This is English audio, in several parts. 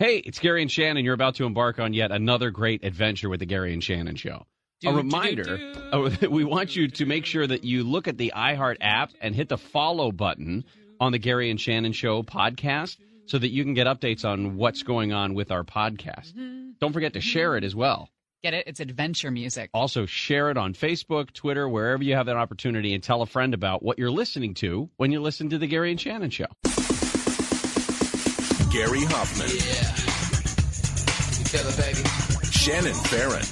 Hey, it's Gary and Shannon. You're about to embark on yet another great adventure with the Gary and Shannon Show. A reminder oh, we want you to make sure that you look at the iHeart app and hit the follow button on the Gary and Shannon Show podcast so that you can get updates on what's going on with our podcast. Don't forget to share it as well. Get it? It's adventure music. Also, share it on Facebook, Twitter, wherever you have that opportunity, and tell a friend about what you're listening to when you listen to the Gary and Shannon Show. Gary Hoffmann. Shannon Farren.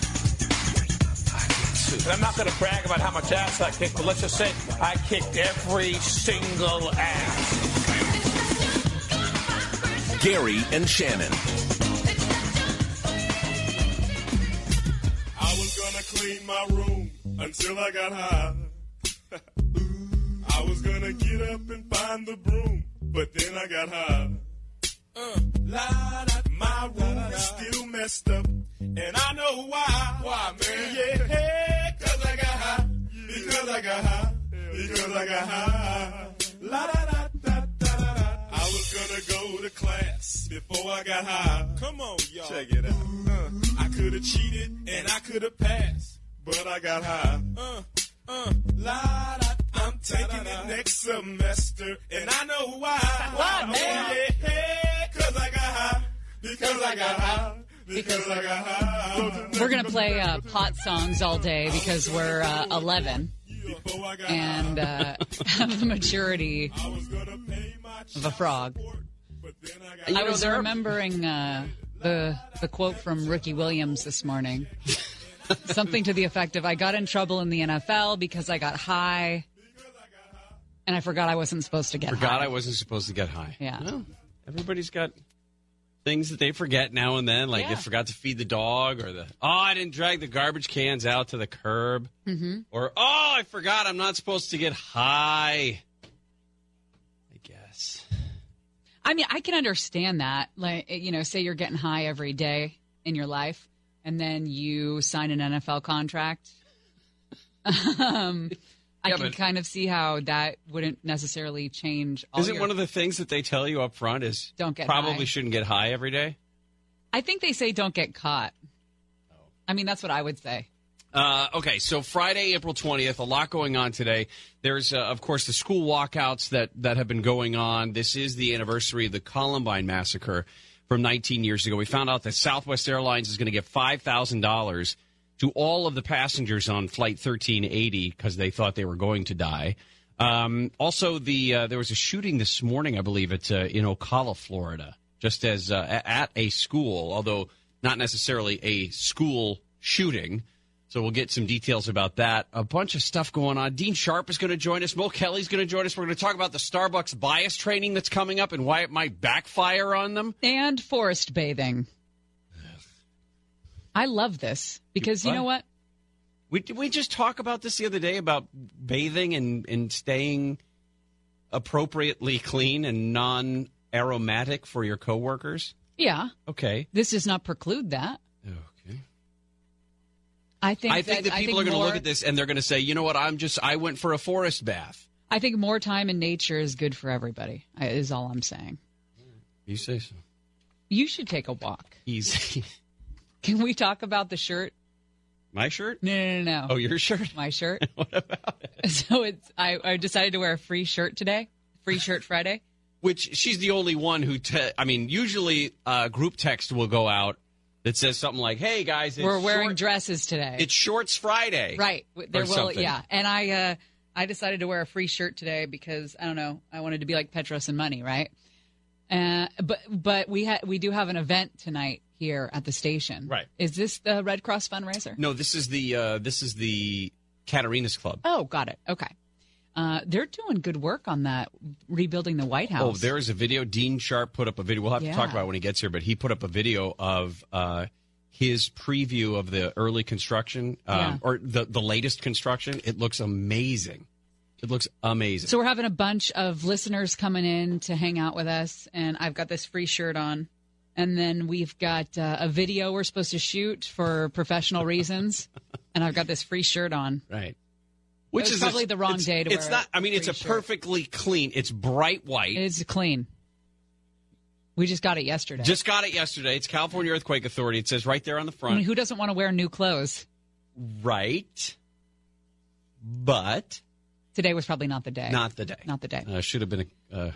And I'm not going to brag about how much ass I kicked, but let's just say I kicked every single ass. Gary and Shannon. I was gonna clean my room until I got high. I was gonna get up and find the broom, but then I got high. Uh, la, da, my room is still messed up, and I know why. Why, man? Yeah, cause I got high. Because I got high. Because I got high. La da da da da da da. I was gonna go to class before I got high. Come on, y'all. Check it out. Uh, I could have cheated and I could have passed, but I got high. Uh, uh, la da. I'm taking it next semester, and I know why. Why, man? Oh, yeah, Because I got high. Because I got high. We're going to play uh, pot songs all day because we're uh, 11 Before I got and uh, have the maturity I was gonna pay my of a frog. I was remembering uh, the the quote from Ricky Williams this morning. Something to the effect of I got in trouble in the NFL because I got high and I forgot I wasn't supposed to get Forgot high. I wasn't supposed to get high. Yeah. Well, everybody's got things that they forget now and then, like Yeah. they forgot to feed the dog, or the oh, I didn't drag the garbage cans out to the curb, mm-hmm. or oh, I forgot I'm not supposed to get high. I guess. I mean, I can understand that. Like, you know, say you're getting high every day in your life, and then you sign an NFL contract. um, I Yeah, can kind of see how that wouldn't necessarily change. All Isn't your- one of the things that they tell you up front is Don't get probably high. shouldn't get high every day? I think they say don't get caught. I mean, that's what I would say. Uh, okay, so Friday, April 20th, a lot going on today. There's, uh, of course, the school walkouts that, that have been going on. This is the anniversary of the Columbine massacre from 19 years ago. We found out that Southwest Airlines is going to get $5,000 to all of the passengers on Flight 1380 because they thought they were going to die. Um, also, the uh, there was a shooting this morning, I believe, it's uh, in Ocala, Florida, just as uh, at a school, although not necessarily a school shooting. So we'll get some details about that. A bunch of stuff going on. Dean Sharp is going to join us. Mo Kelly's going to join us. We're going to talk about the Starbucks bias training that's coming up and why it might backfire on them. And forest bathing. I love this because you know what? We did we just talk about this the other day about bathing and and staying appropriately clean and non aromatic for your coworkers. Yeah, Okay. this does not preclude that. Okay. I think I think that I people are going to look at this and they're going to say, you know what? I'm just I went for a forest bath. I think more time in nature is good for everybody. Is all I'm saying. You say so. You should take a walk. Easy. Can we talk about the shirt? My shirt? No, no, no, no. Oh, your shirt? my shirt. what about it? So it's I, I decided to wear a free shirt today. Free shirt Friday. Which she's the only one who. Te- I mean, usually uh, group text will go out that says something like, "Hey guys, it's We're wearing short- dresses today. it's Shorts Friday." right. There will something. yeah. And I uh I decided to wear a free shirt today because I don't know, I wanted to be like Petros and Money, right? Uh, but but we ha- we do have an event tonight here at the station. Right. Is this the Red Cross fundraiser? No, this is the uh, this is the Katarina's Club. Oh, got it. Okay. Uh, they're doing good work on that, rebuilding the White House. Oh, there is a video. Dean Sharp put up a video. We'll have to talk about it when he gets here, but he put up a video of uh, his preview of the early construction um, Yeah. or the the latest construction. It looks amazing. It looks amazing. So we're having a bunch of listeners coming in to hang out with us, and I've got this free shirt on, and then we've got uh, a video we're supposed to shoot for professional reasons, and I've got this free shirt on. right. Which is probably a- the wrong it's- day to It's wear It's not. I mean, it's a shirt. perfectly clean. It's bright white. It's clean. We just got it yesterday. Just got it yesterday. It's California Earthquake Authority. It says right there on the I front. mean, who doesn't want to wear new clothes? right. But Today was probably not the day. not the day. Not the day. Uh, should have been a uh,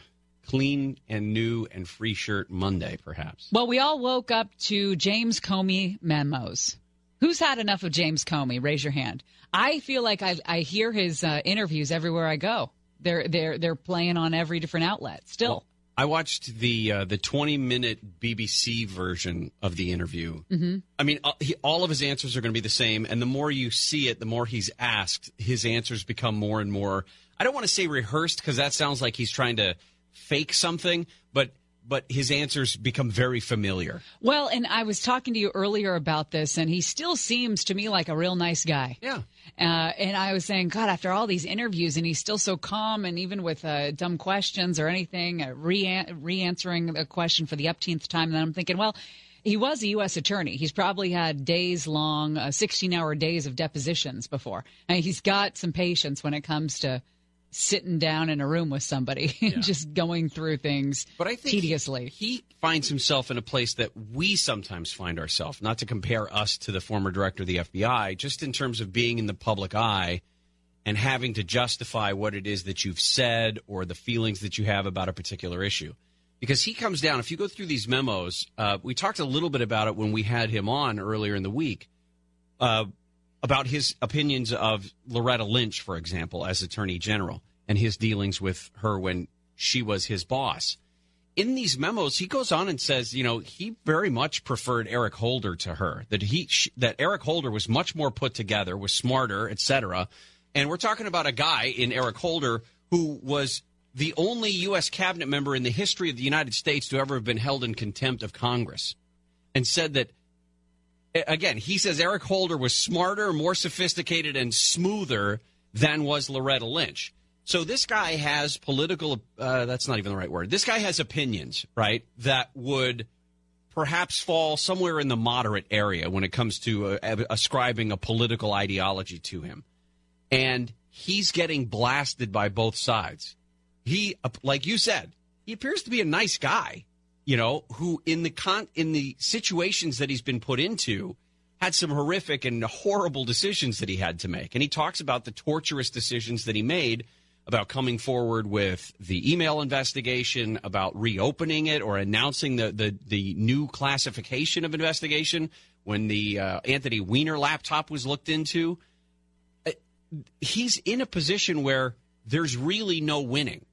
clean and new and free shirt Monday, perhaps. Well, we all woke up to James Comey memos. Who's had enough of James Comey? Raise your hand. I feel like I, I hear his uh, interviews everywhere I go. They're they're they're playing on every different outlet. Still, Well, I watched the uh, the 20 minute BBC version of the interview. Mm-hmm. I mean, uh, he, all of his answers are going to be the same, and the more you see it, the more he's asked, his answers become more and more. I don't want to say rehearsed because that sounds like he's trying to fake something, but but his answers become very familiar. well, and I was talking to you earlier about this, and he still seems to me like a real nice guy. Yeah. Uh, and I was saying, God, after all these interviews, and he's still so calm, and even with uh, dumb questions or anything, uh, re answering a question for the upteenth time. And then I'm thinking, well, he was a U.S. attorney. He's probably had days long, uh, 16 hour days of depositions before. And he's got some patience when it comes to sitting down in a room with somebody and just going through things But I think tediously. he finds himself in a place that we sometimes find ourselves. Not to compare us to the former director of the FBI, just in terms of being in the public eye and having to justify what it is that you've said or the feelings that you have about a particular issue. Because he comes down. If you go through these memos, uh, we talked a little bit about it when we had him on earlier in the week. Uh, about his opinions of Loretta Lynch, for example, as Attorney General, and his dealings with her when she was his boss. In these memos, he goes on and says, you know, he very much preferred Eric Holder to her. That he that Eric Holder was much more put together, was smarter, etc. And we're talking about a guy in Eric Holder who was the only U.S. cabinet member in the history of the United States to ever have been held in contempt of Congress, and said that again, he says Eric Holder was smarter, more sophisticated, and smoother than was Loretta Lynch. So this guy has political, uh, that's not even the right word. This guy has opinions, right, that would perhaps fall somewhere in the moderate area when it comes to uh, ascribing a political ideology to him. And he's getting blasted by both sides. He, like you said, he appears to be a nice guy you know, who in the con in the situations that he's been put into had some horrific and horrible decisions that he had to make. And he talks about the torturous decisions that he made about coming forward with the email investigation, about reopening it or announcing the the, the new classification of investigation when the uh, Anthony Weiner laptop was looked into. Uh, He's in a position where there's really no winning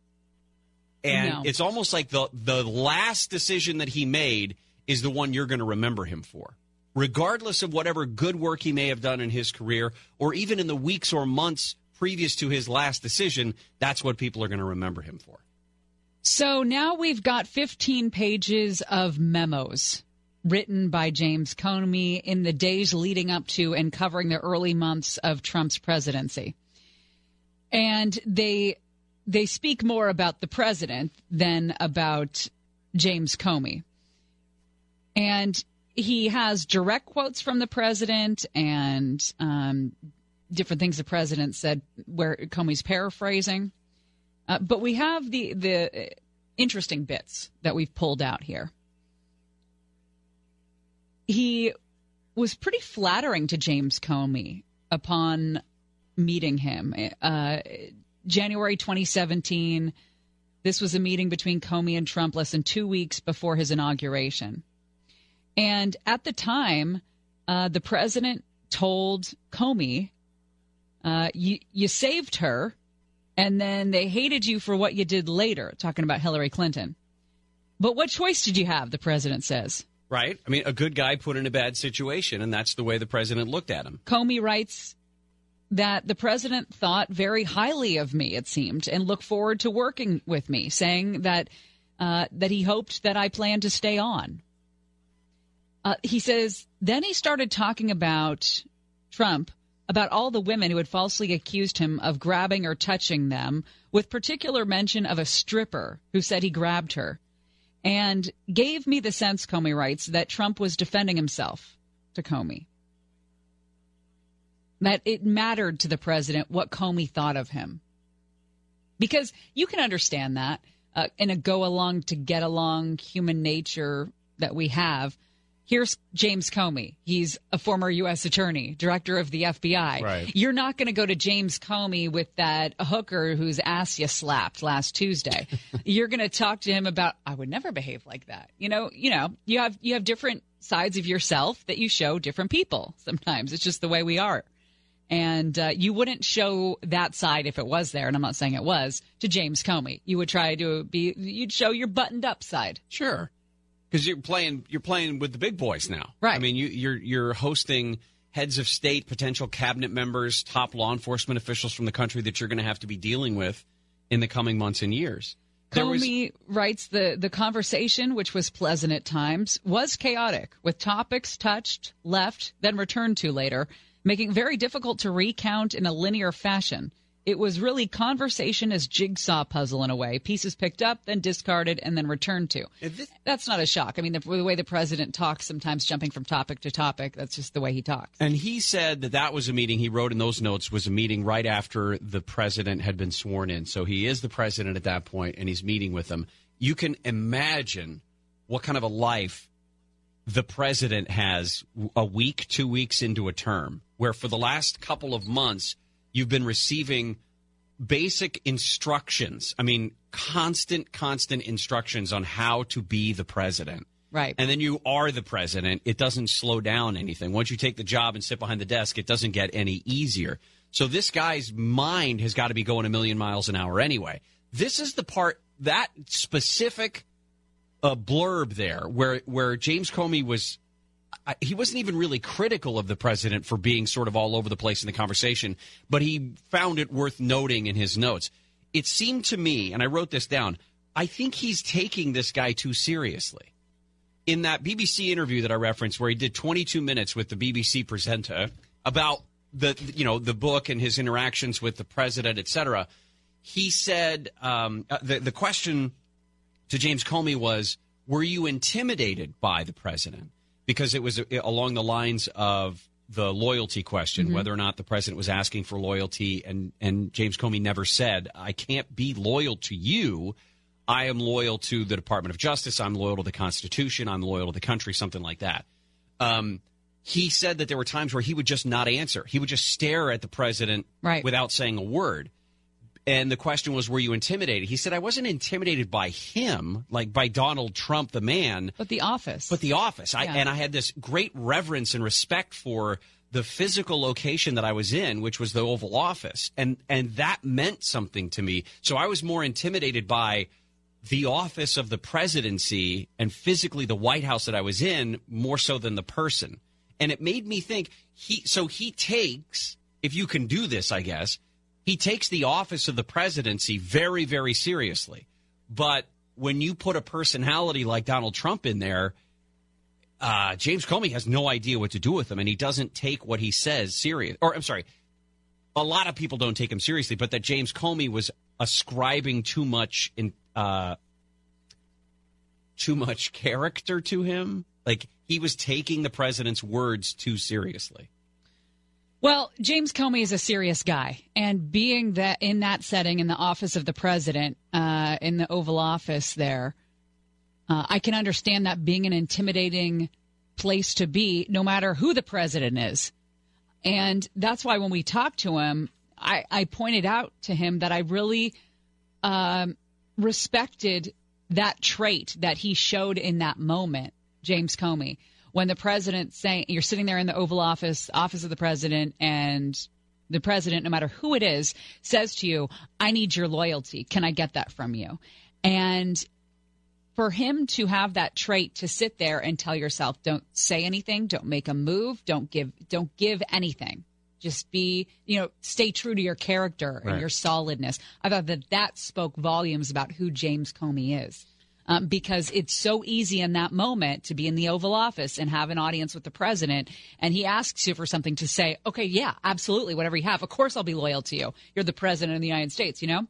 and No. it's almost like the the last decision that he made is the one you're going to remember him for regardless of whatever good work he may have done in his career or even in the weeks or months previous to his last decision that's what people are going to remember him for So now we've got 15 pages of memos written by James Comey in the days leading up to and covering the early months of Trump's presidency. And they they speak more about the president than about James Comey. And he has direct quotes from the president and um, different things the president said where Comey's paraphrasing. Uh, but we have the the interesting bits that we've pulled out here. He was pretty flattering to James Comey upon meeting him. Uh, January 2017. This was a meeting between Comey and Trump less than two weeks before his inauguration. And at the time, uh, the president told Comey, uh, you, you saved her, and then they hated you for what you did later, talking about Hillary Clinton. But what choice did you have? The president says. right i mean a good guy put in a bad situation and that's the way the president looked at him Comey writes that the president thought very highly of me, it seemed, and looked forward to working with me, saying that uh, that he hoped that I planned to stay on. Uh, he says then he started talking about Trump about all the women who had falsely accused him of grabbing or touching them, with particular mention of a stripper who said he grabbed her, and gave me the sense, Comey writes, that Trump was defending himself to Comey that it mattered to the president what Comey thought of him. Because you can understand that. uh, in a go along to get along human nature that we have. Here's James Comey. He's a former U.S. attorney, director of the FBI. Right. You're not going to go to James Comey with that hooker whose ass you slapped last Tuesday. You're going to talk to him about I would never behave like that. You know, you know, you have you have different sides of yourself that you show different people. Sometimes it's just the way we are. And uh, you wouldn't show that side if it was there, and I'm not saying it was, to James Comey. You would try to be, you'd show your buttoned up side. Sure, because you're playing you're playing with the big boys now. Right. I mean, you, you're you're hosting heads of state, potential cabinet members, top law enforcement officials from the country that you're going to have to be dealing with in the coming months and years. There was- Comey writes the the conversation, which was pleasant at times, was chaotic, with topics touched, left, then returned to later, making it very difficult to recount in a linear fashion. It was really conversation as jigsaw puzzle in a way, pieces picked up, then discarded, and then returned to. That's not a shock. I mean, the, the way the president talks, sometimes jumping from topic to topic, that's just the way he talks. And he said that that was a meeting he wrote in those notes was a meeting right after the president had been sworn in. So he is the president at that point, and he's meeting with them. You can imagine what kind of a life the president has a week, two weeks into a term, where for the last couple of months you've been receiving basic instructions. I mean, constant, constant instructions on how to be the president. Right. And then you are the president. It doesn't slow down anything. Once you take the job and sit behind the desk, it doesn't get any easier. So this guy's mind has got to be going a million miles an hour anyway. This is the part that specific uh, blurb there where where James Comey was he wasn't even really critical of the president for being sort of all over the place in the conversation, but he found it worth noting in his notes. It seemed to me, and I wrote this down, I think he's taking this guy too seriously. In that BBC interview that I referenced, where he did 22 minutes with the BBC presenter about the you know the book and his interactions with the president, et cetera, he said um, uh, the the question to James Comey was, "Were you intimidated by the president?" Because it was uh, along the lines of the loyalty question, whether or not the president was asking for loyalty, and and James Comey never said, "I can't be loyal to you." I am loyal to the Department of Justice. I'm loyal to the Constitution. I'm loyal to the country. Something like that. Um, he said that there were times where he would just not answer. He would just stare at the president Right. without saying a word. And the question was, were you intimidated? He said, I wasn't intimidated by him, like by Donald Trump, the man, But the office. but the office. I, and I had this great reverence and respect for the physical location that I was in, which was the Oval Office. And, and that meant something to me. So I was more intimidated by the office of the presidency and physically the White House that I was in more so than the person. And it made me think he, so he takes, if you can do this, I guess, he takes the office of the presidency very, very seriously. But when you put a personality like Donald Trump in there, uh, James Comey has no idea what to do with him, and he doesn't take what he says serious. Or I'm sorry, a lot of people don't take him seriously, but that James Comey was ascribing too much in uh, too much character to him. Like he was taking the president's words too seriously. Well, James Comey is a serious guy, and being that in that setting in the office of the president, uh, in the Oval Office, there, uh, I can understand that being an intimidating place to be, no matter who the president is. And that's why when we talked to him, I, I pointed out to him that I really um, respected that trait that he showed in that moment, James Comey, when the president saying you're sitting there in the Oval Office, office of the president, and the president, no matter who it is, says to you, "I need your loyalty. Can I get that from you?" And for him to have that trait to sit there and tell yourself, "Don't say anything. Don't make a move. Don't give. Don't give anything." Just be, you know, stay true to your character and Right. your solidness. I thought that that spoke volumes about who James Comey is. Um, because it's so easy in that moment to be in the Oval Office and have an audience with the president, and he asks you for something to say, okay, yeah, absolutely, whatever you have. Of course, I'll be loyal to you. You're the president of the United States, you know?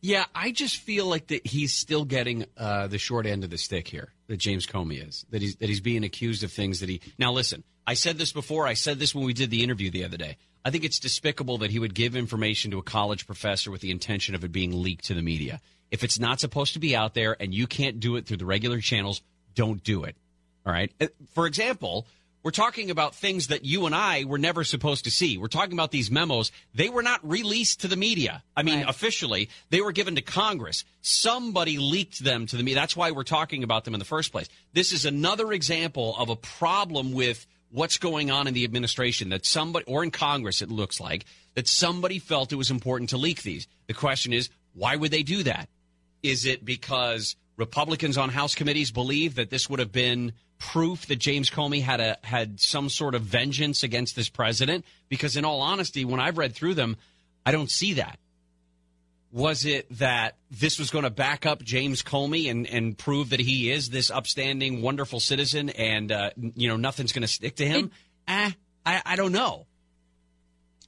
Yeah, I just feel like that he's still getting uh, the short end of the stick here. That James Comey is that he's that he's being accused of things that he. Now listen, I said this before. I said this when we did the interview the other day. I think it's despicable that he would give information to a college professor with the intention of it being leaked to the media. If it's not supposed to be out there and you can't do it through the regular channels, don't do it. All right. Uh, For example, we're talking about things that you and I were never supposed to see. We're talking about these memos. They were not released to the media. I mean, Right. officially, they were given to Congress. Somebody leaked them to the media. That's why we're talking about them in the first place. This is another example of a problem with what's going on in the administration that somebody, or in Congress, it looks like, that somebody felt it was important to leak these. The question is, why would they do that? Is it because Republicans on House committees believe that this would have been proof that James Comey had a had some sort of vengeance against this president? Because in all honesty, when I've read through them, I don't see that. Was it that this was going to back up James Comey and, and prove that he is this upstanding, wonderful citizen, and uh, you know nothing's going to stick to him? eh, I, I don't know.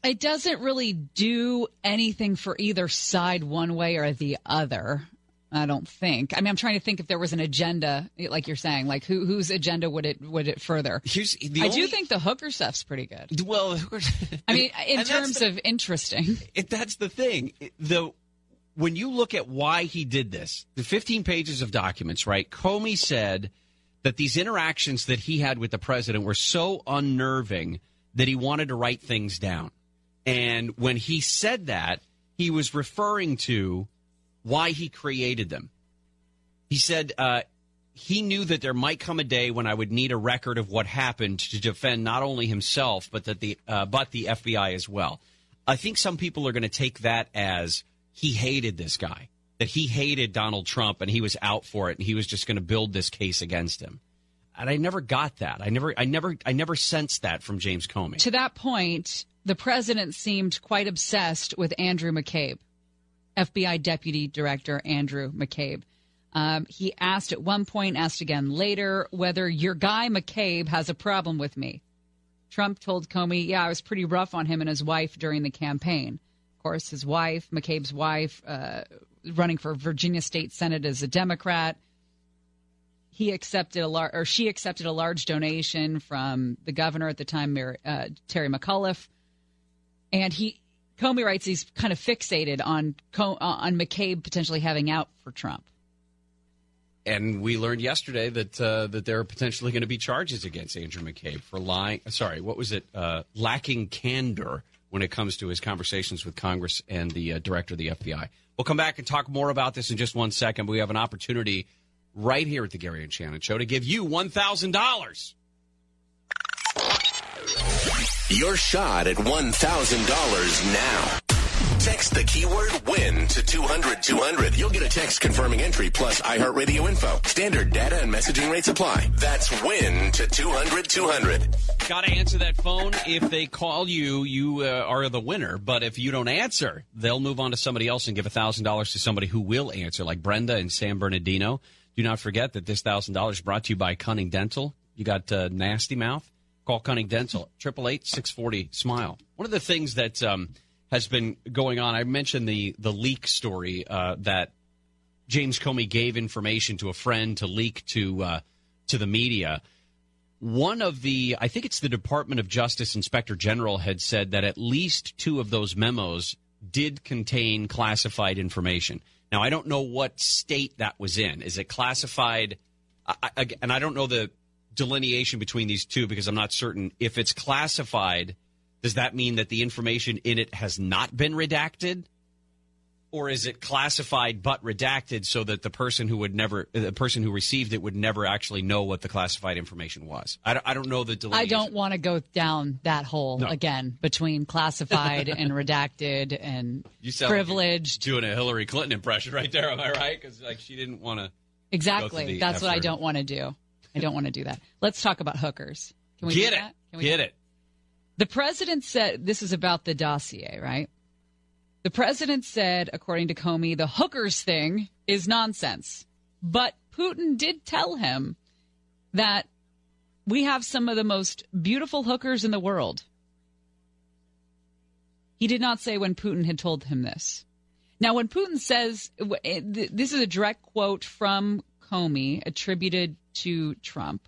It doesn't really do anything for either side one way or the other. I don't think. I mean, I'm trying to think if there was an agenda, like you're saying, like who whose agenda would it would it further? Here's the I only- do think the hooker stuff's pretty good. Well, I mean, in terms the- of interesting. it, that's the thing. The when you look at why he did this, the 15 pages of documents, right? Comey said that these interactions that he had with the president were so unnerving that he wanted to write things down. And when he said that, he was referring to why he created them. He said uh, he knew that there might come a day when I would need a record of what happened to defend not only himself but that the uh, but the FBI as well. I think some people are going to take that as he hated this guy, that he hated Donald Trump and he was out for it and he was just going to build this case against him. And I never got that. I never, I never, I never sensed that from James Comey. To that point, the president seemed quite obsessed with Andrew McCabe, FBI Deputy Director Andrew McCabe. Um, he asked at one point, asked again later, whether your guy McCabe has a problem with me. Trump told Comey, yeah, I was pretty rough on him and his wife during the campaign. Of course, his wife, McCabe's wife, uh, running for Virginia State Senate as a Democrat. He accepted a large, or she accepted a large donation from the governor at the time, Mary, uh, Terry McAuliffe, and he Comey writes he's kind of fixated on uh, on McCabe potentially having out for Trump. And we learned yesterday that uh, that there are potentially going to be charges against Andrew McCabe for lying. Sorry, what was it? Uh, lacking candor when it comes to his conversations with Congress and the uh, director of the FBI. We'll come back and talk more about this in just one second. But we have an opportunity right here at the Gary and Shannon Show to give you one thousand dollars. Your shot at $1,000 now. Text the keyword win to 200 200. You'll get a text confirming entry plus iHeartRadio info. Standard data and messaging rates apply. That's win to 200 200. Got to answer that phone. If they call you, you uh, are the winner. But if you don't answer, they'll move on to somebody else and give $1,000 to somebody who will answer, like Brenda and San Bernardino. Do not forget that this $1,000 is brought to you by Cunning Dental. You got uh, nasty mouth? Call Cunning Dental, 888-640-SMILE. One of the things that um, has been going on, I mentioned the, the leak story uh, that James Comey gave information to a friend to leak to uh, to the media. One of the, I think it's the Department of Justice Inspector General had said that at least two of those memos did contain classified information. Now, I don't know what state that was in. Is it classified? I, I, and I don't know the delineation between these two because I'm not certain. If it's classified, does that mean that the information in it has not been redacted? or is it classified but redacted so that the person who would never uh, the person who received it would never actually know what the classified information was i don't, I don't know the delineation I don't want to go down that hole No. again between classified and redacted and You sound like privileged. doing a hillary clinton impression right there am i right because like she didn't want to Exactly. That's what I don't want to do. I don't want to do that. Let's talk about hookers. Can we get it? Can we get it The president said this is about the dossier, right? The president said, according to Comey, the hookers thing is nonsense. But Putin did tell him that we have some of the most beautiful hookers in the world. He did not say when Putin had told him this. Now, when Putin says, eh, this is a direct quote from Comey attributed to Trump.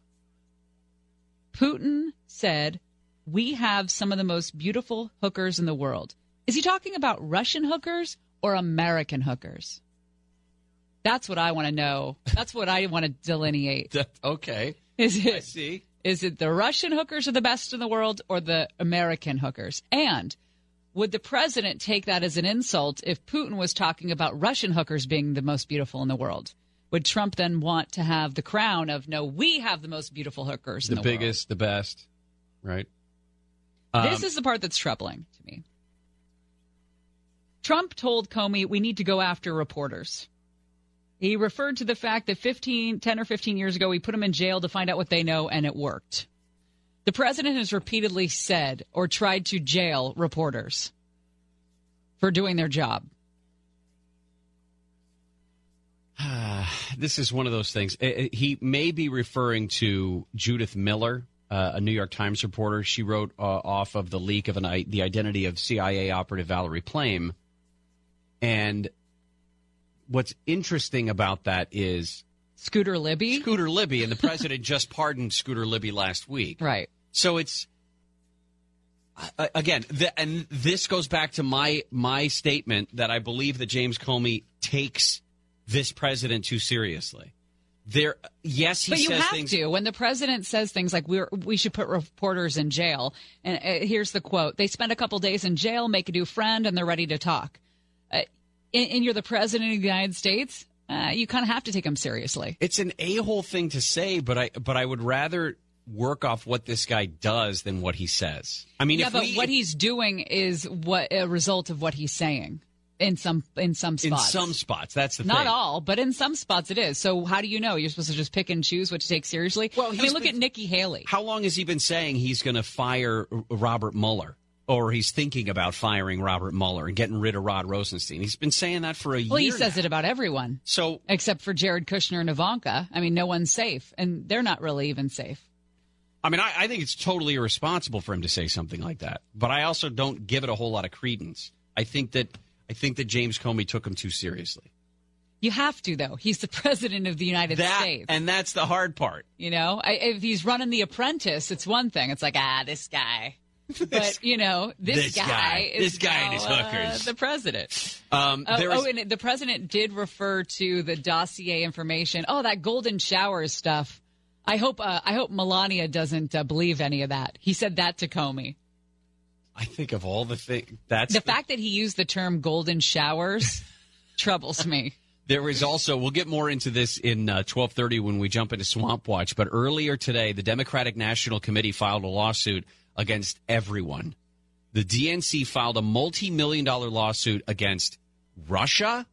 Putin said, We have some of the most beautiful hookers in the world. Is he talking about Russian hookers or American hookers? That's what I want to know. That's what I want to delineate. That- okay. Is I see. is it the Russian hookers are the best in the world or the American hookers? And would the president take that as an insult if Putin was talking about Russian hookers being the most beautiful in the world? Would Trump then want to have the crown of no, we have the most beautiful hookers The, in the world? biggest, the best, right? This Um, is the part that's troubling to me. Trump told Comey we need to go after reporters. He referred to the fact that 15, 10 or 15 years ago, we put them in jail to find out what they know, and it worked. The president has repeatedly said or tried to jail reporters for doing their job. this is one of those things. Uh, uh, He may be referring to Judith Miller, uh, a New York Times reporter. She wrote uh, off of the leak of an, i- the identity of CIA operative Valerie Plame. And what's interesting about that is Scooter Libby? Scooter Libby, and the president just pardoned Scooter Libby last week. Right. So it's uh, again, th- and this goes back to my my statement that I believe that James Comey takes this president too seriously. There, yes, he but you says have things. to. When the president says things like "we we should put reporters in jail," and uh, here's the quote: "They spend a couple days in jail, make a new friend, and they're ready to talk." Uh, and, and you're the president of the United States. Uh, you kind of have to take him seriously. It's an a hole thing to say, but I but I would rather work off what this guy does than what he says. I mean, yeah, if but we, what he's doing is what a result of what he's saying in some in some spots. in some spots, that's the thing. Not thing. all, but in some spots it is. So how do you know? You're supposed to just pick and choose what to take seriously. Well, I mean, look been- at Nikki Haley. How long has he been saying he's going to fire Robert Mueller? Or he's thinking about firing Robert Mueller and getting rid of Rod Rosenstein. He's been saying that for a Well, year. Well, he says now. it about everyone. So except for Jared Kushner and Ivanka. I mean, no one's safe, and they're not really even safe. I mean, I, I think it's totally irresponsible for him to say something like that. But I also don't give it a whole lot of credence. I think that I think that James Comey took him too seriously. You have to, though. He's the president of the United That States. and that's the hard part. you know, I, if he's running The Apprentice, it's one thing. It's like, ah, this guy. But you know, this, This guy, guy. is This guy and now, his uh, hookers. the president. Um, Oh, there oh, and the president did refer to the dossier information. Oh, that golden showers stuff. I hope uh, I hope Melania doesn't uh, believe any of that. He said that to Comey. I think of all the things. That's The fact that he used the term golden showers troubles me. There is also we'll get more into this in uh, 12:30 when we jump into Swamp Watch, but earlier today the Democratic National Committee filed a lawsuit against everyone. The DNC filed a multi-million dollar lawsuit against Russia,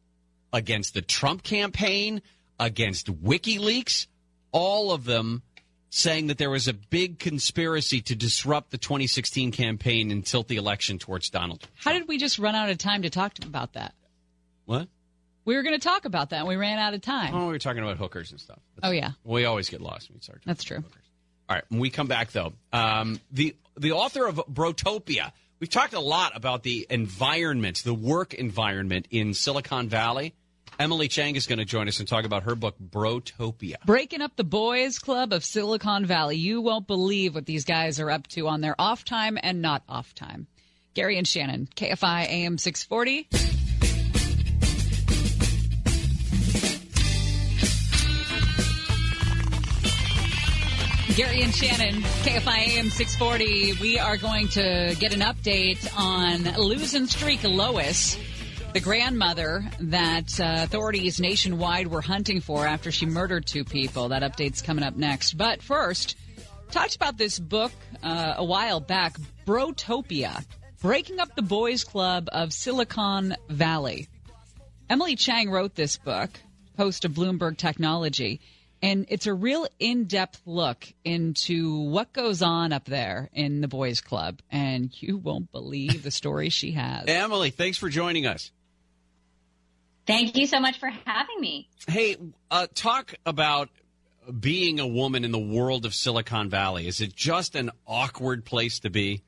against the Trump campaign, against WikiLeaks, all of them saying that there was a big conspiracy to disrupt the 2016 campaign and tilt the election towards Donald. Trump. How did we just run out of time to talk about that? What? We were going to talk about that, and we ran out of time. Oh, we were talking about hookers and stuff. Oh yeah, We always get lost when we start. that's true. All right, when we come back though, um, the the author of Brotopia. We've talked a lot about the environment, the work environment in Silicon Valley. Emily Chang is going to join us and talk about her book Brotopia. Breaking up the boys' club of Silicon Valley. You won't believe what these guys are up to on their off time and not off time. Gary and Shannon, KFI AM 640. Gary and Shannon, KFI AM 640. We are going to get an update on losing streak Lois, the grandmother that uh, authorities nationwide were hunting for after she murdered two people. That update's coming up next. But first, talked about this book uh, a while back, Brotopia, Breaking Up the Boys Club of Silicon Valley. Emily Chang wrote this book, host of Bloomberg Technology, and it's a real in depth look into what goes on up there in the boys' club. And you won't believe the story she has. Emily, thanks for joining us. Thank you so much for having me. Hey, uh, talk about being a woman in the world of Silicon Valley. Is it just an awkward place to be?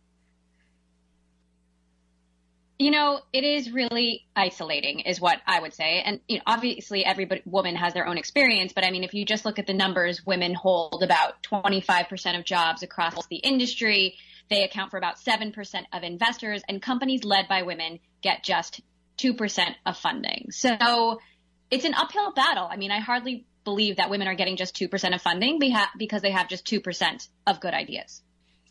You know, it is really isolating, is what I would say. And you know, obviously, every woman has their own experience. But I mean, if you just look at the numbers, women hold about 25% of jobs across the industry. They account for about 7% of investors, and companies led by women get just 2% of funding. So it's an uphill battle. I mean, I hardly believe that women are getting just 2% of funding because they have just 2% of good ideas.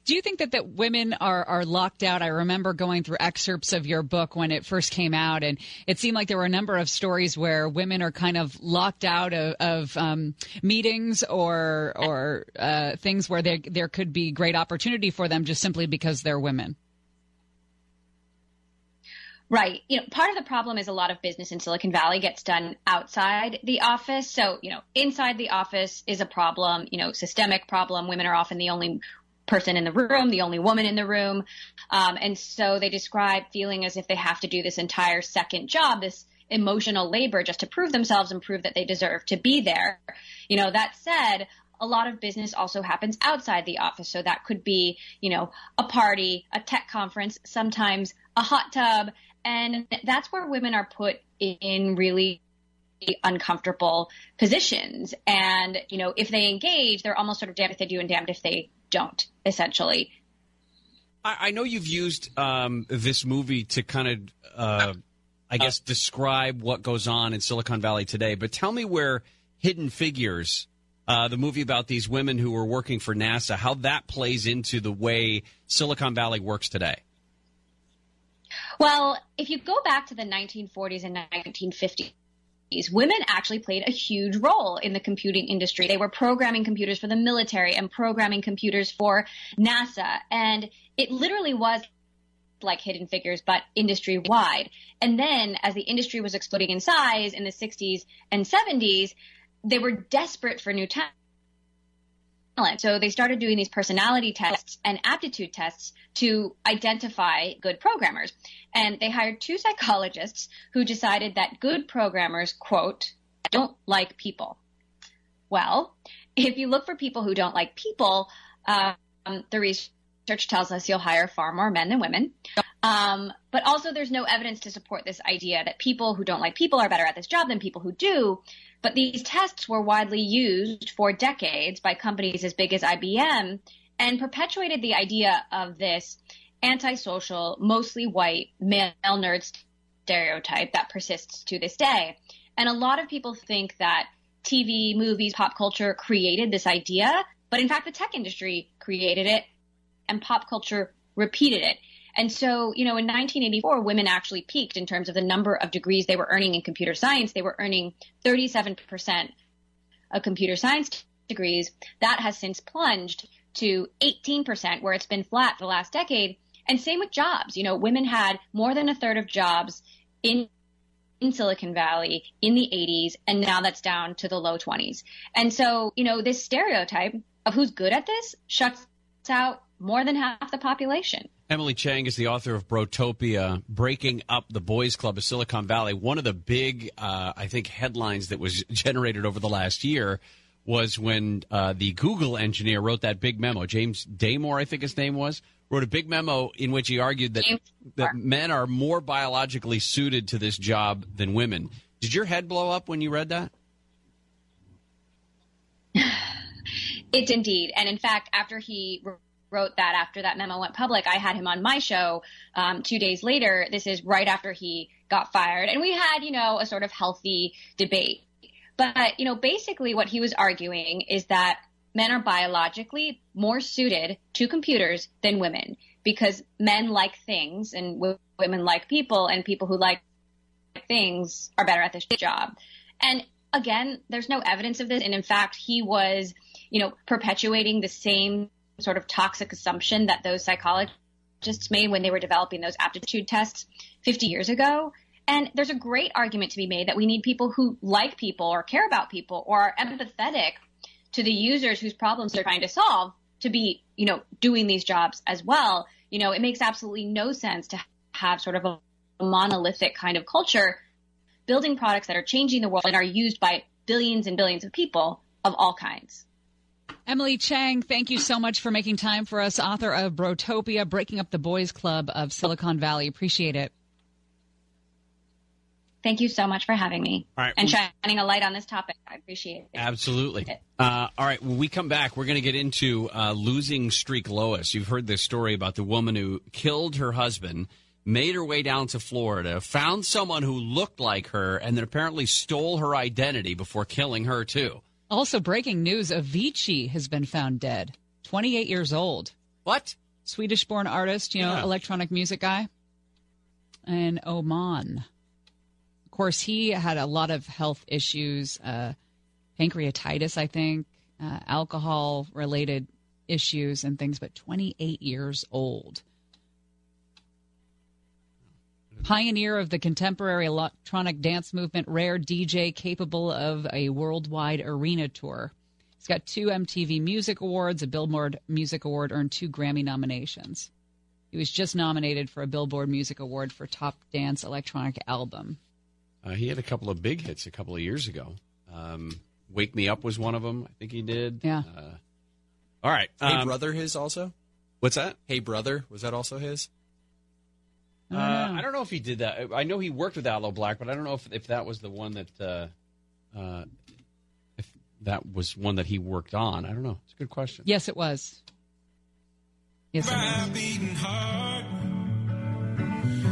Do you think that, that women are, are locked out? I remember going through excerpts of your book when it first came out, and it seemed like there were a number of stories where women are kind of locked out of, of um, meetings or or uh, things where there there could be great opportunity for them just simply because they're women. Right. You know, part of the problem is a lot of business in Silicon Valley gets done outside the office. So, you know, inside the office is a problem, you know, systemic problem. Women are often the only person in the room, the only woman in the room. Um, and so they describe feeling as if they have to do this entire second job, this emotional labor just to prove themselves and prove that they deserve to be there. You know, that said, a lot of business also happens outside the office. So that could be, you know, a party, a tech conference, sometimes a hot tub. And that's where women are put in really uncomfortable positions. And, you know, if they engage, they're almost sort of damned if they do and damned if they don't, essentially. I, I know you've used um, this movie to kind of, uh, I guess, describe what goes on in Silicon Valley today, but tell me where Hidden Figures, uh, the movie about these women who were working for NASA, how that plays into the way Silicon Valley works today. Well, if you go back to the 1940s and 1950s, women actually played a huge role in the computing industry. They were programming computers for the military and programming computers for NASA. And it literally was like hidden figures, but industry wide. And then as the industry was exploding in size in the 60s and 70s, they were desperate for new talent. So they started doing these personality tests and aptitude tests to identify good programmers. And they hired two psychologists who decided that good programmers, quote, don't like people. Well, if you look for people who don't like people, um, the research tells us you'll hire far more men than women. Um, but also, there's no evidence to support this idea that people who don't like people are better at this job than people who do. But these tests were widely used for decades by companies as big as IBM and perpetuated the idea of this antisocial, mostly white male nerd stereotype that persists to this day. And a lot of people think that TV, movies, pop culture created this idea, but in fact, the tech industry created it and pop culture repeated it. And so, you know, in 1984, women actually peaked in terms of the number of degrees they were earning in computer science. They were earning 37% of computer science degrees. That has since plunged to 18%, where it's been flat for the last decade. And same with jobs. You know, women had more than a third of jobs in in Silicon Valley in the 80s, and now that's down to the low 20s. And so, you know, this stereotype of who's good at this shuts out more than half the population. Emily Chang is the author of Brotopia, Breaking Up the Boys Club of Silicon Valley. One of the big, uh, I think, headlines that was generated over the last year was when uh, the Google engineer wrote that big memo. James Damore, I think his name was, wrote a big memo in which he argued that, that men are more biologically suited to this job than women. Did your head blow up when you read that? It's indeed. And in fact, after he wrote that after that memo went public. I had him on my show um, two days later. This is right after he got fired. And we had, you know, a sort of healthy debate. But, you know, basically what he was arguing is that men are biologically more suited to computers than women because men like things and women like people and people who like things are better at this job. And again, there's no evidence of this. And in fact, he was, you know, perpetuating the same sort of toxic assumption that those psychologists made when they were developing those aptitude tests 50 years ago. And there's a great argument to be made that we need people who like people or care about people or are empathetic to the users whose problems they're trying to solve to be, you know, doing these jobs as well. You know, it makes absolutely no sense to have sort of a monolithic kind of culture building products that are changing the world and are used by billions and billions of people of all kinds. Emily Chang, thank you so much for making time for us, author of Brotopia, Breaking Up the Boys Club of Silicon Valley. Appreciate it. Thank you so much for having me and shining a light on this topic. I appreciate it. Absolutely. Uh, all right. When we come back, we're going to get into uh, losing streak Lois. You've heard this story about the woman who killed her husband made her way down to Florida, found someone who looked like her, and then apparently stole her identity before killing her too. Also, breaking news Avicii has been found dead. 28 years old. What? Swedish born artist, you know, Yeah. electronic music guy. In Oman. Of course, he had a lot of health issues, uh, pancreatitis, I think, uh, alcohol related issues and things, but 28 years old. Pioneer of the contemporary electronic dance movement, rare DJ capable of a worldwide arena tour. He's got two MTV Music Awards, a Billboard Music Award, earned two Grammy nominations. He was just nominated for a Billboard Music Award for Top Dance Electronic Album. Uh, he had a couple of big hits a couple of years ago. Um, Wake Me Up was one of them. I think he did. Yeah. Uh, all right. Hey um, brother, his also. What's that? Hey brother, was that also his? I Uh, don't know. I don't know if he did that. I know he worked with Aloe Blacc, but I don't know if, if that was the one that uh, uh, if that was one that he worked on. I don't know. It's a good question. Yes, it was. Yes, it was. beating heart.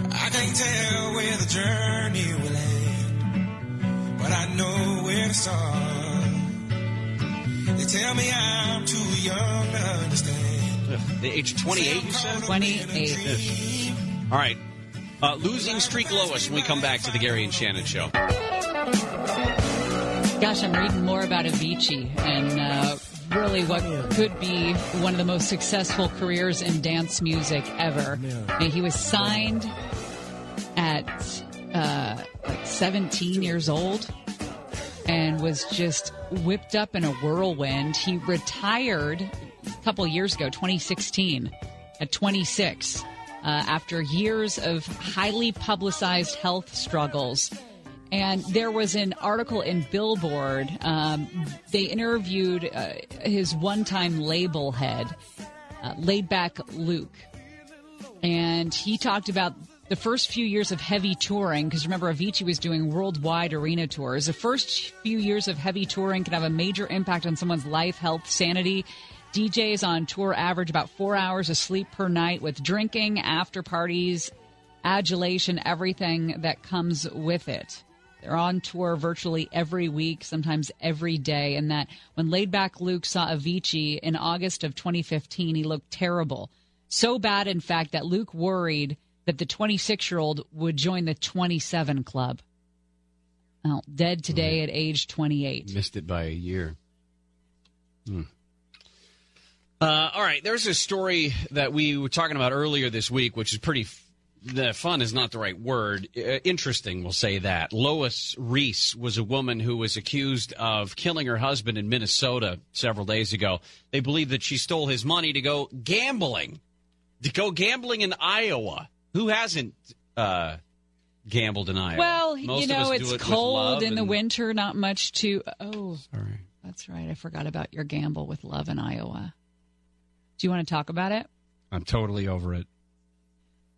I can't tell where the journey will end, but I know where to start. They tell me I'm too young to understand. Ugh, The age 28, you said? 28. All right. Uh, losing streak Lois when we come back to the Gary and Shannon show. Gosh, I'm reading more about Avicii and uh, really what could be one of the most successful careers in dance music ever. I he was signed at uh, like 17 years old and was just whipped up in a whirlwind. He retired a couple years ago, 2016, at 26, uh, after years of highly publicized health struggles. And there was an article in Billboard. Um, they interviewed uh, his one time label head, uh, Laid Back Luke. And he talked about the first few years of heavy touring, because remember, Avicii was doing worldwide arena tours. The first few years of heavy touring can have a major impact on someone's life, health, sanity. DJs on tour average about four hours of sleep per night with drinking, after parties, adulation, everything that comes with it. They're on tour virtually every week, sometimes every day. And that when Laid Back Luke saw Avicii in August of 2015, he looked terrible. So bad, in fact, that Luke worried that the 26 year old would join the 27 club. Well, dead today at age 28. Missed it by a year. Hmm. Uh, all right, there's a story that we were talking about earlier this week, which is pretty. F- the fun is not the right word. Uh, interesting, we'll say that. Lois Riess was a woman who was accused of killing her husband in Minnesota several days ago. They believe that she stole his money to go gambling, to go gambling in Iowa. Who hasn't uh, gambled in Iowa? Well, Most you know, it's it cold in the and- winter, not much to. Oh, Sorry. that's right. I forgot about your gamble with love in Iowa. Do you want to talk about it? I'm totally over it.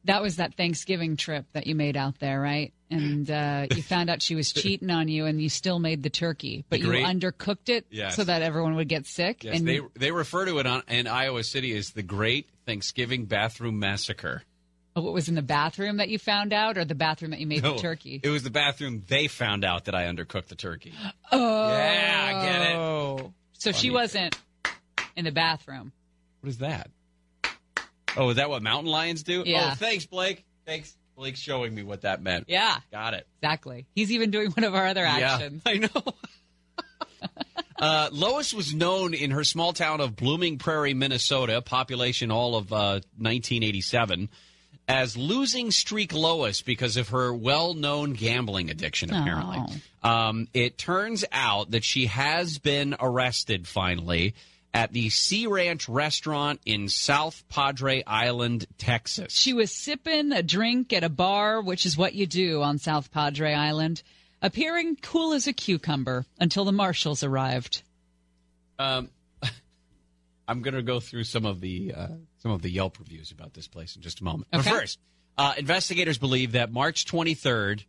That was that Thanksgiving trip that you made out there, right? And uh, you found out she was cheating on you, and you still made the turkey, but The great- you undercooked it Yes. so that everyone would get sick. Yes, and they they refer to it on, in Iowa City as the Great Thanksgiving Bathroom Massacre. Oh, what was in the bathroom that you found out, or the bathroom that you made No, the turkey? It was the bathroom they found out that I undercooked the turkey. oh, Yeah, I get it. So she wasn't in the bathroom. What is that? Oh, is that what mountain lions do? Yeah. Oh, thanks, Blake. Thanks, Blake, showing me what that meant. Yeah, Got it. exactly. He's even doing one of our other actions. Yeah, I know. uh, Lois was known in her small town of Blooming Prairie, Minnesota, population all of uh, 1987, as losing streak Lois because of her well-known gambling addiction. Apparently, um, it turns out that she has been arrested finally at the Sea Ranch restaurant in South Padre Island, Texas. She was sipping a drink at a bar, which is what you do on South Padre Island, appearing cool as a cucumber until the marshals arrived. Um, I'm going to go through some of the uh, some of the Yelp reviews about this place in just a moment. Okay. But first, uh, investigators believe that March 23rd,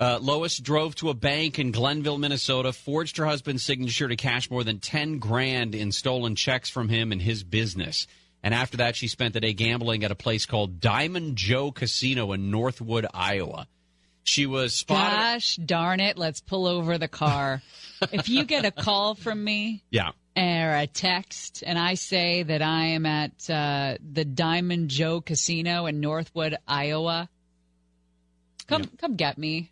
uh, Lois drove to a bank in Glenville, Minnesota, forged her husband's signature to cash more than 10 grand in stolen checks from him and his business. And after that, she spent the day gambling at a place called Diamond Joe Casino in Northwood, Iowa. She was spotted. Gosh darn it, let's pull over the car. if you get a call from me Yeah. or a text and I say that I am at uh, the Diamond Joe Casino in Northwood, Iowa, come come get me.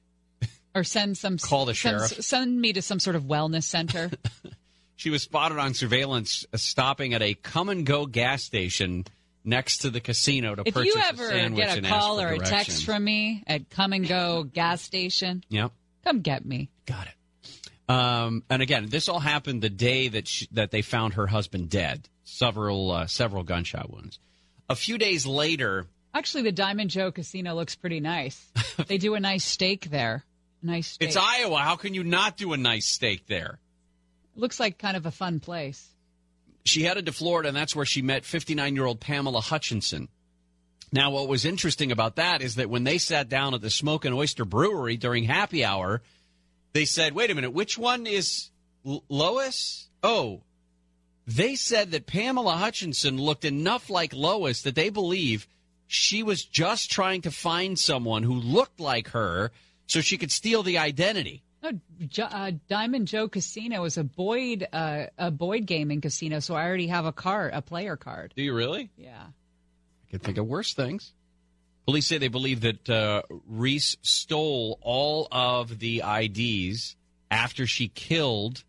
Or send some Call the sheriff. Send me to some sort of wellness center. She was spotted on surveillance uh, stopping at a Kum & Go gas station next to the casino to if purchase you a ever sandwich get a call or a text from me at Kum & Go gas station, Yep. come get me. Got it. Um, and again, this all happened the day that she, that they found her husband dead, several uh, several gunshot wounds. A few days later, Actually, the Diamond Joe Casino looks pretty nice. they do a nice steak there. Nice steak. it's Iowa. How can you not do a nice steak there? looks like kind of a fun place. She headed to Florida, and that's where she met 59 year old Pamela Hutchinson. Now, what was interesting about that is that when they sat down at the Smokin' Oyster Brewery during happy hour, they said, wait a minute, which one is L- Lois? Oh, they said that Pamela Hutchinson looked enough like Lois that they believe she was just trying to find someone who looked like her so she could steal the identity. No, uh, Diamond Joe Casino is a Boyd uh, a Boyd gaming casino, so I already have a card, a player card. Do you really? Yeah. I can think of worse things. Police say they believe that uh, Riess stole all of the IDs after she killed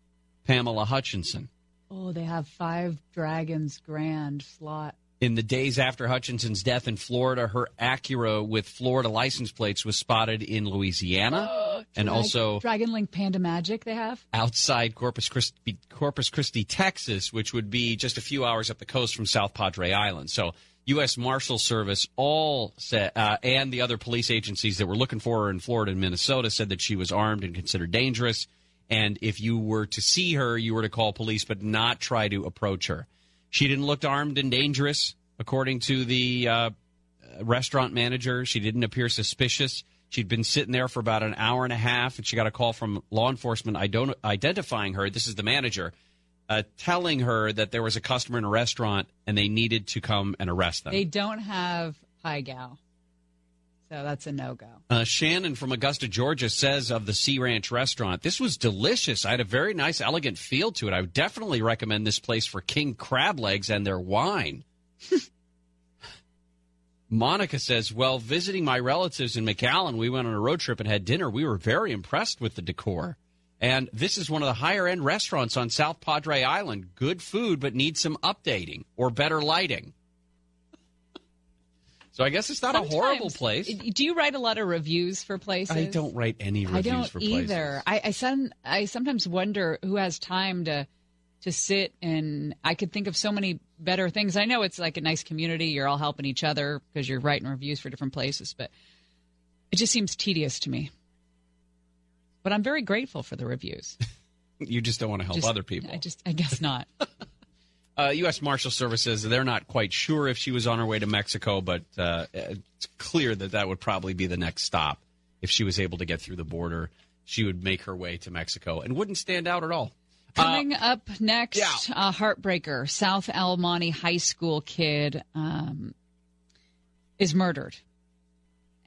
Pamela Hutchinson. Oh, they have five Dragons Grand slot. In the days after Hutchinson's death in Florida, her Acura with Florida license plates was spotted in Louisiana and Drag- also Dragon Link Panda Magic. They have. outside Corpus Christi, Corpus Christi, Texas, which would be just a few hours up the coast from South Padre Island. So, U.S. Marshal Service all said, uh, and the other police agencies that were looking for her in Florida and Minnesota said that she was armed and considered dangerous. And if you were to see her, you were to call police, but not try to approach her. She didn't look armed and dangerous, according to the uh, restaurant manager. She didn't appear suspicious. She'd been sitting there for about an hour and a half, and she got a call from law enforcement ident- identifying her. This is the manager, uh, telling her that there was a customer in a restaurant and they needed to come and arrest them. They don't have Pai Gow, so that's a no go. Uh, Shannon from Augusta, Georgia says of the Sea Ranch restaurant, this was delicious. I had a very nice, elegant feel to it. I would definitely recommend this place for king crab legs and their wine. Monica says, well, visiting my relatives in McAllen, we went on a road trip and had dinner. We were very impressed with the decor. And this is one of the higher end restaurants on South Padre Island. Good food, but needs some updating or better lighting. So I guess it's not a horrible place. Do you write a lot of reviews for places? I don't write any reviews I don't for places. either. I I, some, I sometimes wonder who has time to to sit and I could think of so many better things. I know it's like a nice community. You're all helping each other because you're writing reviews for different places, but it just seems tedious to me. But I'm very grateful for the reviews. You just don't want to help Just- other people. I just, I guess not. Uh, U.S. Marshal Services, they're not quite sure if she was on her way to Mexico, but uh, it's clear that that would probably be the next stop. If she was able to get through the border, she would make her way to Mexico and wouldn't stand out at all. Coming up next, yeah. a heartbreaker. South El Monte High School kid um, is murdered,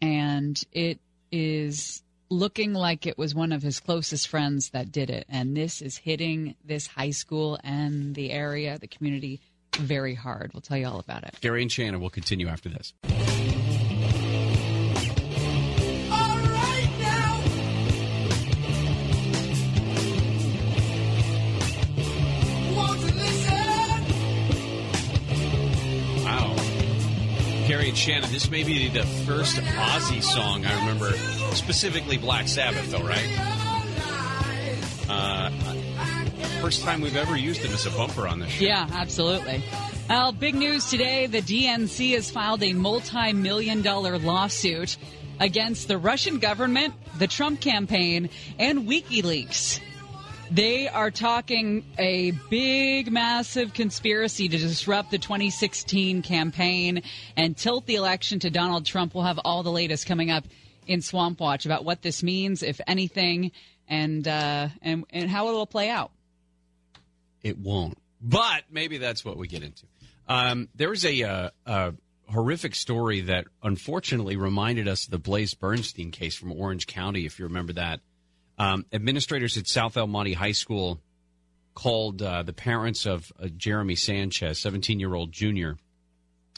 and it is looking like it was one of his closest friends that did it. And this is hitting this high school and the area, the community, very hard. We'll tell you all about it. Gary and Shannon will continue after this. Gary and Shannon, this may be the first Ozzy song I remember, specifically Black Sabbath, though, right? Uh, first time we've ever used him as a bumper on this show. Yeah, absolutely. Well, big news today. The DNC has filed a multi million dollar lawsuit against the Russian government, the Trump campaign, and WikiLeaks. They are talking a big, massive conspiracy to disrupt the 2016 campaign and tilt the election to Donald Trump. We'll have all the latest coming up in Swamp Watch about what this means, if anything, and uh, and and how it'll play out. It won't But maybe that's what we get into. Um, there was a, uh, a horrific story that unfortunately reminded us of the Blaze Bernstein case from Orange County, if you remember that. Um, administrators at South El Monte High School called uh, the parents of uh, Jeremy Sanchez, 17 year old junior,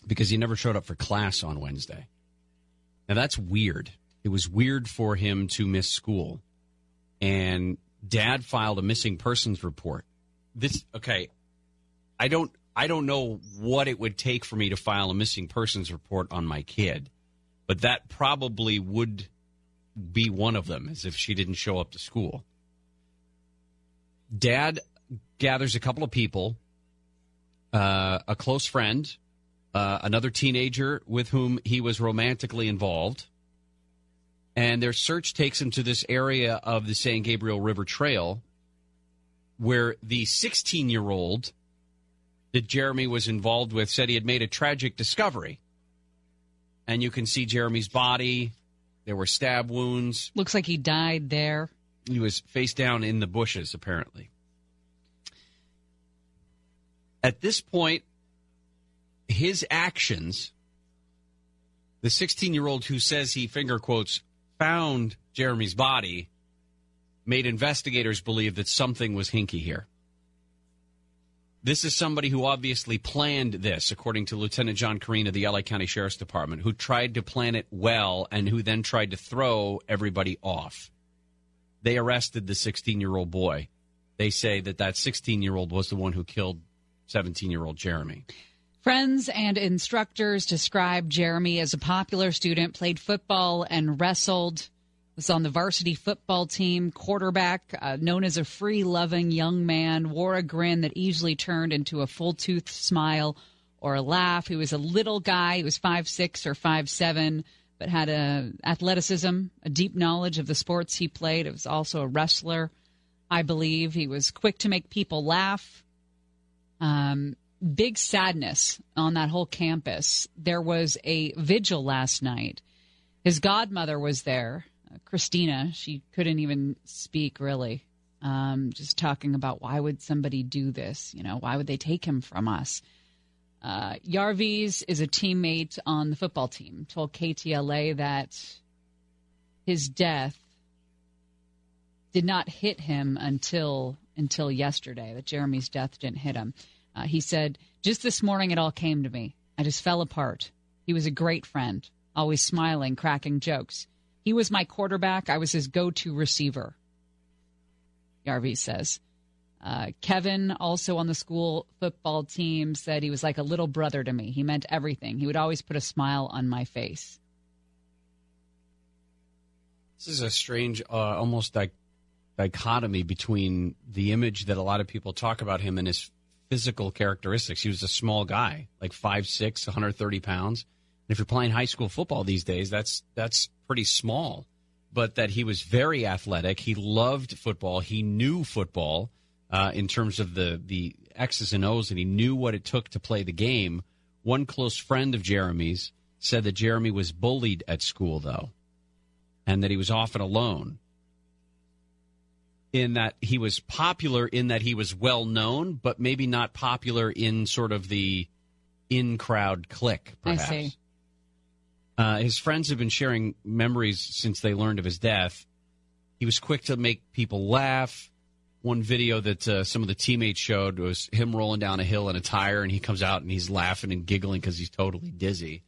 because he never showed up for class on Wednesday. Now, that's weird. It was weird for him to miss school. And dad filed a missing persons report. This, okay, I don't. I don't know what it would take for me to file a missing persons report on my kid, but that probably would be one of them, as if she didn't show up to school. Dad gathers a couple of people, uh, a close friend, uh, another teenager with whom he was romantically involved, and their search takes them to this area of the San Gabriel River Trail where the 16 year old that Jeremy was involved with said he had made a tragic discovery. And you can see Jeremy's body. There were stab wounds. Looks like he died there. He was face down in the bushes, apparently. At this point, his actions, the 16 year old who says he finger quotes found Jeremy's body, made investigators believe that something was hinky here. This is somebody who obviously planned this, according to Lieutenant John Corina of the LA County Sheriff's Department, who tried to plan it well and who then tried to throw everybody off. They arrested the 16 year old boy. They say that that 16 year old was the one who killed 17 year old Jeremy. Friends and instructors described Jeremy as a popular student, played football and wrestled, was on the varsity football team, quarterback, uh, known as a free loving young man, wore a grin that easily turned into a full toothed smile or a laugh. He was a little guy. He was five six or five seven, but had a athleticism, a deep knowledge of the sports he played. He was also a wrestler, I believe. He was quick to make people laugh. Um, big sadness on that whole campus. There was a vigil last night. His godmother was there, Christina. She couldn't even speak really. Um, just talking about why would somebody do this? You know, why would they take him from us? Uh, is a teammate on the football team. Told KTLA that his death did not hit him until until yesterday. That Jeremy's death didn't hit him. Uh, he said, Just this morning it all came to me. I just fell apart. He was a great friend, always smiling, cracking jokes. He was my quarterback. I was his go to receiver. Yarvi says. Uh, Kevin, also on the school football team, said he was like a little brother to me. He meant everything. He would always put a smile on my face. This is a strange, uh, almost like dichotomy between the image that a lot of people talk about him and his physical characteristics. He was a small guy, like 5'6", 130 pounds. And if you're playing high school football these days, that's that's pretty small. But that he was very athletic. He loved football. He knew football uh, in terms of the the X's and O's, and he knew what it took to play the game. One close friend of Jeremy's said that Jeremy was bullied at school, though, and that he was often alone in that he was popular in that he was well known, but maybe not popular in sort of the in crowd clique, perhaps. I see. Uh, his friends have been sharing memories since they learned of his death. He was quick to make people laugh. One video that uh, some of the teammates showed was him rolling down a hill in a tire, and he comes out and he's laughing and giggling because he's totally dizzy.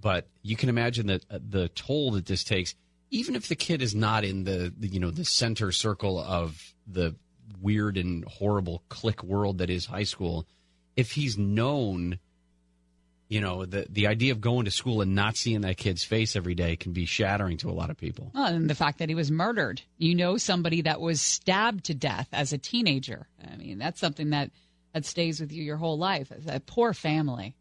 But you can imagine that uh, the toll that this takes even if the kid is not in the, the, you know the center circle of the weird and horrible click world that is high school, if he's known, you know the the idea of going to school and not seeing that kid's face every day can be shattering to a lot of people. Oh, and the fact that he was murdered. You know somebody that was stabbed to death as a teenager. I mean, that's something that that stays with you your whole life. A poor family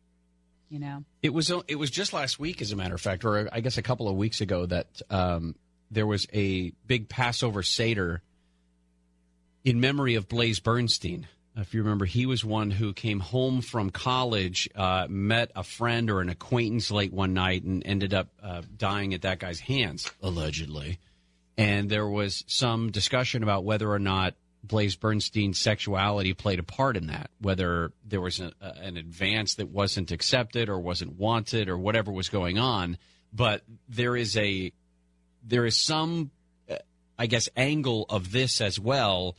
you know. It was it was just last week, as a matter of fact, or I guess a couple of weeks ago, that um, there was a big Passover Seder in memory of Blaze Bernstein. If you remember, he was one who came home from college, uh, met a friend or an acquaintance late one night, and ended up uh, dying at that guy's hands, allegedly. And there was some discussion about whether or not Blaze Bernstein's sexuality played a part in that, whether there was a, a, an advance that wasn't accepted or wasn't wanted or whatever was going on. But there is a there is some, uh, I guess, angle of this as well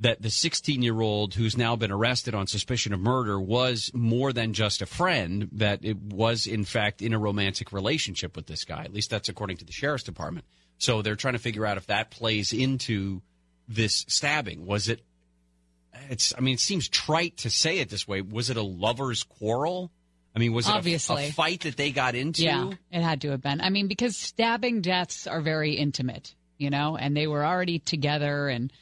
that the 16 year old who's now been arrested on suspicion of murder was more than just a friend, that it was, in fact, in a romantic relationship with this guy. At least that's according to the sheriff's department. So they're trying to figure out if that plays into this stabbing. Was it, it's, I mean, it seems trite to say it this way. Was it a lover's quarrel? I mean, was it Obviously. A, fight that they got into? Yeah, it had to have been. I mean, because stabbing deaths are very intimate, you know, and they were already together. And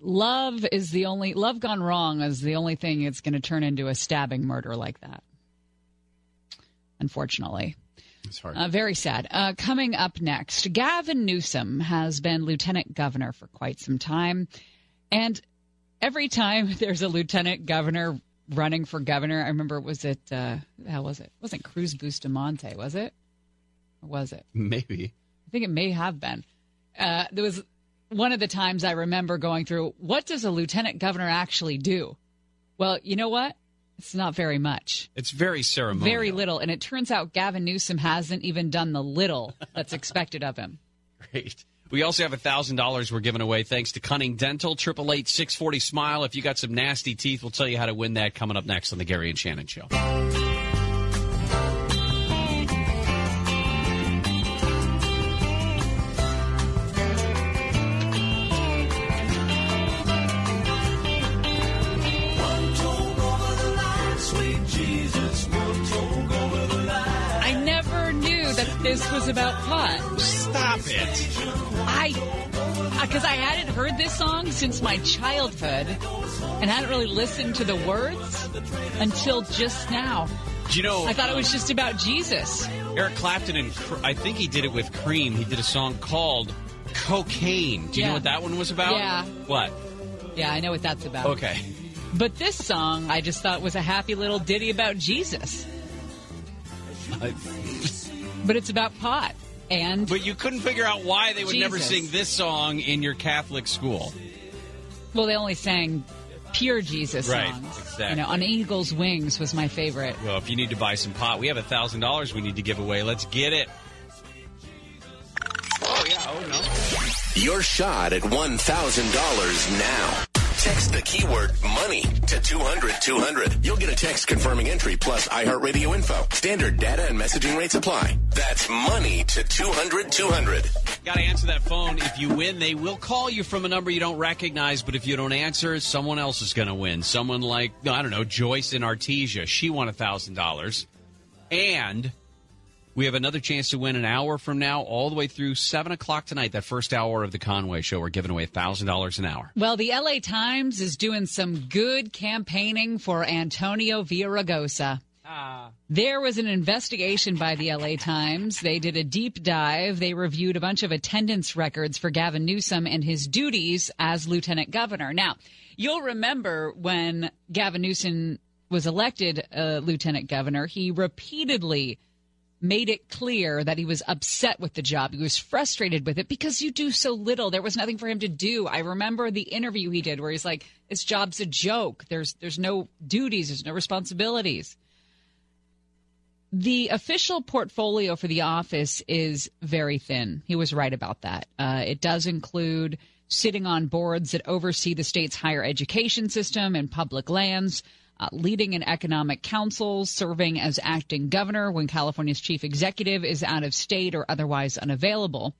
love is the only love gone wrong is the only thing it's going to turn into a stabbing murder like that. Unfortunately. It's hard. Uh, very sad. Uh, coming up next, Gavin Newsom has been lieutenant governor for quite some time. And every time there's a lieutenant governor running for governor, I remember, was it, uh, how was it? It wasn't Cruz Bustamante, was it? Or was it? Maybe. I think it may have been. Uh, there was one of the times I remember going through, what does a lieutenant governor actually do? Well, you know what? It's not very much. It's very ceremonial. Very little. And it turns out Gavin Newsom hasn't even done the little that's expected of him. Great. We also have $1,000 we're giving away thanks to Cunning Dental, 888 640 Smile. If you got some nasty teeth, we'll tell you how to win that coming up next on The Gary and Shannon Show. This was about pot. Stop it. I, uh, because I hadn't heard this song since my childhood and hadn't really listened to the words until just now. Do you know? I thought it was just about Jesus. Eric Clapton and I think he did it with Cream. He did a song called Cocaine. Do you Yeah. know what that one was about? Yeah. What? Yeah, I know what that's about. Okay. But this song, I just thought was a happy little ditty about Jesus. But it's about pot. And But you couldn't figure out why they would never sing this song in your Catholic school. well, they only sang pure Jesus Right, songs. exactly. You know, on Eagle's Wings was my favorite. Well, if you need to buy some pot, we have a $1,000 we need to give away. Let's get it. Oh, yeah. Oh, no. Your shot at $1,000 now. Text the keyword money to 200 200. You'll get a text confirming entry plus iHeartRadio info. Standard data and messaging rates apply. That's money to 200 200. Got to answer that phone. If you win, they will call you from a number you don't recognize. But if you don't answer, someone else is going to win. Someone like I don't know Joyce in Artesia. She won a thousand dollars, and we have another chance to win an hour from now, all the way through seven o'clock tonight. That first hour of the Conway Show, we're giving away a thousand dollars an hour. Well, the LA Times is doing some good campaigning for Antonio Villaraigosa. There was an investigation by the LA Times. They did a deep dive. They reviewed a bunch of attendance records for Gavin Newsom and his duties as lieutenant governor. Now, you'll remember when Gavin Newsom was elected uh, lieutenant governor, he repeatedly made it clear that he was upset with the job. He was frustrated with it because you do so little. There was nothing for him to do. I remember the interview he did where he's like, "This job's a joke. There's there's no duties. There's no responsibilities." The official portfolio for the office is very thin. He was right about that. Uh, it does include sitting on boards that oversee the state's higher education system and public lands, uh, leading in economic councils, serving as acting governor when California's chief executive is out of state or otherwise unavailable.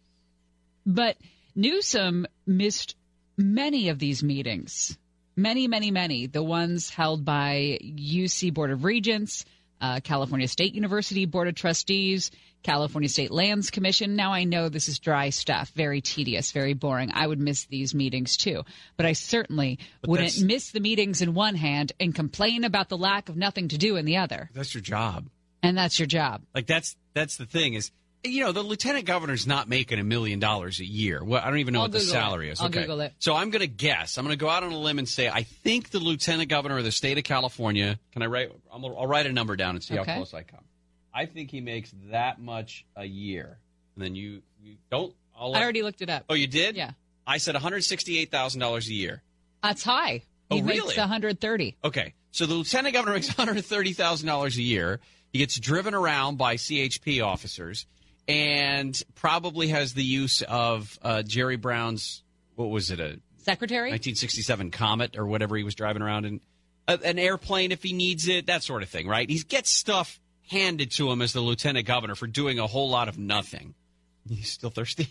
But Newsom missed many of these meetings. Many, many, many. The ones held by UC Board of Regents, uh, California State University Board of Trustees, California State Lands Commission. Now I know this is dry stuff, very tedious, very boring. I would miss these meetings too. But I certainly wouldn't miss the meetings in one hand and complain about the lack of nothing to do in the other. That's your job. And that's your job. Like that's that's the thing is, you know, the lieutenant governor's not making a million dollars a year. Well, I don't even know I'll what the salary it. is. I'll okay, Google it. so I'm going to guess. I'm going to go out on a limb and say I think the lieutenant governor of the state of California. Can I write? I'm, gonna- I'll write a number down and see Okay. how close I come. I think he makes that much a year, and then you you don't. I'll I already looked it up. Oh, you did? Yeah. I said one hundred sixty-eight thousand dollars a year. That's high. He Oh, makes really? 130. Okay, so the lieutenant governor makes one hundred thirty thousand dollars a year. He gets driven around by CHP officers, and probably has the use of uh, Jerry Brown's what was it a Secretary? 1967 Comet or whatever he was driving around in, a, an airplane if he needs it, that sort of thing, right? He gets stuff handed to him as the lieutenant governor for doing a whole lot of nothing. He's still thirsty.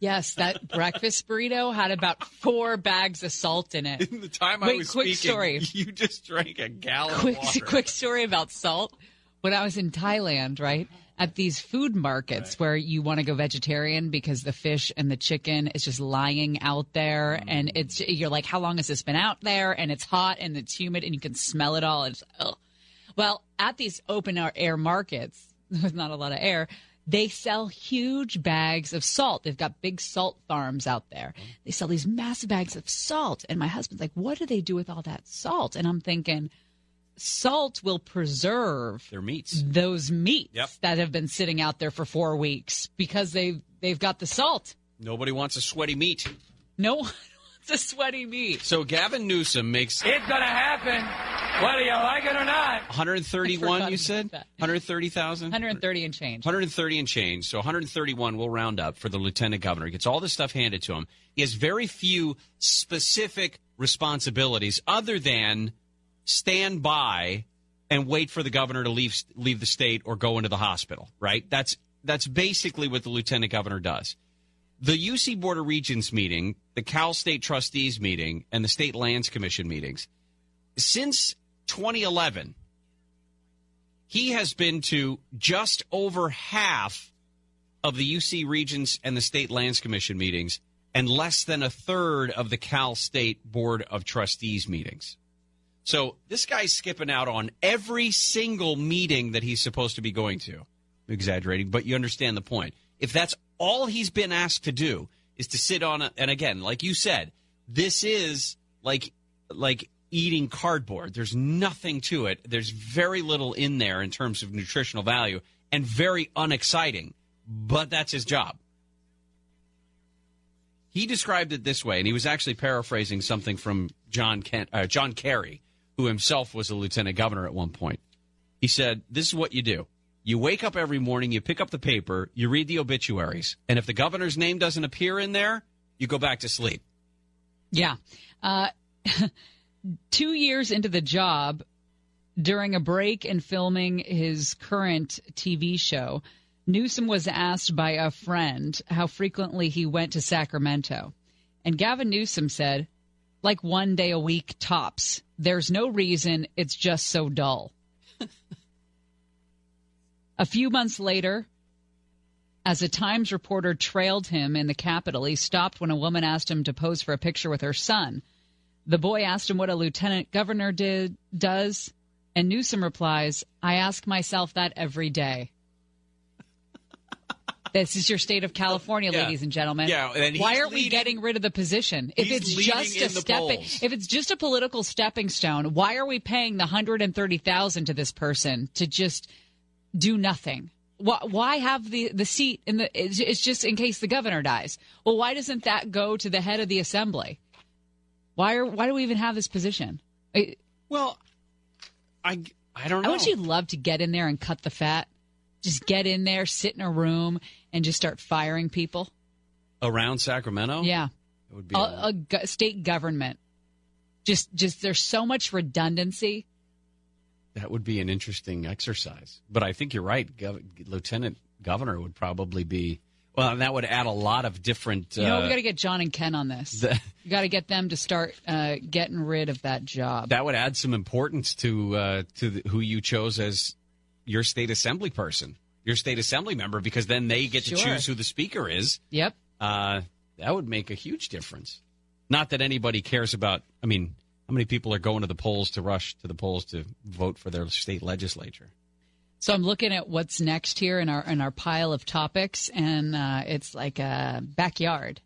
Yes, that breakfast burrito had about four bags of salt in it. In the time I Wait, was quick speaking, story. you just drank a gallon quick, of water. quick story about salt. When I was in Thailand, right, at these food markets where you want to go vegetarian because the fish and the chicken is just lying out there, mm. and it's you're like, how long has this been out there? And it's hot and it's humid, and you can smell it all. It's ugh. Well at these open air markets with not a lot of air. They sell huge bags of salt. They've got big salt farms out there. They sell these massive bags of salt. And my husband's like, what do they do with all that salt? And I'm thinking, salt will preserve Their meats. those meats Yep. that have been sitting out there for four weeks because they've they've got the salt. Nobody wants a sweaty meat. No one wants a sweaty meat. So Gavin Newsom makes It's gonna happen, whether you like it or not. 131. You said about 130,000. 130 and change. 130 and change. So 131 we'll round up for the lieutenant governor. He gets all this stuff handed to him. He has very few specific responsibilities other than stand by and wait for the governor to leave leave the state or go into the hospital, right? That's that's basically what the lieutenant governor does. The UC Board of Regents meeting, the Cal State Trustees meeting, and the State Lands Commission meetings, since 2011, he has been to just over half of the UC Regents and the State Lands Commission meetings and less than a third of the Cal State Board of Trustees meetings. So this guy's skipping out on every single meeting that he's supposed to be going to. I'm exaggerating, but you understand the point. If that's all he's been asked to do is to sit on a, and again, like you said, this is like like eating cardboard. There's nothing to it. There's very little in there in terms of nutritional value and very unexciting, but that's his job. He described it this way, and he was actually paraphrasing something from John Kent, uh, John Kerry, who himself was a lieutenant governor at one point. He said, "This is what you do: you wake up every morning, you pick up the paper, you read the obituaries, and if the governor's name doesn't appear in there, you go back to sleep." Yeah. Uh, two years into the job, during a break in filming his current TV show, Newsom was asked by a friend how frequently he went to Sacramento. And Gavin Newsom said, like one day a week tops. There's no reason, it's just so dull. a few months later, as a Times reporter trailed him in the Capitol, he stopped when a woman asked him to pose for a picture with her son. The boy asked him what a lieutenant governor did does, and Newsom replies, "I ask myself that every day." This is your state of California, Yeah. ladies and gentlemen. Yeah, and Why are we leading- getting rid of the position? If it's just a stepping, if it's just a political stepping stone, why are we paying the hundred and thirty thousand to this person to just do nothing? Why, why have the, the seat in the? It's, it's just in case the governor dies. Well, why doesn't that go to the head of the assembly? Why are why do we even have this position? I, Well, I I don't I know. want you love to get in there and cut the fat. Just get in there, sit in a room, and just start firing people. around Sacramento. Yeah, it would be. a, a- a state government. Just, just there's so much redundancy. That would be an interesting exercise. But I think you're right. Gov- Lieutenant Governor would probably be. Well, and that would add a lot of different. You know, uh, we got to get John and Ken on this. the- you got to get them to start uh, getting rid of that job. that would add some importance to uh, to the, who you chose as your state assembly person, your state assembly member, because then they get to choose who the speaker is. yep. Uh, that would make a huge difference. Not that anybody cares about. I mean, how many people are going to the polls to rush to the polls to vote for their state legislature? So I'm looking at what's next here in our in our pile of topics, and uh, it's like a backyard,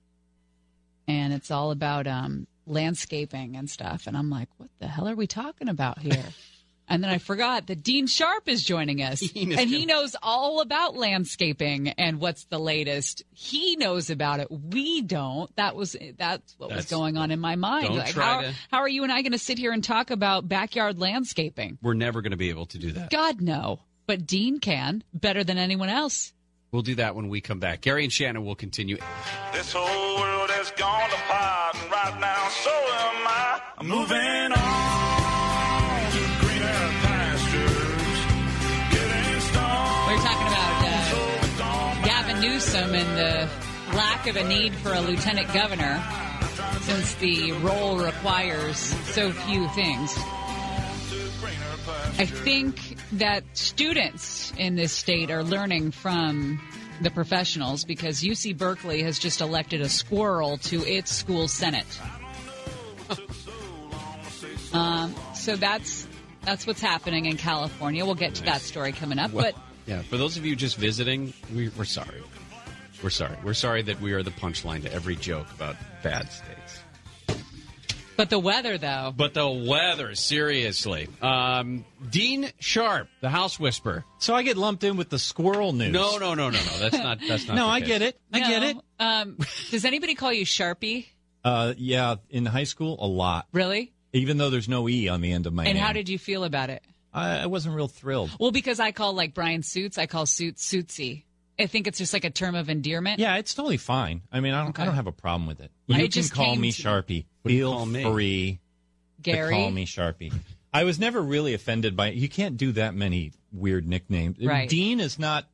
and it's all about um, landscaping and stuff. And I'm like, what the hell are we talking about here? And then I forgot that Dean Sharp is joining us. Dean is and he gonna- knows all about landscaping and what's the latest. He knows about it. We don't. That was that's what was going on in my mind. Don't Like, try how, to- how are you and I going to sit here and talk about backyard landscaping? We're never going to be able to do that. God no. But Dean can better than anyone else. We'll do that when we come back. Gary and Shannon will continue. This whole world has gone apart, and right now so am I. I'm moving on Newsom and the lack of a need for a lieutenant governor since the role requires so few things. I think that students in this state are learning from the professionals because UC Berkeley has just elected a squirrel to its school senate. um, so that's that's what's happening in California. We'll get to that story coming up, but Yeah, for those of you just visiting, we, we're sorry. We're sorry. We're sorry that we are the punchline to every joke about bad states. but the weather though. But the weather, seriously. Um, Dean Sharp, the House Whisperer. So I get lumped in with the squirrel news. No, no, no, no, no. That's not. That's not. no, the I case. get it. I get it. Um, does anybody call you Sharpie? Uh, yeah, in high school, a lot. Really? Even though there's no e on the end of my And name. how did you feel about it? I, I wasn't real thrilled. Well, because I call like Brian Suits, I call Suits Suitsy. I think it's just like a term of endearment. Yeah, it's totally fine. I mean, I don't, Okay. I don't have a problem with it. I You can just call me to- Sharpie. What do you Feel me? free Gary. to call me Sharpie. I was never really offended by You can't do that many weird nicknames. Right. Dean is not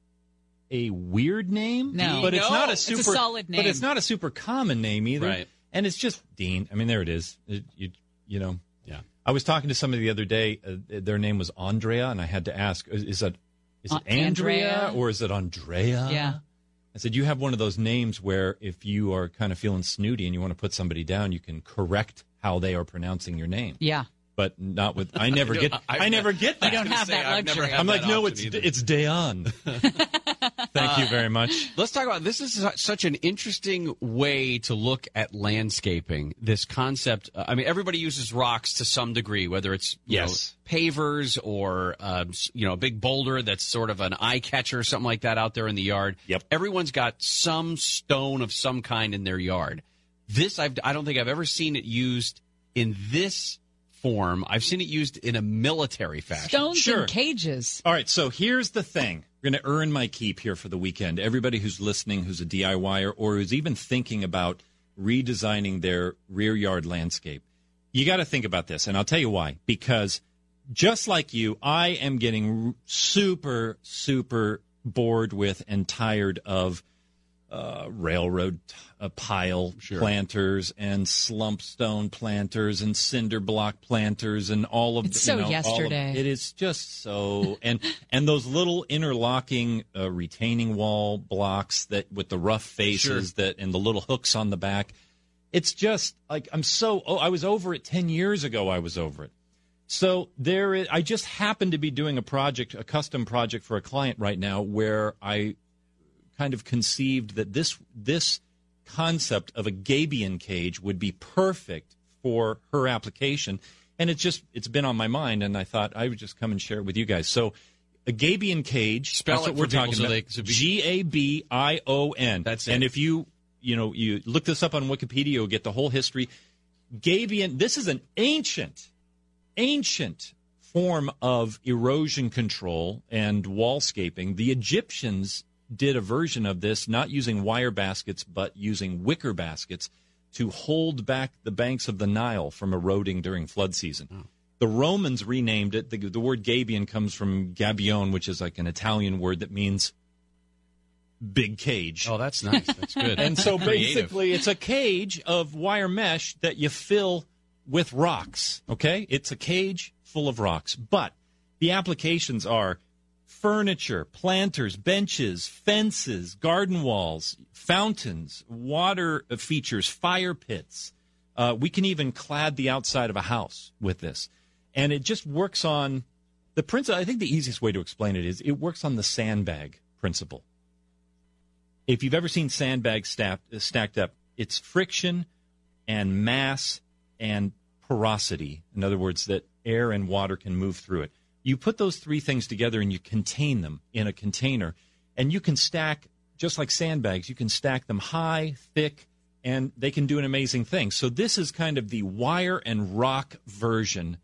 a weird name, No. but it's No. not a It's a super solid But it's not a super common name either. Right. And it's just Dean. I mean, there it is. It- you, you know. Yeah. I was talking to somebody the other day. Uh, their name was Andrea, and I had to ask, is, is that is it Uh, Andrea, Andrea? or is it Andrea? Yeah. I said, you have one of those names where if you are kind of feeling snooty and you want to put somebody down, you can correct how they are pronouncing your name. Yeah. But not with. I never get. I, never get that. You don't have that I've luxury. had I'm like, no, option it's either. it's Dayan. Thank you very much. Let's talk about this. Is such an interesting way to look at landscaping. This concept. uh, I mean, everybody uses rocks to some degree, whether it's you Yes. know, pavers or um, you know a big boulder that's sort of an eye catcher or something like that out there in the yard. Yep. Everyone's got some stone of some kind in their yard. This I've, I don't think I've ever seen it used in this form. I've seen it used in a military fashion. Stones Sure. in cages. All right, so here's the thing. We're going to earn my keep here for the weekend. Everybody who's listening, who's a DIYer, or who's even thinking about redesigning their rear yard landscape, you got to think about this. And I'll tell you why. Because just like you, I am getting r- super, super bored with and tired of uh, railroad uh, pile planters and slump stone planters and cinder block planters and all of It's you so know, all of- yesterday. it is just so and and those little interlocking uh, retaining wall blocks that with the rough faces that and the little hooks on the back. It's just like I'm so oh I was over it 10 years ago I was over it. So there is, I just happen to be doing a project, a custom project for a client right now where I kind of conceived that this this concept of a Gabion cage would be perfect for her application, and it's just it's been on my mind, and I thought I would just come and share it with you guys. So. A Gabion cage. Spell it what we're for people talking so about. so be- G A B I O N. That's it. And if you you know you look this up on Wikipedia, you'll get the whole history. Gabion. This is an ancient ancient form of erosion control and wallscaping. The Egyptians did a version of this, not using wire baskets, but using wicker baskets to hold back the banks of the Nile from eroding during flood season. Hmm. The Romans renamed it. The, the word Gabion comes from gabion, which is like an Italian word that means big cage. Oh, that's nice. That's good. And so basically, it's a cage of wire mesh that you fill with rocks. Okay? It's a cage full of rocks. But the applications are furniture, planters, benches, fences, garden walls, fountains, water features, fire pits. Uh, we can even clad the outside of a house with this. And it just works on the principle. I think the easiest way to explain it is it works on the sandbag principle if you've ever seen sandbags stacked, stacked up, it's friction and mass and porosity. In other words, that air and water can move through it. You put those three things together and you contain them in a container, and you can stack just like sandbags. You can stack them high, thick, and they can do an amazing thing. So this is kind of the wire and rock version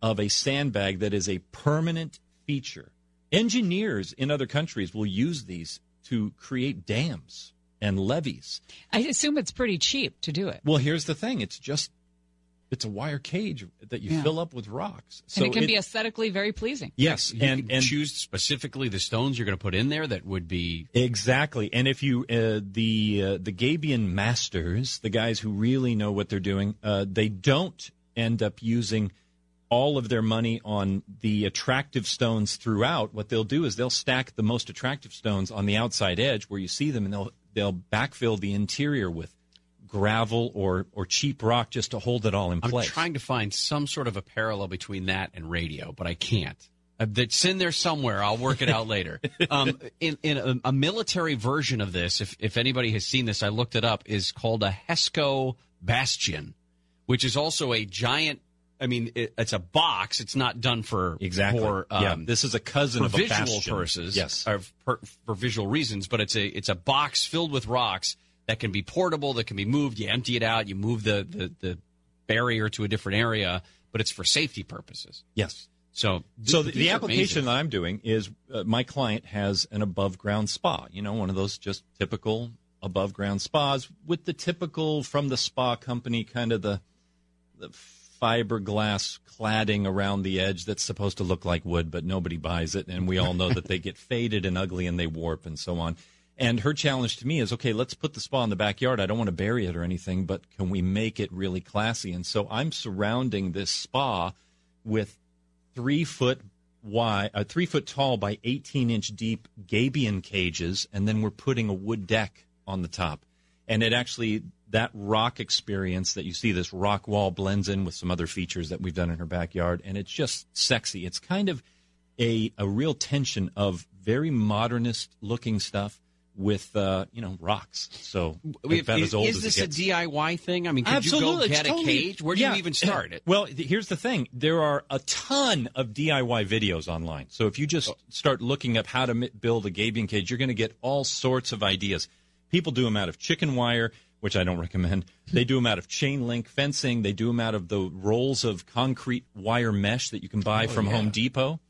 of a sandbag that is a permanent feature. Engineers in other countries will use these to create dams and levees. I assume it's pretty cheap to do it. Well, here's the thing: it's just it's a wire cage that you Yeah. fill up with rocks. So and it can be aesthetically very pleasing. yes, You and can and choose specifically the stones you're going to put in there that would be Exactly, and if you uh, the uh, the Gabion masters, the guys who really know what they're doing, uh, they don't end up using all of their money on the attractive stones throughout. What they'll do is they'll stack the most attractive stones on the outside edge where you see them, and they'll they'll backfill the interior with gravel or or cheap rock just to hold it all in place. I'm trying to find some sort of a parallel between that and radio, but I can't. Uh, That's in there somewhere. I'll work it out later. Um, in in a, a military version of this, if if anybody has seen this, I looked it up. Is called a Hesco Bastion, which is also a giant. I mean, it, it's a box. It's not done for Exactly. For, um, yeah, this is a cousin of a visual bastion. purposes, Yes. or for, for visual reasons. But it's a it's a box filled with rocks that can be portable, that can be moved. You empty it out, you move the the, the barrier to a different area, but it's for safety purposes. Yes. So, So the, the application amazing. that I'm doing is uh, my client has an above ground spa. You know, one of those just typical above ground spas with the typical from the spa company kind of the the fiberglass cladding around the edge that's supposed to look like wood, but nobody buys it, and we all know that they get faded and ugly and they warp and so on. And her challenge to me is, okay, let's put the spa in the backyard. I don't want to bury it or anything, but can we make it really classy? And so I'm surrounding this spa with three foot wide, uh, three foot tall by 18 inch deep gabion cages, and then we're putting a wood deck on the top. And it actually, that rock experience that you see, this rock wall blends in with some other features that we've done in her backyard, and it's just sexy. It's kind of a, a real tension of very modernist looking stuff with, uh, you know, rocks. So We- about is, as old is as this a. DIY thing? I mean, could Absolutely. you go It's get totally- a cage? Where do yeah. you even start it? Well, here's the thing. There are a ton of DIY videos online. So if you Oh. just start looking up how to build a gabion cage, you're going to get all sorts of ideas. People do them out of chicken wire, which I don't recommend. They do them out of chain link fencing. They do them out of the rolls of concrete wire mesh that you can Oh, buy from Home Depot.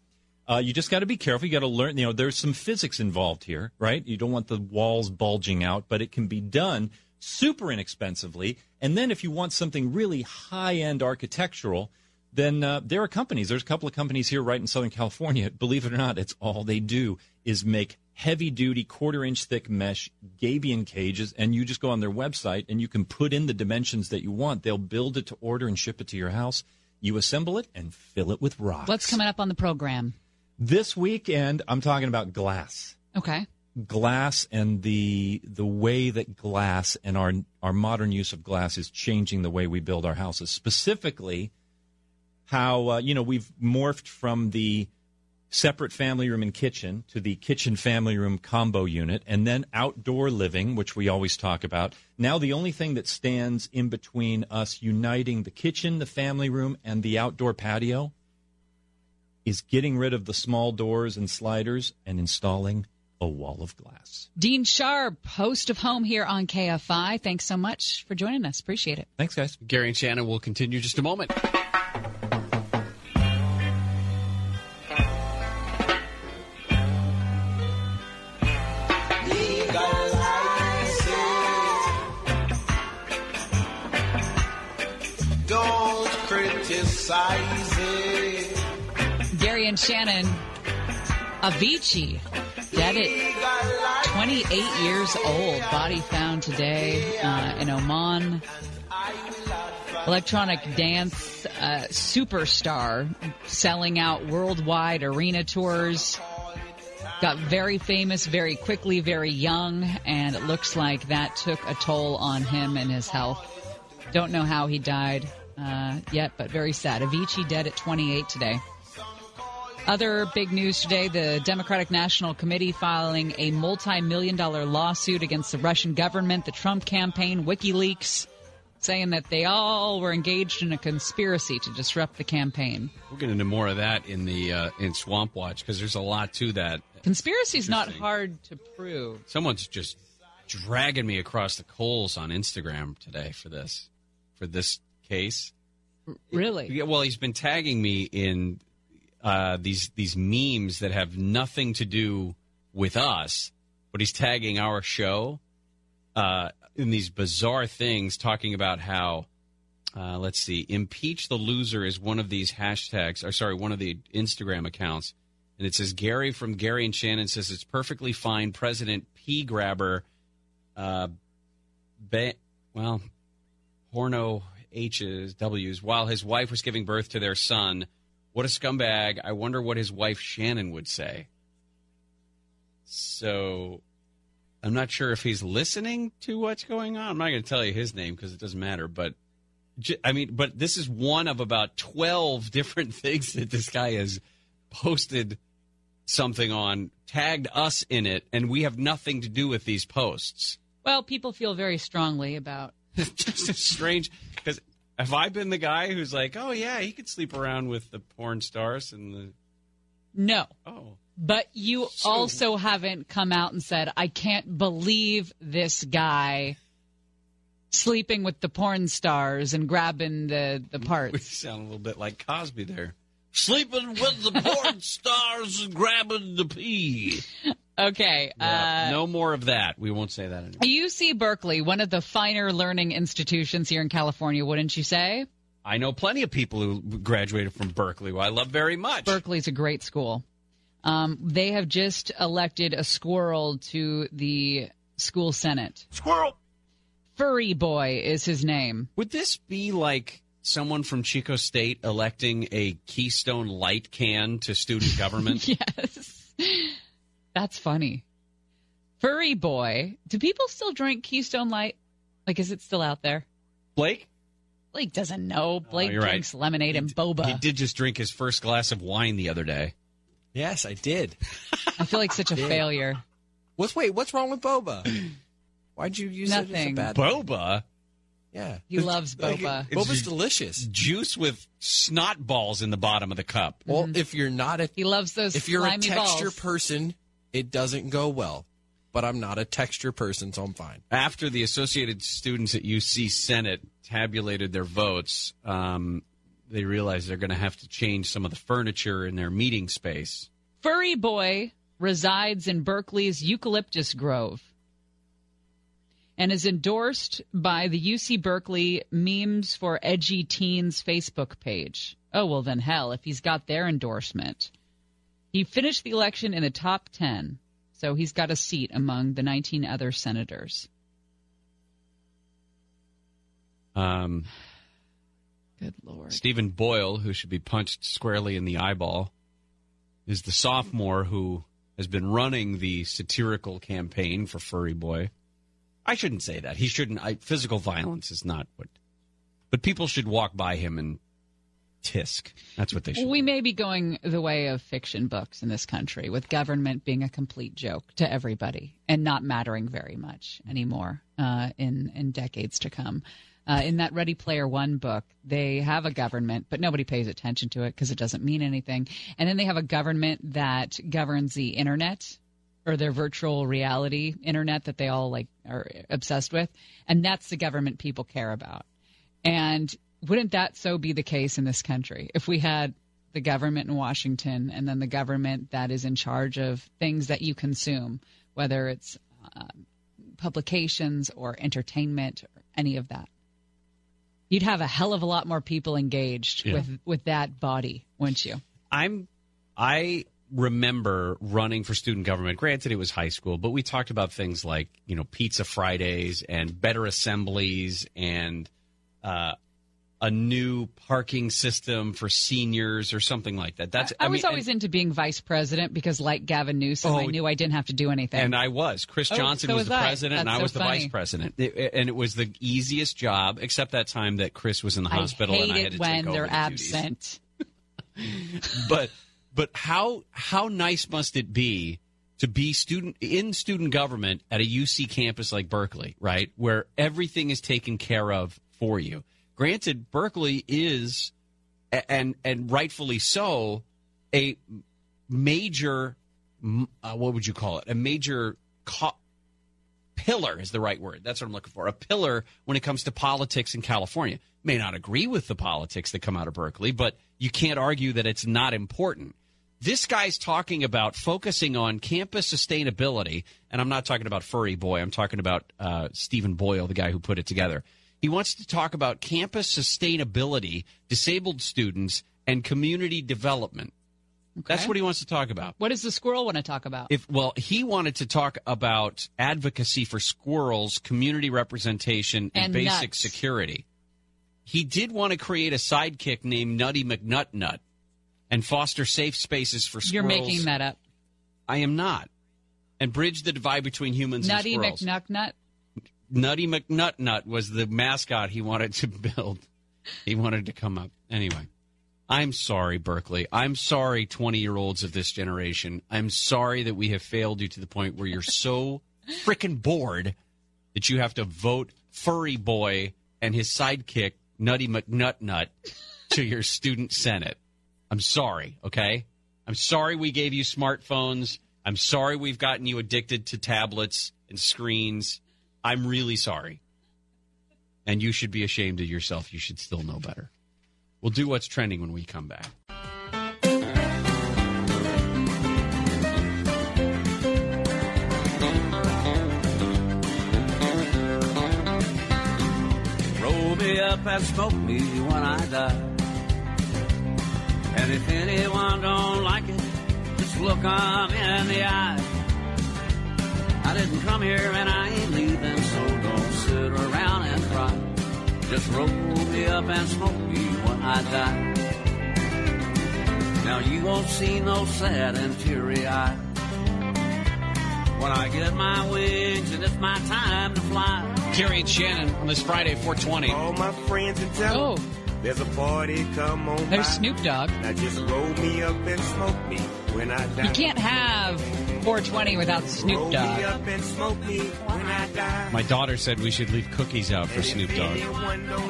Uh, you just got to be careful. You got to learn. You know, there's some physics involved here, right? You don't want the walls bulging out, but it can be done super inexpensively. And then if you want something really high end architectural, then uh, there are companies. There's a couple of companies here right in Southern California. Believe it or not, it's all they do is make heavy duty quarter inch thick mesh gabion cages and you just go on their website and you can put in the dimensions that you want they'll build it to order and ship it to your house you assemble it and fill it with rocks What's coming up on the program? This weekend, I'm talking about glass. Okay. Glass and the the way that glass and our our modern use of glass is changing the way we build our houses. Specifically, how uh, you know we've morphed from the separate family room and kitchen to the kitchen family room combo unit, and then outdoor living, which we always talk about. Now, the only thing that stands in between us uniting the kitchen, the family room, and the outdoor patio is getting rid of the small doors and sliders and installing a wall of glass. Dean Sharp, host of Home here on KFI. Thanks so much for joining us. Appreciate it. Thanks, guys. Gary and Shannon will continue just a moment. Don't criticize it. Gary and Shannon, Avicii, dead at 28 years old. Body found today uh, in Oman. Electronic dance uh, superstar, selling out worldwide arena tours. Got very famous very quickly, very young, and it looks like that took a toll on him and his health. Don't know how he died uh, yet, but very sad. Avicii dead at 28 today. Other big news today the Democratic National Committee filing a multi million dollar lawsuit against the Russian government, the Trump campaign, WikiLeaks. saying that they all were engaged in a conspiracy to disrupt the campaign. We'll get into more of that in the uh, in Swamp Watch because there's a lot to that. Conspiracy is not hard to prove. Someone's just dragging me across the coals on Instagram today for this for this case. Really? Yeah, well, he's been tagging me in uh, these these memes that have nothing to do with us, but he's tagging our show uh, in these bizarre things, talking about how. Uh, let's see. Impeach the loser is one of these hashtags. Or sorry, one of the Instagram accounts, and it says Gary from Gary and Shannon says it's perfectly fine. President P grabber, uh, ba- well, porno H's, W's, while his wife was giving birth to their son. What a scumbag. I wonder what his wife Shannon would say. So I'm not sure if he's listening to what's going on. I'm not going to tell you his name because it doesn't matter. But I mean, but this is one of about 12 different things that this guy has posted something on, tagged us in it, and we have nothing to do with these posts. Well, people feel very strongly about. just strange because have I been the guy who's like, oh yeah, he could sleep around with the porn stars and the No. oh. But you So- also haven't come out and said, I can't believe this guy sleeping with the porn stars and grabbing the, the we sound a little bit like Cosby there, sleeping with the porn stars and grabbing the pee. Okay. Yeah, Uh, no more of that. We won't say that anymore. UC Berkeley, one of the finer learning institutions here in California, wouldn't you say? I know plenty of people who graduated from Berkeley, who I love very much. Berkeley's a great school. Um, they have just elected a squirrel to the school senate. Squirrel. Furry Boy is his name. Would this be like someone from Chico State electing a Keystone Light can to student government? Yes. That's funny. Furry Boy. Do people still drink Keystone Light? Like, is it still out there? Blake? Blake doesn't know. Oh, Blake Oh, you're right. drinks lemonade and boba. He did just drink his first glass of wine the other day. Yes, I did. I feel like such a failure. What's wait? What's wrong with boba? Why'd you use it as a Nothing. bad? Boba? Yeah, He loves Like, boba. It's boba's ju- delicious. Juice with snot balls in the bottom of the cup. Well, if you're not a He loves those if you're a slimy texture balls. person, it doesn't go well. But I'm not a texture person, so I'm fine. After the Associated Students at UC Senate tabulated their votes, um, they realized they're going to have to change some of the furniture in their meeting space. Furry Boy resides in Berkeley's Eucalyptus Grove and is endorsed by the UC Berkeley Memes for Edgy Teens Facebook page. Oh, well, then hell, if he's got their endorsement. He finished the election in the top 10, so he's got a seat among the 19 other senators. Um, Good Lord. Stephen Boyle, who should be punched squarely in the eyeball, is the sophomore who has been running the satirical campaign for Furry Boy. I shouldn't say that. He shouldn't. I, physical violence is not what. But people should walk by him and tisk. That's what they should. We do. may be going the way of fiction books in this country, with government being a complete joke to everybody and not mattering very much anymore uh, in in decades to come. Uh, in that Ready Player One book, they have a government, but nobody pays attention to it because it doesn't mean anything. And then they have a government that governs the internet or their virtual reality internet that they all like are obsessed with, and that's the government people care about. And wouldn't that so be the case in this country if we had the government in Washington and then the government that is in charge of things that you consume, whether it's uh, publications or entertainment or any of that? You'd have a hell of a lot more people engaged Yeah. with with that body, wouldn't you? I'm I remember running for student government. Granted, it was high school, but we talked about things like you know pizza Fridays and better assemblies and uh, a new parking system for seniors or something like that. That's I, was mean, always into being vice president because, like Gavin Newsom, I Oh, knew I didn't have to do anything. And I was. Chris Oh, Johnson so was was the I. president, and That's I so was the funny. vice president. It- and it was the easiest job, except that time that Chris was in the hospital I and I had to when take over they're the absent. but but how how nice must it be to be student in student government at a UC campus like Berkeley, right, where everything is taken care of for you. Granted, Berkeley is, and and rightfully so, a major, uh, what would you call it? A major co- pillar is the right word. That's what I'm looking for. A pillar when it comes to politics in California. May not agree with the politics that come out of Berkeley, but you can't argue that it's not important. This guy's talking about focusing on campus sustainability, and I'm not talking about Furry Boy. I'm talking about uh, Stephen Boyle, the guy who put it together. He wants to talk about campus sustainability, disabled students, and community development. That's what he wants to talk about. What does the squirrel want to talk about? If well, he wanted to talk about advocacy for squirrels, community representation, and, And basic nuts. security. He did want to create a sidekick named Nutty McNutnut and foster safe spaces for squirrels. You're making that up. I am not. And bridge the divide between humans Nutty and squirrels. Nutty McNucknut. Nutty McNutnut was the mascot he wanted to build. He wanted to come up. Anyway, I'm sorry, Berkeley. I'm sorry, 20 year olds of this generation. I'm sorry that we have failed you to the point where you're so freaking bored that you have to vote Furry Boy and his sidekick, Nutty McNutnut, to your student senate. I'm sorry, okay? I'm sorry we gave you smartphones. I'm sorry we've gotten you addicted to tablets and screens. I'm really sorry. And you should be ashamed of yourself. You should still know better. We'll do what's trending when we come back. Roll me up and smoke me when I die. And if anyone don't like it, just look 'em in the eye. I didn't come here and I ain't leaving, so don't sit around and cry. Just roll me up and smoke me when I die. Now you won't see no sad and teary eye. When I get my wings and it's my time to fly. Gary and Shannon on this Friday, 420. All my friends and tell 'em Oh, there's a party, come on there's. Snoop Dogg. Now just roll me up and smoke me when I die. You can't have 420 without roll Snoop me Dogg. up and smoke me when I die. My daughter said we should leave cookies out for Snoop Dogg.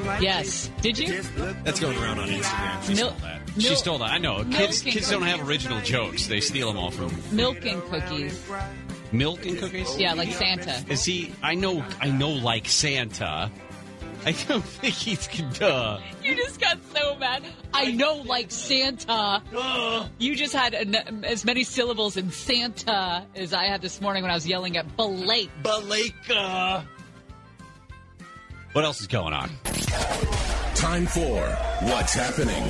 like Yes. it, Did you? That's going around on Instagram. She Mil- saw that. She stole that. I know. Milk Kids and kids don't have original jokes. They steal them all from Milk and cookies. milk and cookies. Yeah, like Santa. Is he? I know. I know. Like Santa. I don't think he's. Duh. You just got so mad. I know, like Santa. You just had an, as many syllables in Santa as I had this morning when I was yelling at Blake. Baleka. Uh. What else is going on? Time for What's Happening.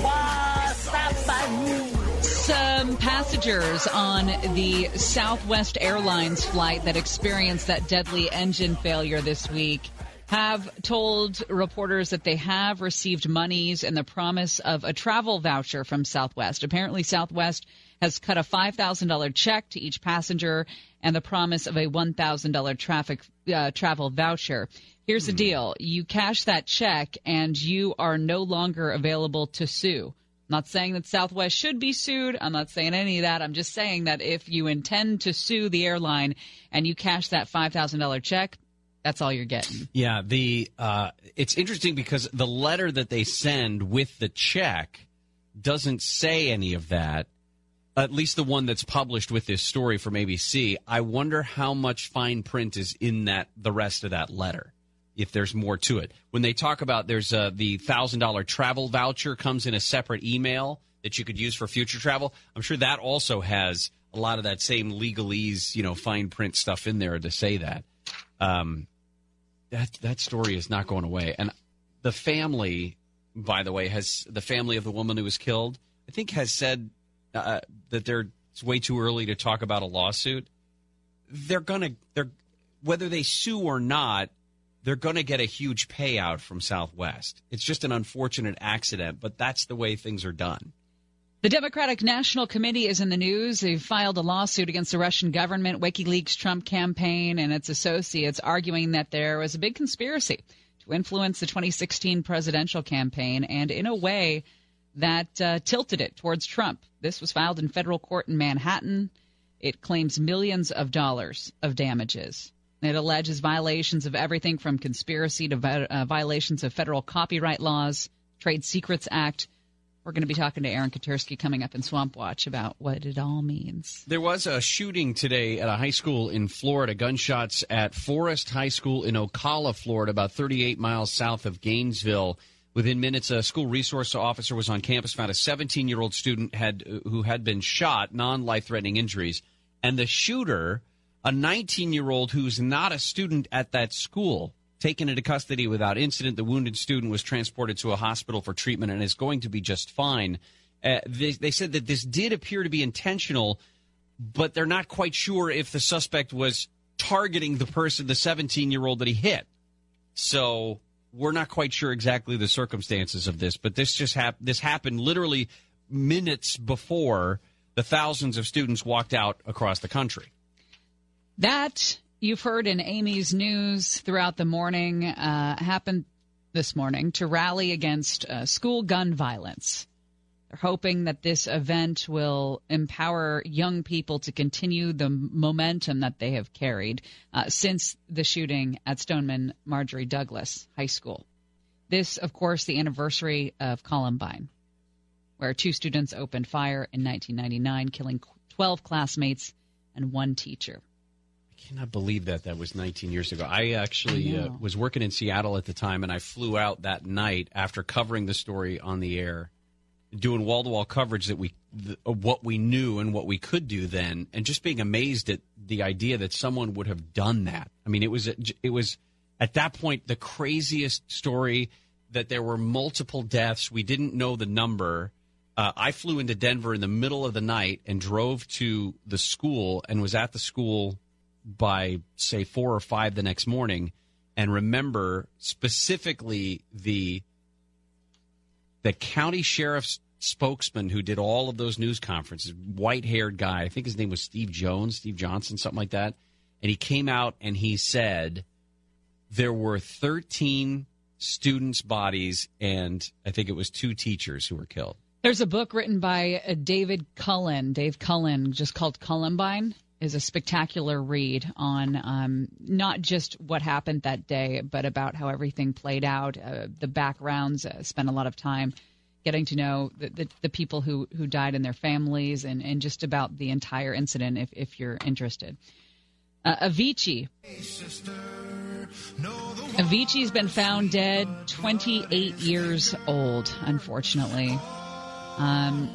Some passengers on the Southwest Airlines flight that experienced that deadly engine failure this week have told reporters that they have received monies and the promise of a travel voucher from Southwest. Apparently, Southwest has cut a $5,000 check to each passenger and the promise of a $1,000 traffic uh, travel voucher. Here's the deal: you cash that check, and you are no longer available to sue. I'm not saying that Southwest should be sued. I'm not saying any of that. I'm just saying that if you intend to sue the airline and you cash that $5,000 check, that's all you're getting. Yeah, the uh, it's interesting because the letter that they send with the check doesn't say any of that. At least the one that's published with this story from ABC. I wonder how much fine print is in that the rest of that letter. If there's more to it, when they talk about there's uh, the thousand dollar travel voucher comes in a separate email that you could use for future travel. I'm sure that also has a lot of that same legalese, you know, fine print stuff in there to say that. Um, that that story is not going away. And the family, by the way, has the family of the woman who was killed. I think has said uh, that they're it's way too early to talk about a lawsuit. They're gonna they're whether they sue or not, they're gonna get a huge payout from Southwest. It's just an unfortunate accident, but that's the way things are done. The Democratic National Committee is in the news. They've filed a lawsuit against the Russian government, WikiLeaks, Trump campaign, and its associates, arguing that there was a big conspiracy to influence the 2016 presidential campaign and in a way that uh, tilted it towards Trump. This was filed in federal court in Manhattan. It claims millions of dollars of damages. It alleges violations of everything from conspiracy to uh, violations of federal copyright laws, Trade Secrets Act. We're going to be talking to Aaron Katersky coming up in Swamp Watch about what it all means. There was a shooting today at a high school in Florida. Gunshots at Forest High School in Ocala, Florida, about 38 miles south of Gainesville. Within minutes, a school resource officer was on campus, found a 17 year old student had who had been shot, non life threatening injuries, and the shooter, a 19 year old who's not a student at that school, taken into custody without incident. The wounded student was transported to a hospital for treatment and is going to be just fine. Uh, they, they said that this did appear to be intentional, but they're not quite sure if the suspect was targeting the person, the 17 year old that he hit. So we're not quite sure exactly the circumstances of this, but this just hap- this happened literally minutes before the thousands of students walked out across the country. That you've heard in Amy's news throughout the morning uh, happened this morning to rally against uh, school gun violence. They're hoping that this event will empower young people to continue the momentum that they have carried uh, since the shooting at Stoneman Marjory Douglas High School. This, of course, the anniversary of Columbine, where two students opened fire in 1999, killing 12 classmates and one teacher. I cannot believe that that was 19 years ago. I actually I uh, was working in Seattle at the time, and I flew out that night after covering the story on the air, doing wall to wall coverage that we th- of what we knew and what we could do then, and just being amazed at the idea that someone would have done that. I mean, it was it was at that point the craziest story that there were multiple deaths. We didn't know the number. Uh, I flew into Denver in the middle of the night and drove to the school and was at the school by say four or five the next morning and remember specifically the the county sheriff's spokesman who did all of those news conferences white haired guy. I think his name was steve jones steve johnson something like that. And he came out and he said there were 13 students bodies and i think it was two teachers who were killed. There's a book written by uh, David Cullen, Dave Cullen, just called Columbine. Is a spectacular read on um, not just what happened that day, but about how everything played out, uh, the backgrounds. Uh, spent a lot of time getting to know the, the, the people who, who died and their families, and, and just about the entire incident. If if you're interested, uh, Avicii. Avicii's been found dead, 28 years old, unfortunately. Um,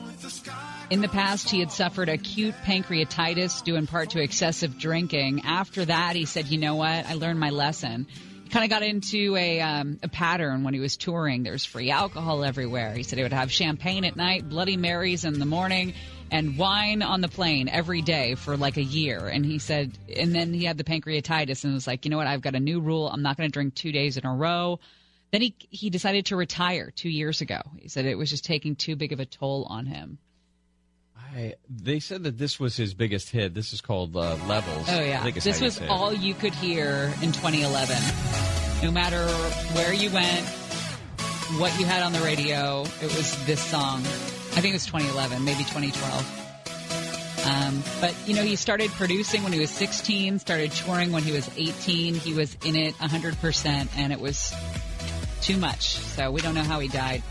in the past, he had suffered acute pancreatitis due in part to excessive drinking. After that, he said, "You know what? I learned my lesson." He kind of got into a um, a pattern when he was touring. There's free alcohol everywhere. He said he would have champagne at night, Bloody Marys in the morning, and wine on the plane every day for like a year. And he said, and then he had the pancreatitis and was like, "You know what? I've got a new rule. I'm not going to drink two days in a row." Then he he decided to retire two years ago. He said it was just taking too big of a toll on him. I, they said that this was his biggest hit. This is called uh, Levels. Oh yeah, this how you was all you could hear in 2011. No matter where you went, what you had on the radio, it was this song. I think it was 2011, maybe 2012. Um, but you know, he started producing when he was 16, started touring when he was 18. He was in it 100%, and it was too much. So we don't know how he died.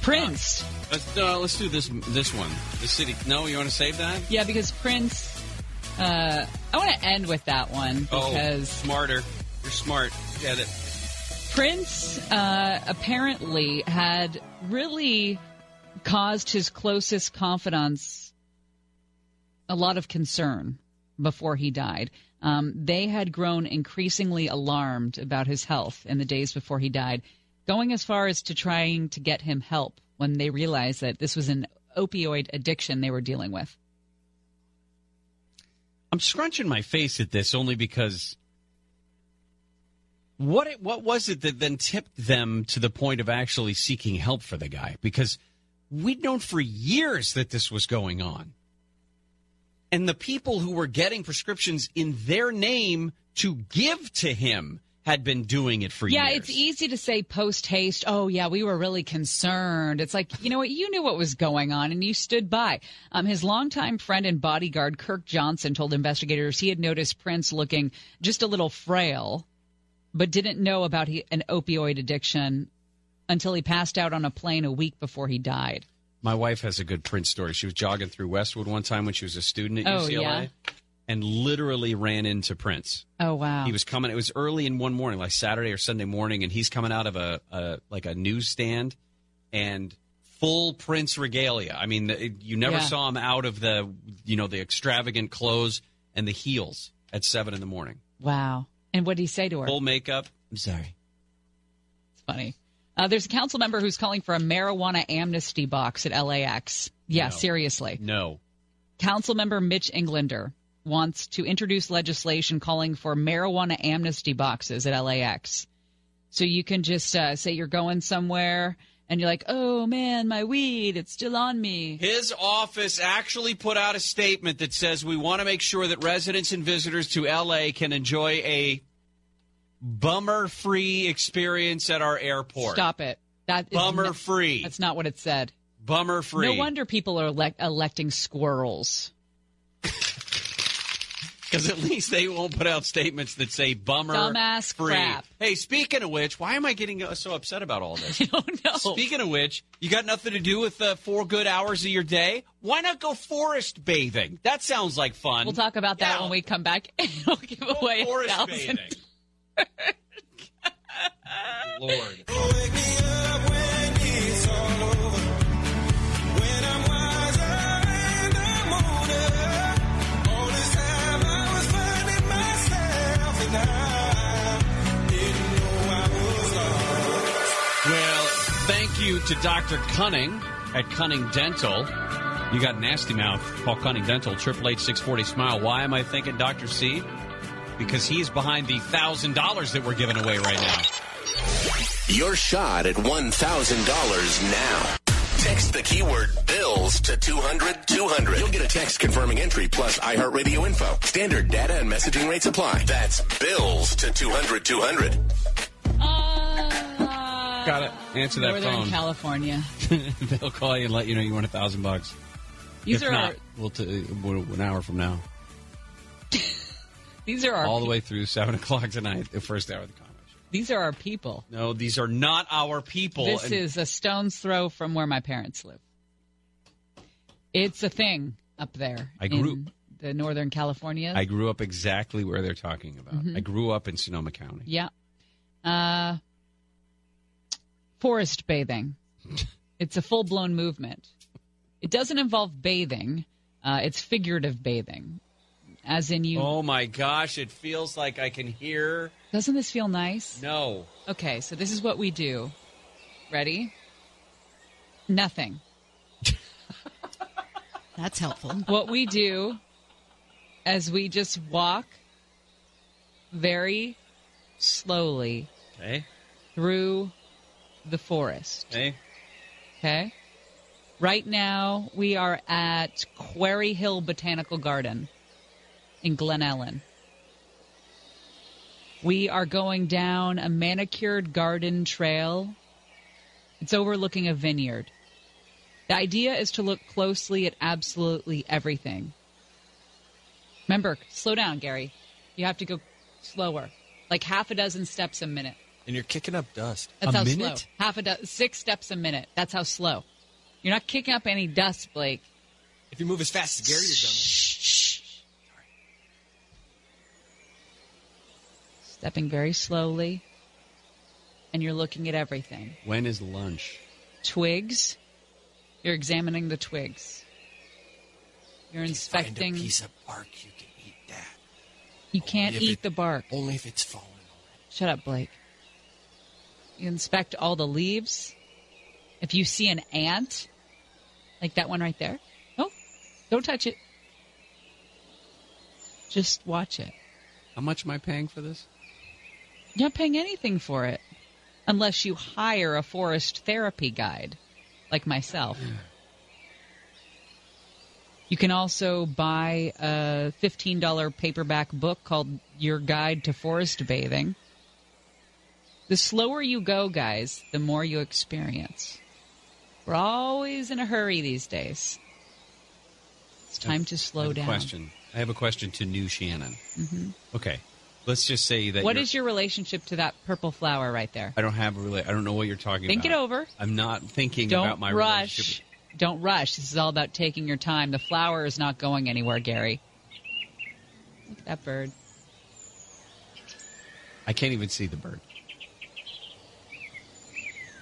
Prince. Let's uh, let's do this this one. The city. No, you want to save that? Yeah, because Prince. Uh, I want to end with that one because smarter. You're smart. Get it. Prince uh, apparently had really caused his closest confidants a lot of concern before he died. Um, they had grown increasingly alarmed about his health in the days before he died, going as far as to trying to get him help when they realized that this was an opioid addiction they were dealing with. I'm scrunching my face at this only because what it, what was it that then tipped them to the point of actually seeking help for the guy? Because we'd known for years that this was going on. And the people who were getting prescriptions in their name to give to him had been doing it for Yeah, years. Yeah, it's easy to say post haste, oh, yeah, we were really concerned. It's like, you know what? You knew what was going on and you stood by. Um, his longtime friend and bodyguard, Kirk Johnson, told investigators he had noticed Prince looking just a little frail, but didn't know about he, an opioid addiction until he passed out on a plane a week before he died. My wife has a good Prince story. She was jogging through Westwood one time when she was a student at Oh, UCLA yeah? And literally ran into Prince. Oh, wow. He was coming. It was early in one morning, like Saturday or Sunday morning, and he's coming out of a, a like a newsstand and full Prince regalia. I mean, the- you never Yeah. saw him out of the you know the extravagant clothes and the heels at seven in the morning. Wow. And what did he say to her? Full makeup. I'm sorry. It's funny. Uh, there's a council member who's calling for a marijuana amnesty box at LAX. Yeah, No. seriously. No. Council member Mitch Englander wants to introduce legislation calling for marijuana amnesty boxes at LAX. So you can just uh, say you're going somewhere and you're like, oh man, my weed, it's still on me. His office actually put out a statement that says we want to make sure that residents and visitors to LA can enjoy a bummer free experience at our airport. Stop it. That is Bummer not- free. That's not what it said. Bummer free. No wonder people are elect- electing squirrels. Because at least they won't put out statements that say bummer Dumbass free. crap. Hey, speaking of which, why am I getting uh, so upset about all this? I don't know. Speaking of which, you got nothing to do with uh, four good hours of your day? Why not go forest bathing? That sounds like fun. We'll talk about that Yeah. when we come back. we'll give away forest thousand. bathing. Lord. Well, thank you to Dr. Cunning at Cunning Dental. You got nasty mouth. Call Cunning Dental, Triple H six forty smile. Why am I thinking Dr. C? Because he's behind the thousand dollars that we're giving away right now. Your shot at $1,000 now. Text the keyword bills to 200 200. You'll get a text confirming entry plus iHeartRadio info. Standard data and messaging rates apply. That's bills to 200 200. Uh, Got it. Answer that Northern phone. California. They'll call you and let you know you won a thousand bucks. These if are not, our, we'll t- we'll- an hour from now, these are our all the way through seven o'clock tonight, the first hour of the Conway Show. These are our people. No, these are not our people. This and- is a stone's throw from where my parents live. It's a thing up there. I grew- in the Northern California. I grew up exactly where they're talking about. Mm-hmm. I grew up in Sonoma County. Yeah. Uh, forest bathing. It's a full blown movement. It doesn't involve bathing, uh, it's figurative bathing. As in, you. Oh my gosh, it feels like I can hear. Doesn't this feel nice? No. Okay, so this is what we do. Ready? Nothing. That's helpful. What we do as we just walk very slowly Okay. through the forest. Okay. Okay. Right now, we are at Quarry Hill Botanical Garden in Glen Ellen. We are going down a manicured garden trail. It's overlooking a vineyard. The idea is to look closely at absolutely everything. Remember, slow down, Gary. You have to go slower, like half a dozen steps a minute. And you're kicking up dust. That's a how minute? slow. Half a do- six steps a minute. That's how slow. You're not kicking up any dust, Blake. If you move as fast as Gary, you're done. Stepping very slowly, and you're looking at everything. When is lunch? Twigs. You're examining the twigs. You're Find inspecting. a piece of bark, you can eat that. You can't eat it- the bark. Only if it's fallen. Shut up, Blake. You inspect all the leaves. If you see an ant, like that one right there, oh, don't touch it. Just watch it. How much am I paying for this? You're not paying anything for it unless you hire a forest therapy guide like myself. You can also buy a $15 paperback book called Your Guide to Forest Bathing. The slower you go, guys, the more you experience. We're always in a hurry these days. It's time to I slow a down. question. I have a question to New Shannon. hmm Okay, let's just say that. What is your relationship to that purple flower right there? I don't have a really. I don't know what you're talking about. Think about. it over. I'm not thinking Don't about my rush. relationship. Don't rush. This is all about taking your time. The flower is not going anywhere, Gary. Look at that bird. I can't even see the bird.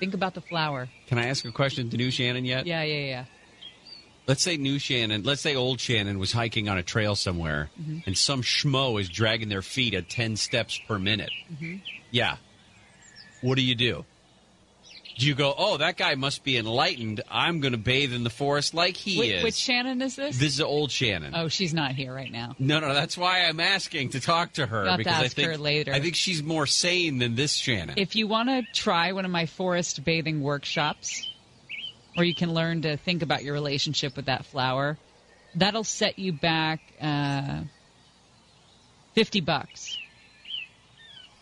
Think about the flower. Can I ask a question to New Shannon yet? Yeah, yeah, yeah. Let's say New Shannon, let's say old Shannon was hiking on a trail somewhere Mhm. and some schmo is dragging their feet at 10 steps per minute. hmm Yeah. What do you do? Do you go, oh, that guy must be enlightened. I'm going to bathe in the forest like he Which, is. which Shannon is this? this is old Shannon. Oh, she's not here right now. No, no, that's why I'm asking to talk to her You'll to because I think her later. I think she's more sane than this Shannon. If you want to try one of my forest bathing workshops, where you can learn to think about your relationship with that flower, that'll set you back uh, fifty bucks.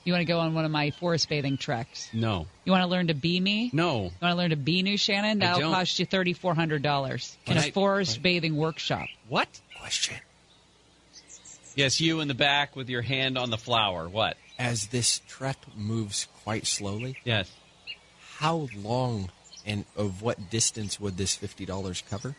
You want to go on one of my forest bathing treks? no, You want to learn to be me? no. You want to learn to be New Shannon? That'll cost you thirty four hundred dollars in Can a I- forest bathing workshop. What? Question. Yes, you in the back with your hand on the flower. What? As this trek moves quite slowly, Yes. how long and of what distance would this fifty dollars cover?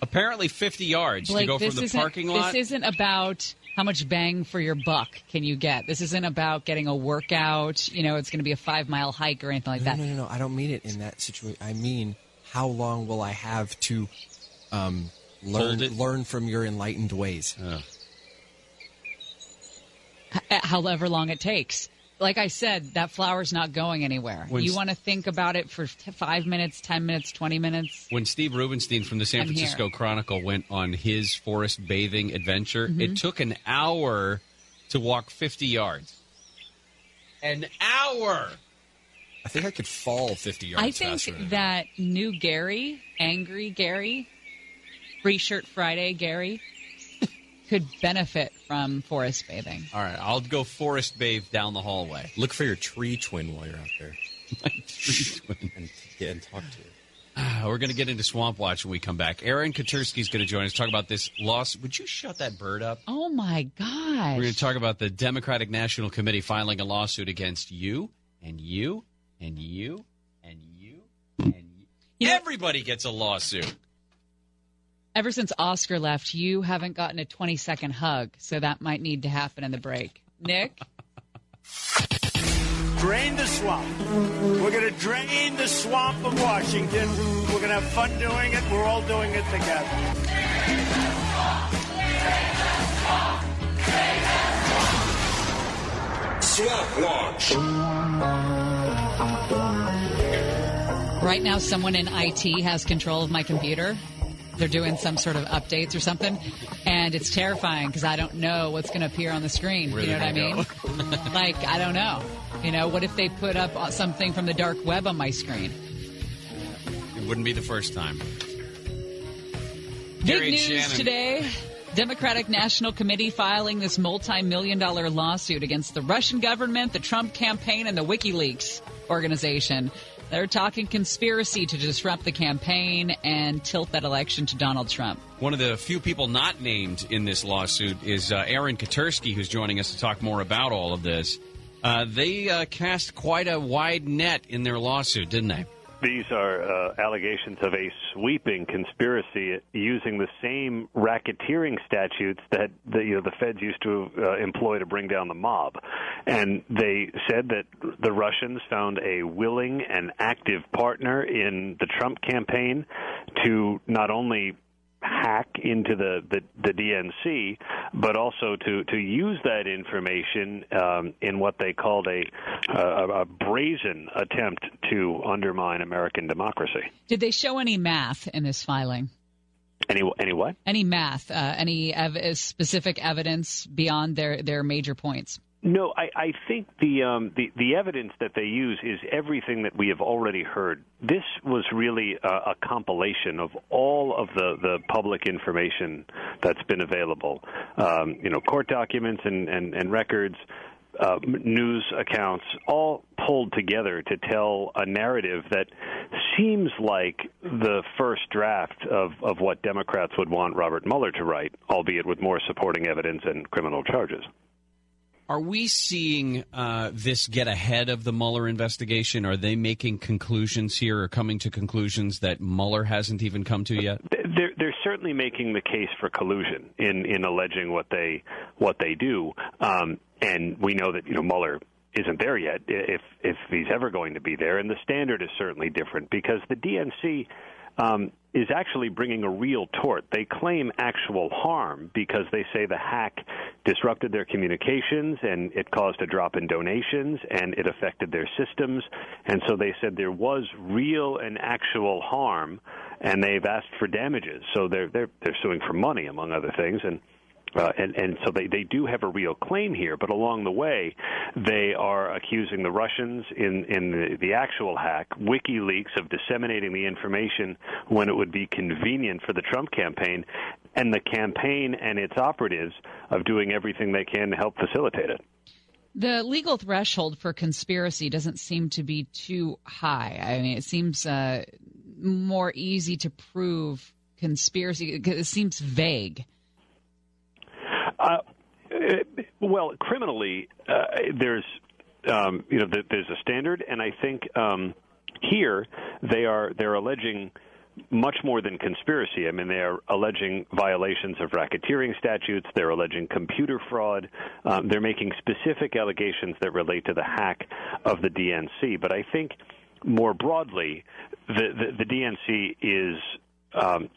Apparently 50 yards Blake, to go this from the isn't, parking lot. This isn't about how much bang for your buck can you get. This isn't about getting a workout. You know, it's going to be a five mile hike or anything like no, that. no, no, no. I don't mean it in that situation. I mean, how long will I have to um, learn learn from your enlightened ways? H- however long it takes. Like I said, that flower's not going anywhere. When you s- want to think about it for t- five minutes, ten minutes, twenty minutes. when Steve Rubenstein from the San I'm here. Francisco Chronicle went on his forest bathing adventure, Mhm. it took an hour to walk 50 yards. An hour. I think I could fall fifty yards I think faster. than that new Gary, angry Gary, free shirt Friday Gary, could benefit from forest bathing. All right, I'll go forest bathe down the hallway. Look for your tree twin while you're out there. My tree twin. And get and talk to it. Ah, We're going to get into Swamp Watch when we come back. Aaron Katersky's going to join us talk about this loss. Would you shut that bird up? Oh my gosh. We're going to talk about the Democratic National Committee filing a lawsuit against you and you and you and you and you. You know- Everybody gets a lawsuit. Ever since Oscar left, you haven't gotten a 20 second hug, so that might need to happen in the break. Nick? Drain the swamp. We're going to drain the swamp of Washington. We're going to have fun doing it. We're all doing it together. Swamp Watch. Right now, someone in IT has control of my computer. They're doing some sort of updates or something, and it's terrifying because I don't know what's going to appear on the screen. Where you know what I mean? like, I don't know. You know, what if they put up something from the dark web on my screen? It wouldn't be the first time. Big Gary news Shannon. today. Democratic National Committee filing this multi-million dollar lawsuit against the Russian government, the Trump campaign, and the WikiLeaks organization. They're talking conspiracy to disrupt the campaign and tilt that election to Donald Trump. One of the few people not named in this lawsuit is uh, Aaron Katersky, who's joining us to talk more about all of this. Uh, they uh, cast quite a wide net in their lawsuit, didn't they? These are uh, allegations of a sweeping conspiracy using the same racketeering statutes that the, you know the feds used to uh, employ to bring down the mob, and they said that the Russians found a willing and active partner in the Trump campaign to not only hack into the, the, the DNC, but also to, to use that information um, in what they called a, a, a brazen attempt to undermine American democracy. Did they show any math in this filing? Any, any what? Any math? Uh, any ev- specific evidence beyond their, their major points? No, I, I think the, um, the the evidence that they use is everything that we have already heard. This was really a, a compilation of all of the, the public information that's been available. Um, you know, court documents and, and, and records, uh, news accounts, all pulled together to tell a narrative that seems like the first draft of, of what Democrats would want Robert Mueller to write, albeit with more supporting evidence and criminal charges. Are we seeing uh, this get ahead of the Mueller investigation? Are they making conclusions here or coming to conclusions that Mueller hasn't even come to yet? They're, they're certainly making the case for collusion in, in alleging what they what they do, um, and we know that you know Mueller isn't there yet. If if he's ever going to be there, and the standard is certainly different because the DNC um, is actually bringing a real tort. They claim actual harm because they say the hack disrupted their communications and it caused a drop in donations and it affected their systems. And so they said there was real and actual harm, and they've asked for damages. So they're they're they're suing for money, among other things, and. Uh, and, and so they, they do have a real claim here, but along the way, they are accusing the Russians in, in the, the actual hack, WikiLeaks, of disseminating the information when it would be convenient for the Trump campaign, and the campaign and its operatives of doing everything they can to help facilitate it. The legal threshold for conspiracy doesn't seem to be too high. I mean, it seems uh, more easy to prove conspiracy. It seems vague. Uh, well, criminally, uh, there's um, you know there's a standard, and I think um, here they are they're alleging much more than conspiracy. I mean, they are alleging violations of racketeering statutes. They're alleging computer fraud. Um, they're making specific allegations that relate to the hack of the DNC. But I think more broadly, the, the, the DNC is um,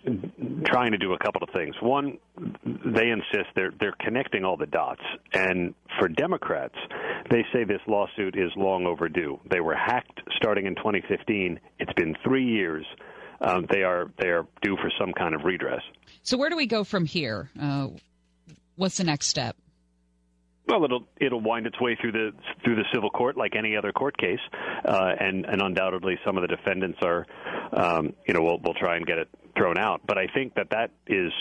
trying to do a couple of things. One, they insist they're they're connecting all the dots, and for Democrats, they say this lawsuit is long overdue. They were hacked starting in 2015. It's been three years. Um, they are they are due for some kind of redress. So where do we go from here? Uh, what's the next step? Well, it'll it'll wind its way through the through the civil court like any other court case, uh, and and undoubtedly some of the defendants are, um, you know, we'll we'll try and get it thrown out. But I think that that is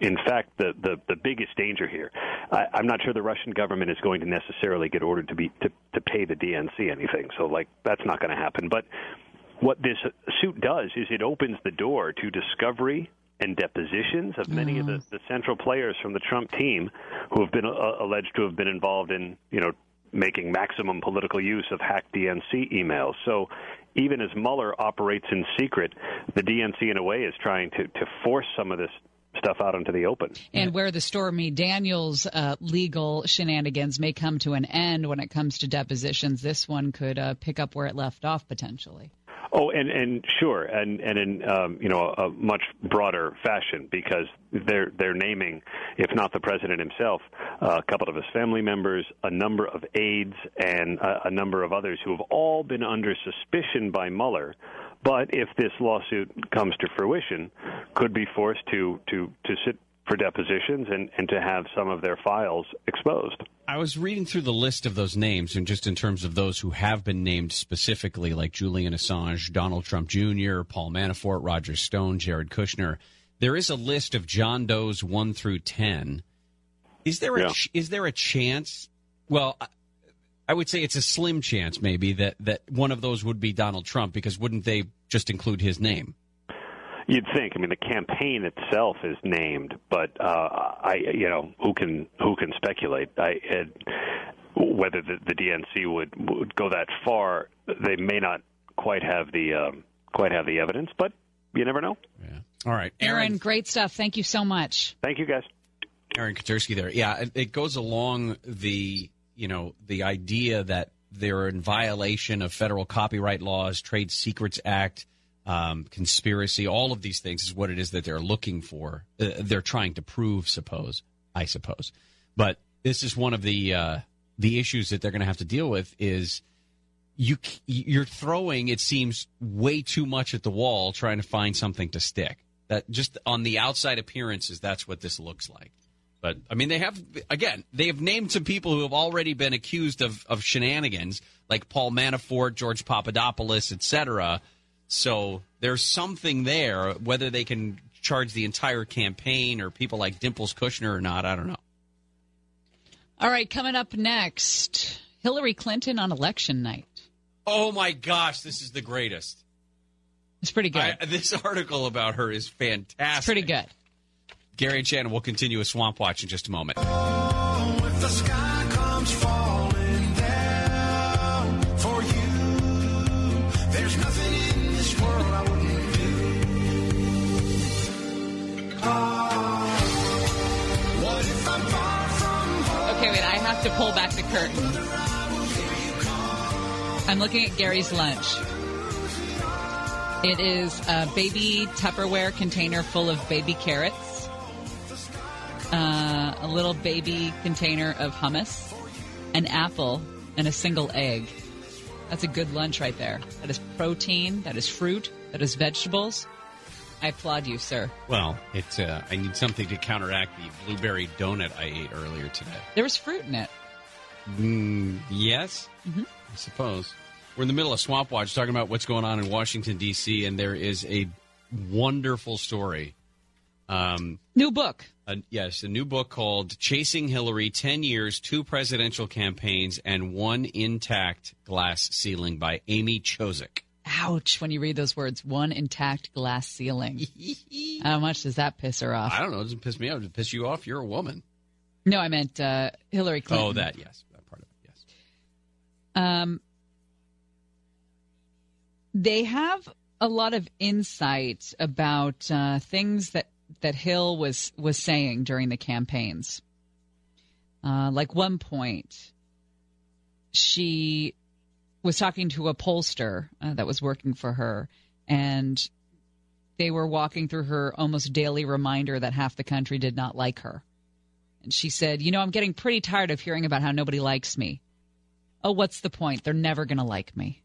in fact, the, the, the biggest danger here. I, I'm not sure the Russian government is going to necessarily get ordered to be to, to pay the DNC anything. So, like, that's not going to happen. But what this suit does is it opens the door to discovery and depositions of many mm. of the, mm-hmm. the central players from the Trump team who have been uh, alleged to have been involved in, you know, making maximum political use of hacked DNC emails. So even as Mueller operates in secret, the DNC in a way is trying to, to force some of this stuff out into the open. And where the Stormy Daniels uh, legal shenanigans may come to an end when it comes to depositions, this one could uh, pick up where it left off potentially. Oh, and and sure, and and in um, you know a much broader fashion because they're they're naming, if not the president himself, uh, a couple of his family members, a number of aides, and a, a number of others who have all been under suspicion by Mueller. But if this lawsuit comes to fruition, could be forced to to to sit for depositions and, and to have some of their files exposed. I was reading through the list of those names, and just in terms of those who have been named specifically, like Julian Assange, Donald Trump Jr., Paul Manafort, Roger Stone, Jared Kushner, there is a list of John Doe's one through ten. Is there a yeah. is there a chance? Well, I would say it's a slim chance, maybe that that one of those would be Donald Trump, because wouldn't they just include his name? You'd think. I mean, the campaign itself is named, but uh, I, you know, who can who can speculate? I, it, whether the, the DNC would would go that far, they may not quite have the um, quite have the evidence, but you never know. Yeah. All right, Aaron, Aaron great stuff. Thank you so much. Thank you, guys. Aaron Katersky there. Yeah, it, it goes along the you know the idea that they're in violation of federal copyright laws, Trade Secrets Act um, conspiracy, all of these things is what it is that they're looking for. Uh, they're trying to prove, suppose, I suppose. But this is one of the uh, the issues that they're going to have to deal with is you you're throwing it seems way too much at the wall trying to find something to stick. That just on the outside appearances, that's what this looks like. But I mean, they have again, they have named some people who have already been accused of, of shenanigans, like Paul Manafort, George Papadopoulos, etc. So there's something there. Whether they can charge the entire campaign or people like Dimples Kushner or not, I don't know. All right, coming up next, Hillary Clinton on election night. Oh my gosh, this is the greatest. It's pretty good. I, this article about her is fantastic. It's pretty good. Gary and Shannon will continue with Swamp Watch in just a moment. If pull back the curtain. I'm looking at Gary's lunch. It is a baby Tupperware container full of baby carrots, uh, a little baby container of hummus, an apple, and a single egg. That's a good lunch right there. That is protein, that is fruit, that is vegetables. I applaud you, sir. Well, it's uh, I need something to counteract the blueberry donut I ate earlier today. There was fruit in it. Mm, yes, I suppose. We're in the middle of Swamp Watch talking about what's going on in Washington, D.C., and there is a wonderful story. Um, New book. a, yes, a new book called Chasing Hillary 10 Years, Two Presidential Campaigns, and One Intact Glass Ceiling by Amy Chozick. Ouch, when you read those words. One intact glass ceiling. How much does that piss her off? I don't know. It doesn't piss me off. It piss you off? You're a woman. No, I meant uh, Hillary Clinton. Oh, that, yes. That part of it, yes. Um, they have a lot of insight about uh, things that that Hill was was saying during the campaigns. Uh, like one point, she was talking to a pollster uh, that was working for her, and they were walking through her almost daily reminder that half the country did not like her. And she said, "You know, I'm getting pretty tired of hearing about how nobody likes me." Oh, what's the point? They're never going to like me.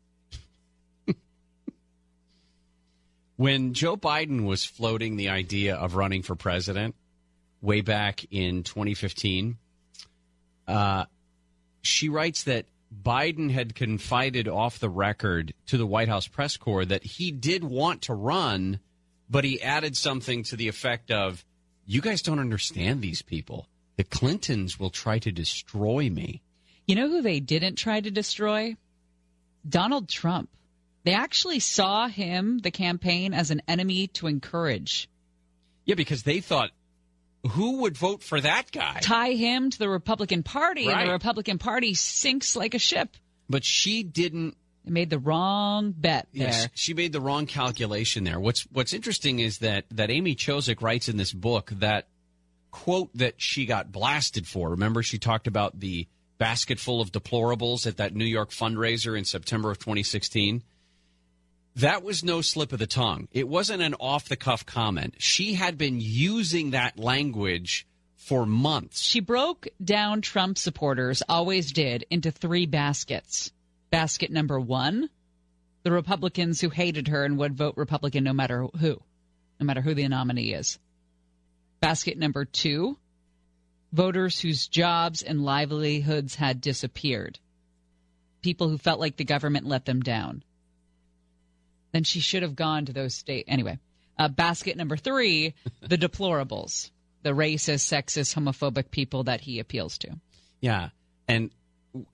When Joe Biden was floating the idea of running for president way back in 2015, uh, she writes that Biden had confided off the record to the White House press corps that he did want to run, but he added something to the effect of, You guys don't understand these people. The Clintons will try to destroy me. You know who they didn't try to destroy? Donald Trump. They actually saw him, the campaign, as an enemy to encourage. Yeah, because they thought, who would vote for that guy? Tie him to the Republican Party, and the Republican Party sinks like a ship. But she didn't They made the wrong bet there. Yes, she made the wrong calculation there. What's What's interesting is that that Amy Chozick writes in this book that quote that she got blasted for. Remember, she talked about the basket full of deplorables at that New York fundraiser in September of 2016. That was no slip of the tongue. It wasn't an off the cuff comment. She had been using that language for months. She broke down Trump supporters, always did, into three baskets. Basket number one, the Republicans who hated her and would vote Republican no matter who, no matter who the nominee is. Basket number two, voters whose jobs and livelihoods had disappeared. People who felt like the government let them down. Then she should have gone to those state. Anyway, uh, basket number three, the deplorables, the racist, sexist, homophobic people that he appeals to. Yeah, and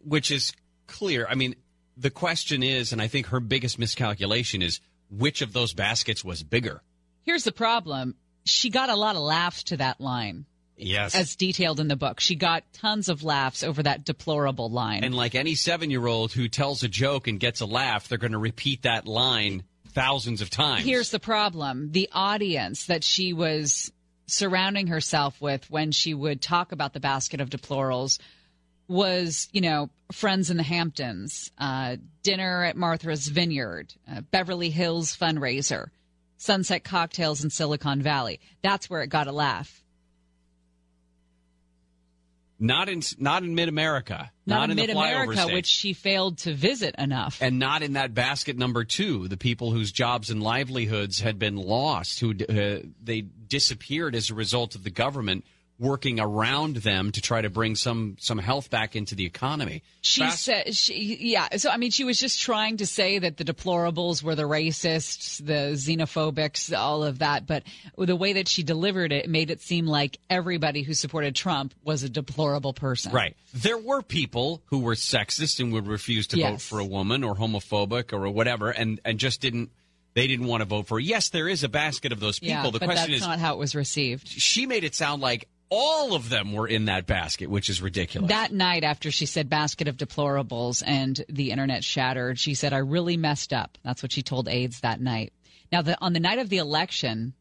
which is clear. I mean, the question is, and I think her biggest miscalculation is which of those baskets was bigger. Here's the problem. She got a lot of laughs to that line, Yes. as detailed in the book. She got tons of laughs over that deplorable line. and like any seven year old who tells a joke and gets a laugh, they're going to repeat that line thousands of times. Here's the problem the audience that she was surrounding herself with when she would talk about the basket of deplorables was, you know, friends in the Hamptons, uh, dinner at Martha's Vineyard, uh, Beverly Hills fundraiser, sunset cocktails in Silicon Valley. That's where it got a laugh. Not in not in mid America, Not, in Mid America, which she failed to visit enough. and not in that basket number two, the people whose jobs and livelihoods had been lost, who uh, they disappeared as a result of the government working around them to try to bring some some health back into the economy. She Fast- said, she, yeah. So, I mean, she was just trying to say that the deplorables were the racists, the xenophobics, all of that. But the way that she delivered it made it seem like everybody who supported Trump was a deplorable person. Right. There were people who were sexist and would refuse to vote for a woman or homophobic or whatever and, and just didn't they didn't want to vote for her. Yes, there is a basket of those people. Yeah, the but question that's is not how it was received. she made it sound like all of them were in that basket, which is ridiculous. That night after she said basket of deplorables and the internet shattered, she said, I really messed up. That's what she told aides that night. Now, the, on the night of the election,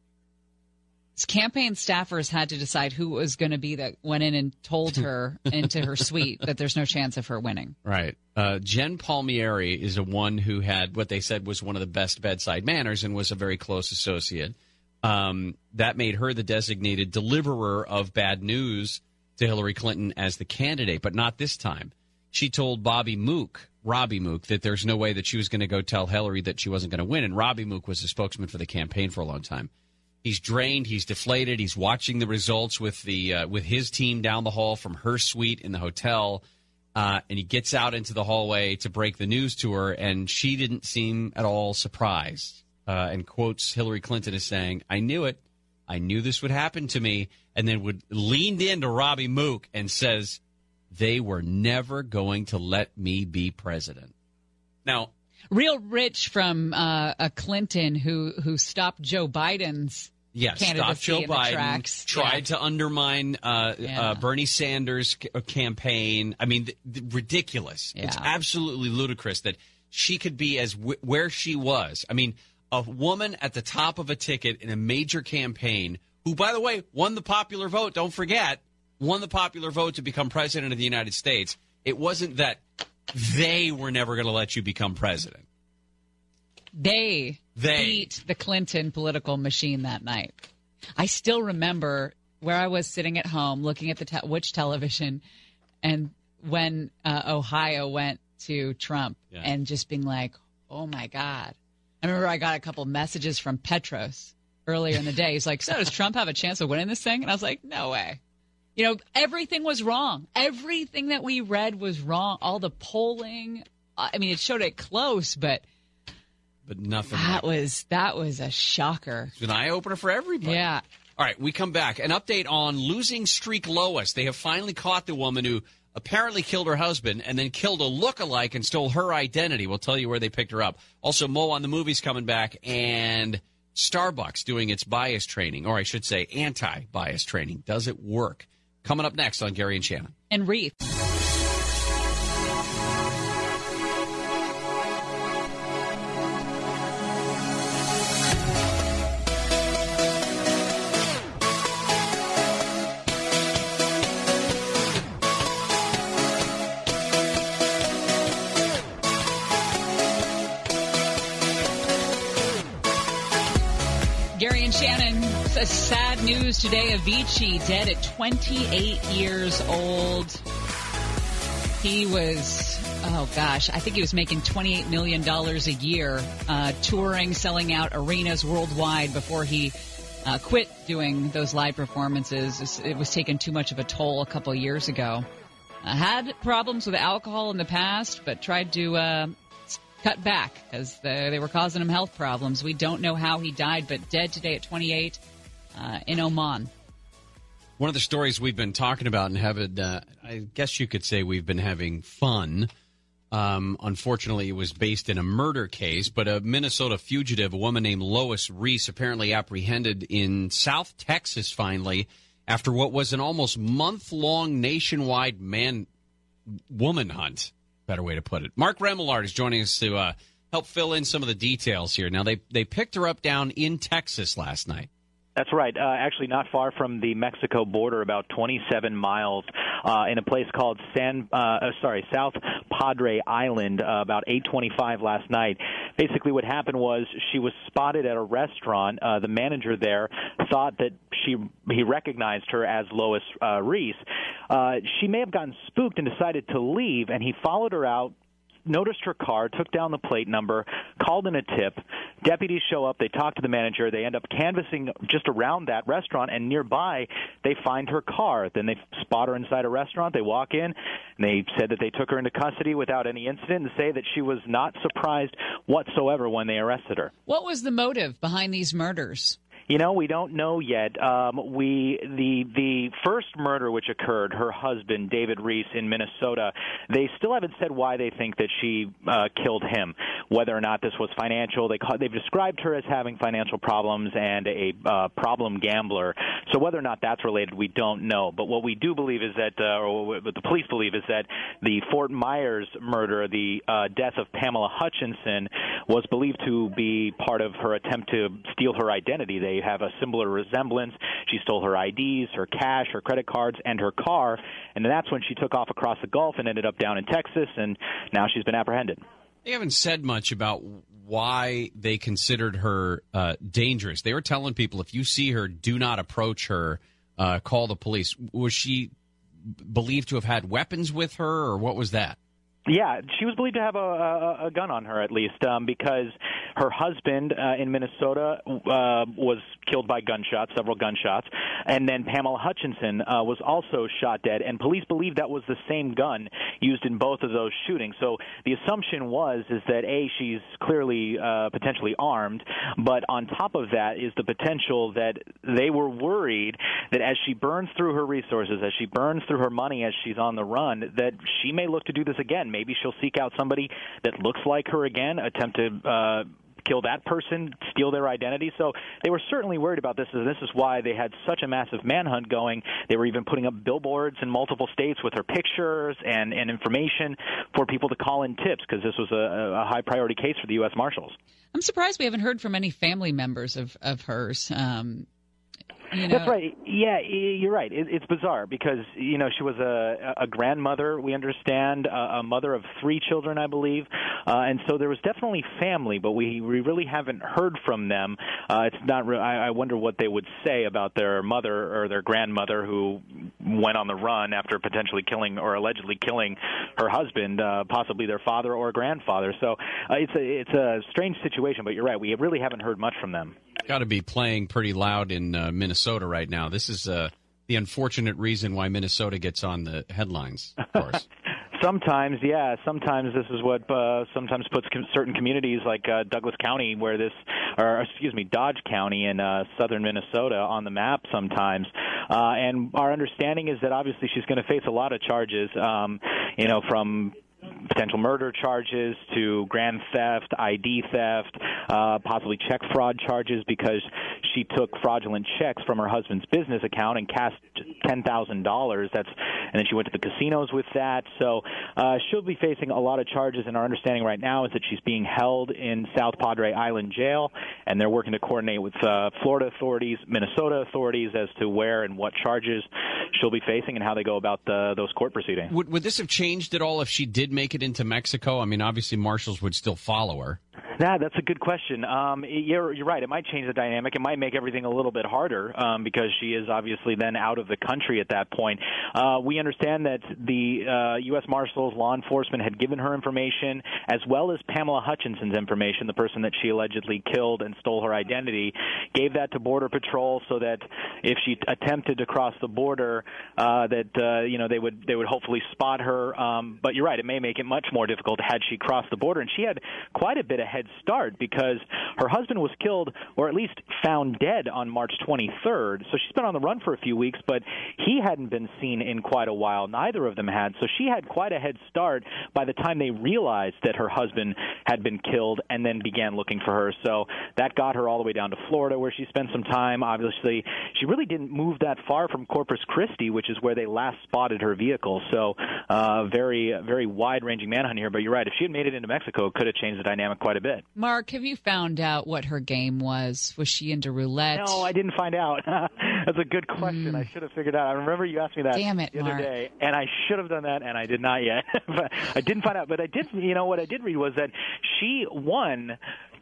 campaign staffers had to decide who was going to be that went in and told her into her suite that there's no chance of her winning. Right. Uh, Jen Palmieri is a one who had what they said was one of the best bedside manners and was a very close associate. Um, that made her the designated deliverer of bad news to Hillary Clinton as the candidate, but not this time. She told Bobby Mook, Robby Mook, that there's no way that she was going to go tell Hillary that she wasn't going to win. And Robby Mook was the spokesman for the campaign for a long time. He's drained. He's deflated. He's watching the results with the uh, with his team down the hall from her suite in the hotel, uh, and he gets out into the hallway to break the news to her, and she didn't seem at all surprised. Uh, and quotes Hillary Clinton as saying, "I knew it. I knew this would happen to me." And then would leaned into Robby Mook and says, "They were never going to let me be president." Now, Real rich from uh, a Clinton who who stopped Joe Biden's Yes, stopped Joe Biden. Tried to undermine uh, Yeah. uh, Bernie Sanders' c- uh, campaign. I mean, th- th- ridiculous. It's absolutely ludicrous that she could be as w- where she was. I mean, a woman at the top of a ticket in a major campaign, who, by the way, won the popular vote. Don't forget, won the popular vote to become president of the United States. It wasn't that they were never going to let you become president. They, They. beat the Clinton political machine that night. I still remember where I was sitting at home looking at the te- which television, and when uh, Ohio went to Trump, Yeah. and just being like, "Oh my God!" I remember I got a couple messages from Petros earlier in the day. He's like, "So does Trump have a chance of winning this thing?" And I was like, "No way." You know, everything was wrong. Everything that we read was wrong. All the polling. Uh, I mean, it showed it close, but But nothing. that was that was a shocker. It's an eye opener for everybody. Yeah. All right, we come back. An update on losing streak Lois. They have finally caught the woman who apparently killed her husband and then killed a look-alike and stole her identity. We'll tell you where they picked her up. Also, Mo on the movies coming back and Starbucks doing its bias training, or I should say anti-bias training. Does it work? Coming up next on Gary and Shannon. And Reef. News today. Avicii dead at 28 years old. He was, oh gosh, I think he was making $28 million a year, uh, touring, selling out arenas worldwide before he uh, quit doing those live performances. It was taking too much of a toll a couple years ago. Uh, had problems with alcohol in the past, but tried to uh, cut back the, they were causing him health problems. We don't know how he died, but dead today at 28 uh, in Oman. One of the stories we've been talking about and having, uh, I guess you could say we've been having fun. Um, unfortunately, it was based in a murder case, but a Minnesota fugitive, a woman named Lois Riess, apparently apprehended in South Texas finally after what was an almost month long nationwide man woman hunt. Better way to put it. Mark Remillard is joining us to uh, help fill in some of the details here. Now, they, they picked her up down in Texas last night. That's right. Uh, actually, not far from the Mexico border, about 27 miles, uh, in a place called San, uh, uh, sorry, South Padre Island, uh, about 8:25 last night. Basically, what happened was she was spotted at a restaurant. Uh, the manager there thought that she he recognized her as Lois uh, Riess. Uh, she may have gotten spooked and decided to leave, and he followed her out noticed her car, took down the plate number, called in a tip. Deputies show up. They talk to the manager. They end up canvassing just around that restaurant, and nearby they find her car. Then they spot her inside a restaurant. They walk in, and they said that they took her into custody without any incident, and say that she was not surprised whatsoever when they arrested her. What was the motive behind these murders? You know, we don't know yet. Um, we the the first murder which occurred, her husband David Riess in Minnesota. They still haven't said why they think that she uh, killed him. Whether or not this was financial, they they've described her as having financial problems and a uh, problem gambler. So whether or not that's related, we don't know. But what we do believe is that, uh, or what the police believe is that the Fort Myers murder, the uh, death of Pamela Hutchinson, was believed to be part of her attempt to steal her identity. They have a similar resemblance. She stole her IDs, her cash, her credit cards, and her car, and that's when she took off across the Gulf and ended up down in Texas, and now she's been apprehended. They haven't said much about why they considered her uh, dangerous. They were telling people if you see her, do not approach her, uh, call the police. Was she believed to have had weapons with her, or what was that? Yeah, she was believed to have a, a, a gun on her at least, um, because her husband uh, in Minnesota uh, was killed by gunshots, several gunshots, and then Pamela Hutchinson uh, was also shot dead, and police believe that was the same gun used in both of those shootings. So the assumption was is that a she's clearly uh, potentially armed, but on top of that is the potential that they were worried that as she burns through her resources, as she burns through her money as she's on the run, that she may look to do this again. Maybe she'll seek out somebody that looks like her again, attempt to. Uh, kill that person, steal their identity. So they were certainly worried about this, and this is why they had such a massive manhunt going. They were even putting up billboards in multiple states with her pictures and, and information for people to call in tips because this was a, a high priority case for the U.S. Marshals. I'm surprised we haven't heard from any family members of, of hers. Um, you know, That's right. Yeah, you're right. It's bizarre because you know she was a, a grandmother. We understand a, a mother of three children, I believe, uh, and so there was definitely family, but we we really haven't heard from them. Uh, it's not. Re- I, I wonder what they would say about their mother or their grandmother who went on the run after potentially killing or allegedly killing her husband, uh, possibly their father or grandfather. So uh, it's a it's a strange situation, but you're right. We really haven't heard much from them. Got to be playing pretty loud in uh, Minnesota right now. This is uh, the unfortunate reason why Minnesota gets on the headlines, of course. Sometimes, yeah. Sometimes this is what uh, sometimes puts com- certain communities like uh, Douglas County, where this, or excuse me, Dodge County in uh, southern Minnesota on the map. Sometimes, uh, and our understanding is that obviously she's going to face a lot of charges. Um, you know, from potential murder charges to grand theft, ID theft, uh, possibly check fraud charges because she took fraudulent checks from her husband's business account and cashed ten thousand dollars. That's and then she went to the casinos with that. So uh, she'll be facing a lot of charges. And our understanding right now is that she's being held in South Padre Island Jail, and they're working to coordinate with uh, Florida authorities, Minnesota authorities as to where and what charges she'll be facing and how they go about the, those court proceedings. Would, would this have changed at all if she did make it into Mexico? I mean, obviously, marshals would still follow her. Yeah, that's a good question. Um, you're, you're right. It might change the dynamic. It might make everything a little bit harder um, because she is obviously then out of the country at that point. Uh, we understand that the uh, U.S. Marshals, law enforcement had given her information as well as Pamela Hutchinson's information, the person that she allegedly killed and stole her identity, gave that to Border Patrol so that if she attempted to cross the border, uh, that uh, you know they would they would hopefully spot her. Um, but you're right. It may make it much more difficult had she crossed the border, and she had quite a bit of head start because her husband was killed or at least found dead on March 23rd. So she's been on the run for a few weeks, but he hadn't been seen in quite a while. Neither of them had. So she had quite a head start by the time they realized that her husband had been killed and then began looking for her. So that got her all the way down to Florida where she spent some time. Obviously, she really didn't move that far from Corpus Christi, which is where they last spotted her vehicle. So uh, very, very wide-ranging manhunt here. But you're right. If she had made it into Mexico, it could have changed the dynamic quite a bit. Mark, have you found out what her game was? Was she into roulette? No, I didn't find out. That's a good question. Hmm. I should have figured out. I remember you asked me that Damn it, the other Mark. day, and I should have done that, and I did not yet. but I didn't find out. But I did. You know what I did read was that she won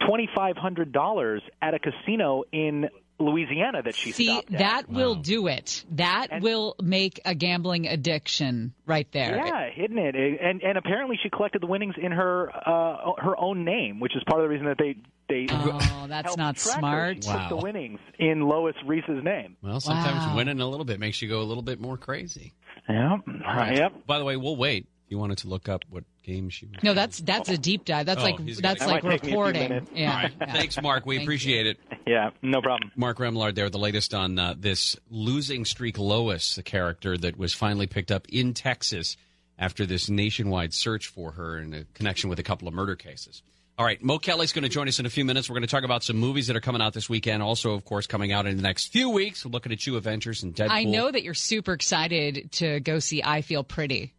twenty five hundred dollars at a casino in Louisiana that she See, stopped at. that will do it. That will make a gambling addiction right there. Yeah, isn't it? And and apparently she collected the winnings in her uh, her own name, which is part of the reason that they they. Oh, that's not smart. She took Wow. the winnings in Lois Riess's name. Well, sometimes Wow. winning a little bit makes you go a little bit more crazy. Yeah. Yep. By the way, we'll wait. If you wanted to look up what game she was. No, that's that's a deep dive. That's Oh, like that's like That might take me a few reporting. Yeah. All right. yeah. Thanks, Mark. We Thank appreciate it. Yeah, no problem. Mark Remillard there, the latest on uh, this losing streak Lois, the character that was finally picked up in Texas after this nationwide search for her in a connection with a couple of murder cases. All right, Mo Kelly's going to join us in a few minutes. We're going to talk about some movies that are coming out this weekend. Also, of course, coming out in the next few weeks. We're looking at you, Avengers and Deadpool. I know that you're super excited to go see I Feel Pretty.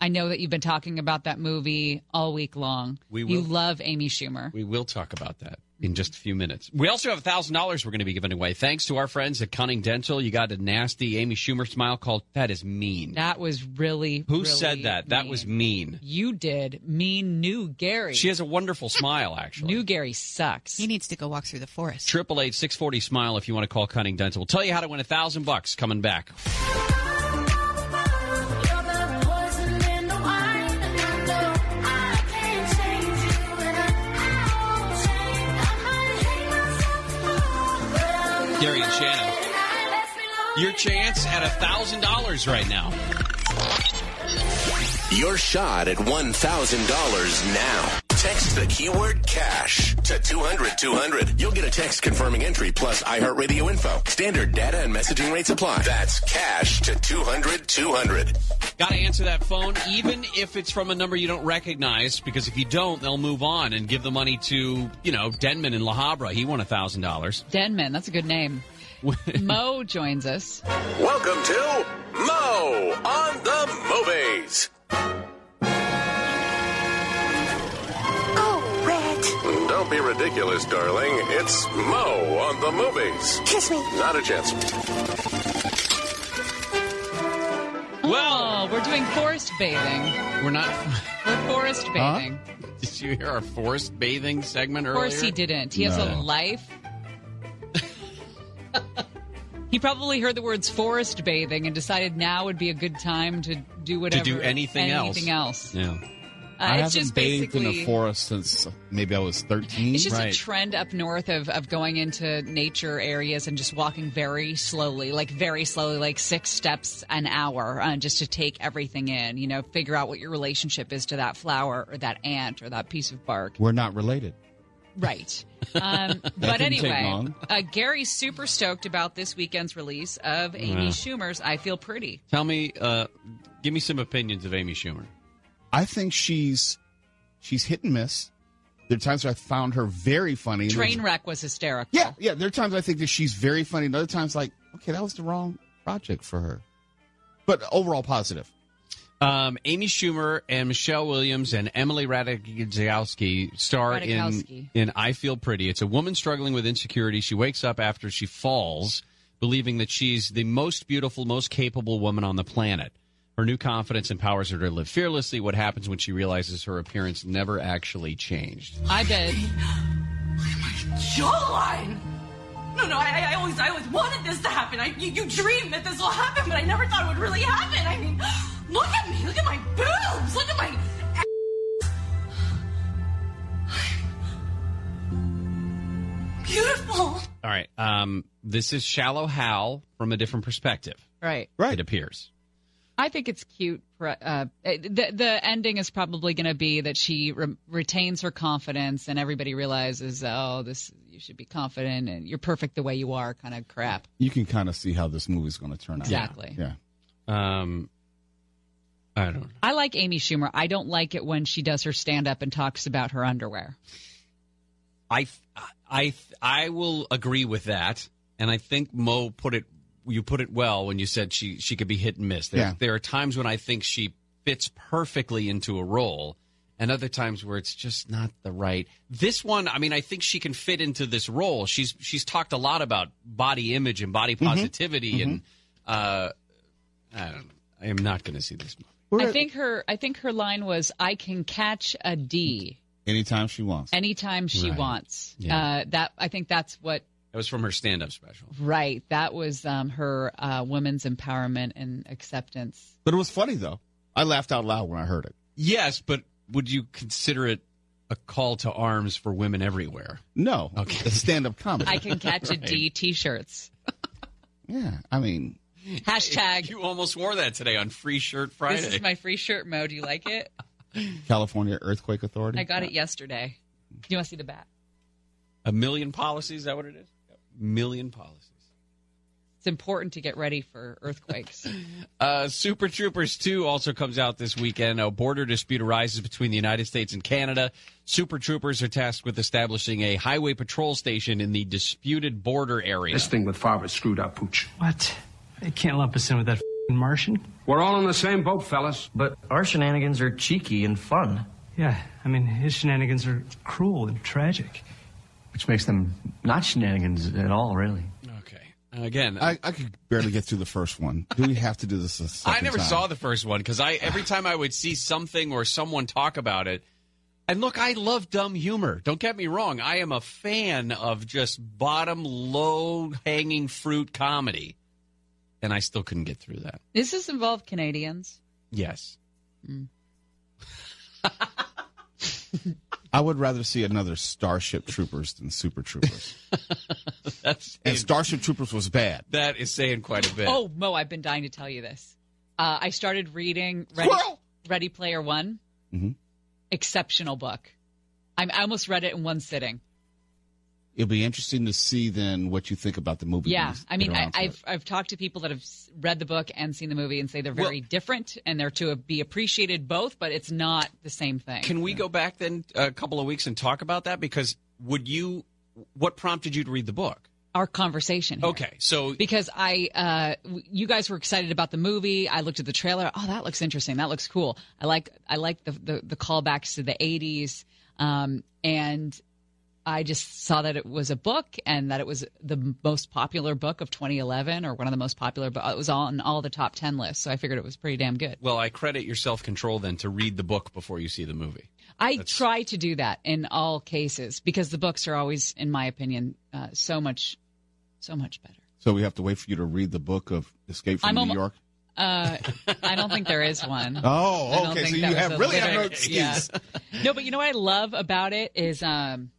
I know that you've been talking about that movie all week long. We You love Amy Schumer. We will talk about that in just a few minutes. We also have $1,000 we're going to be giving away. Thanks to our friends at Cunning Dental. You got a nasty Amy Schumer smile called That is Mean. That was really Who really said that? That was mean. You did. Mean new Gary. She has a wonderful smile, actually. New Gary sucks. He needs to go walk through the forest. Triple eight six forty smile if you want to call Cunning Dental. We'll tell you how to win a thousand bucks coming back. Your chance at a thousand dollars right now. Your shot at $1,000 now. Text the keyword cash to 200 200. You'll get a text confirming entry plus iHeartRadio info. Standard data and messaging rates apply. That's cash to 200 200. Got to answer that phone, even if it's from a number you don't recognize, because if you don't, they'll move on and give the money to, you know, Denman in La Habra. He won a thousand dollars. Denman, that's a good name. Mo joins us. Welcome to Mo on the Movies. Oh, Red. Don't be ridiculous, darling. It's Mo on the Movies. Kiss me. Not a chance. Well, we're doing forest bathing. We're not. We're forest bathing. Did you hear our forest bathing segment earlier? Of course he didn't. He has a life. He probably heard the words forest bathing and decided now would be a good time to do whatever. To do anything, anything else. Yeah. Uh, I it's haven't just bathed in a forest since maybe I was 13. It's just a trend up north of, of going into nature areas and just walking very slowly, like very slowly, like six steps an hour, uh, just to take everything in. You know, figure out what your relationship is to that flower or that ant or that piece of bark. We're not related. Right. Um, but anyway, long. uh, Gary's super stoked about this weekend's release of Amy Yeah. Schumer's "I Feel Pretty." Tell me, uh, give me some opinions of Amy Schumer. I think she's she's hit and miss. There are times where I found her very funny. and there's- Trainwreck was hysterical. Yeah, yeah. There are times I think that she's very funny, and other times like, okay, that was the wrong project for her. But overall positive. Um, Amy Schumer and Michelle Williams and Emily Ratajkowski star in Ratajkowski. in I Feel Pretty. It's a woman struggling with insecurity. She wakes up after she falls, believing that she's the most beautiful, most capable woman on the planet. Her new confidence empowers her to live fearlessly. What happens when she realizes her appearance never actually changed? I bet. My jawline. No, no, I, I always, I always wanted this to happen. I, you, you dreamed that this will happen, but I never thought it would really happen. I mean, look at me, look at my boobs, look at my. Beautiful. All right. Um, this is Shallow Hal from a different perspective. Right. Right. It appears. I think it's cute. For, uh, the the ending is probably going to be that she re- retains her confidence, and everybody realizes, oh, this you should be confident, and you're perfect the way you are, kind of crap. You can kind of see how this movie's going to turn out. Exactly. Yeah. Um, I don't know. I like Amy Schumer. I don't like it when she does her stand up and talks about her underwear. I, I, I will agree with that, and I think Mo put it. You put it well when you said she she could be hit and miss. There, Yeah. there are times when I think she fits perfectly into a role, and other times where it's just not the right. This one, I mean, I think she can fit into this role. She's she's talked a lot about body image and body positivity, and uh, I don't. know. I am not going to see this movie. I think her. I think her line was, "I can catch a D Anytime she wants. anytime she Right. wants." Yeah. Uh, that I think that's what That was from her stand-up special. Right. That was um, her uh, women's empowerment and acceptance. But it was funny though. I laughed out loud when I heard it. Yes, but would you consider it a call to arms for women everywhere? No. Okay. It's stand-up comedy. I can catch a Right. D t-shirts. yeah. I mean, Hashtag. You almost wore that today on Free Shirt Friday. This is my free shirt mode. Do you like it? California Earthquake Authority. I got it yesterday. Do you want to see the bat? a million policies. Is that what it is? A Million policies. It's important to get ready for earthquakes. Uh, Super Troopers 2 also comes out this weekend. A border dispute arises between the United States and Canada. Super Troopers are tasked with establishing a highway patrol station in the disputed border area. This thing with Farva screwed up, Pooch. What? They can't lump us in with that f***ing Martian. We're all in the same boat, fellas. But our shenanigans are cheeky and fun. Yeah, I mean, his shenanigans are cruel and tragic. Which makes them not shenanigans at all, really. Okay. Again, I, I could barely get through the first one. Do we have to do this a second I never time? saw the first one because I every time I would see something or someone talk about it, and look, I love dumb humor. Don't get me wrong. I am a fan of just bottom low hanging fruit comedy, and I still couldn't get through that. Does this involve Canadians? Yes. I would rather see another Starship Troopers than Super Troopers. That's and Starship Troopers was bad. that is saying quite a bit. Oh, Mo, I've been dying to tell you this. Uh, I started reading Ready, Ready Player One. Mhm. Exceptional book. I'm, I almost read it in one sitting. It'll be interesting to see then what you think about the movie. Yeah, I mean, I, around to it. I've I've talked to people that have read the book and seen the movie and say they're very different and they're to be appreciated both, but it's not the same thing. Can we go back then a couple of weeks and talk about that? Because would you? What prompted you to read the book? Our conversation. Here. Okay, so because I, uh, you guys were excited about the movie. I looked at the trailer. Oh, that looks interesting. That looks cool. I like, I like the the, the callbacks to the '80s, um, and I just saw that it was a book and that it was the most popular book of 2011 or one of the most popular. But it was on all the top 10 lists, so I figured it was pretty damn good. well, I credit your self control then to read the book before you see the movie. I try to do that in all cases because the books are always, in my opinion, uh, so much, so much better. so we have to wait for you to read the book of Escape from I'm New almo- York. Uh, I don't think there is one. Oh, I don't okay, think so you have- really have no excuse. yeah. No, but you know what I love about it is um,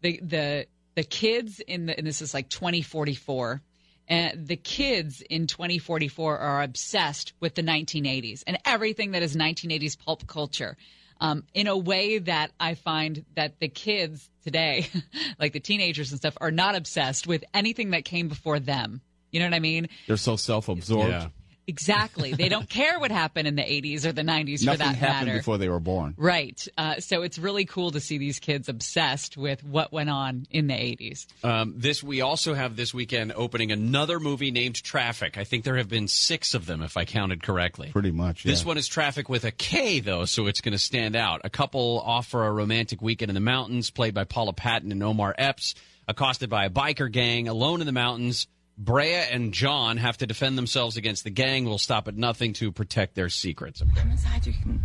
the the the kids in the and this is like 2044. And the kids in 2044 are obsessed with the 1980s and everything that is 1980s pulp culture. Um, in a way that I find that the kids today, like the teenagers and stuff, are not obsessed with anything that came before them. You know what I mean? They're so self-absorbed. Yeah. Exactly. They don't care what happened in the 80s or the 90s for Nothing that happened matter. before they were born. Right. Uh, so it's really cool to see these kids obsessed with what went on in the 80s. Um, this we also have this weekend opening another movie named Traffic. I think there have been six of them, if I counted correctly. Pretty much. This one is Traffic with a K, though, so it's going to stand out. A couple offer a romantic weekend in the mountains, played by Paula Patton and Omar Epps, accosted by a biker gang alone in the mountains. Brea and John have to defend themselves against the gang. Will stop at nothing to protect their secrets. Come inside. You can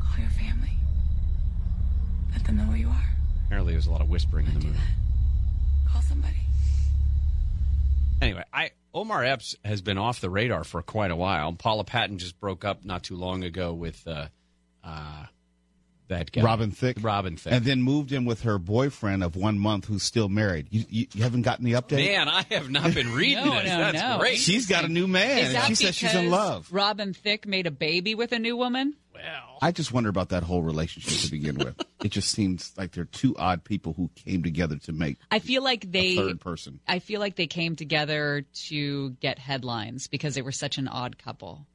call your family. Let them know where you are. Apparently, there's a lot of whispering in the movie. That. Call somebody. Anyway, I Omar Epps has been off the radar for quite a while. Paula Patton just broke up not too long ago with uh, uh, that guy, Robin Thicke. Robin Thicke. And then moved in with her boyfriend of one month who's still married. You, you, you haven't gotten the update? Man, I have not been reading No, this. no, That's no. great. She's got a new man. Is that she says she's in love. Robin Thicke made a baby with a new woman? Well. I just wonder about that whole relationship to begin with. It just seems like they're two odd people who came together to make I feel like they a third person. I feel like they came together to get headlines because they were such an odd couple.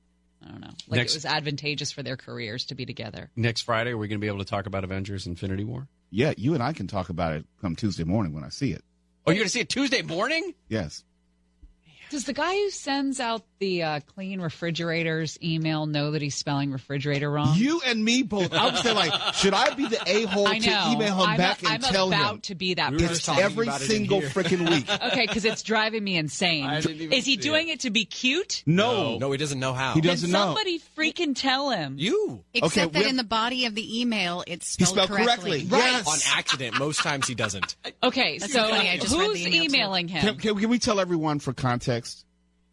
I don't know. Like Next- it was advantageous for their careers to be together. Next Friday, are we going to be able to talk about Avengers: Infinity War? Yeah, you and I can talk about it come Tuesday morning when I see it. Oh, you're going to see it Tuesday morning? Yes. Does the guy who sends out the uh, clean refrigerators email know that he's spelling refrigerator wrong? You and me both. I was there like, should I be the a hole I to know. email him I'm back a- and I'm tell about to be that It's person. every single freaking week. okay, because it's driving me insane. I didn't even Is he doing it. to be cute? No. No, he doesn't know how. He doesn't know. somebody freaking tell him. You. Except Okay, that in the body of the email, it's He spelled, spelled correctly. Right. Yes. On accident. Most times he doesn't. Okay, That's so funny, I just read who's the email, emailing him? Can, can, can we tell everyone for context?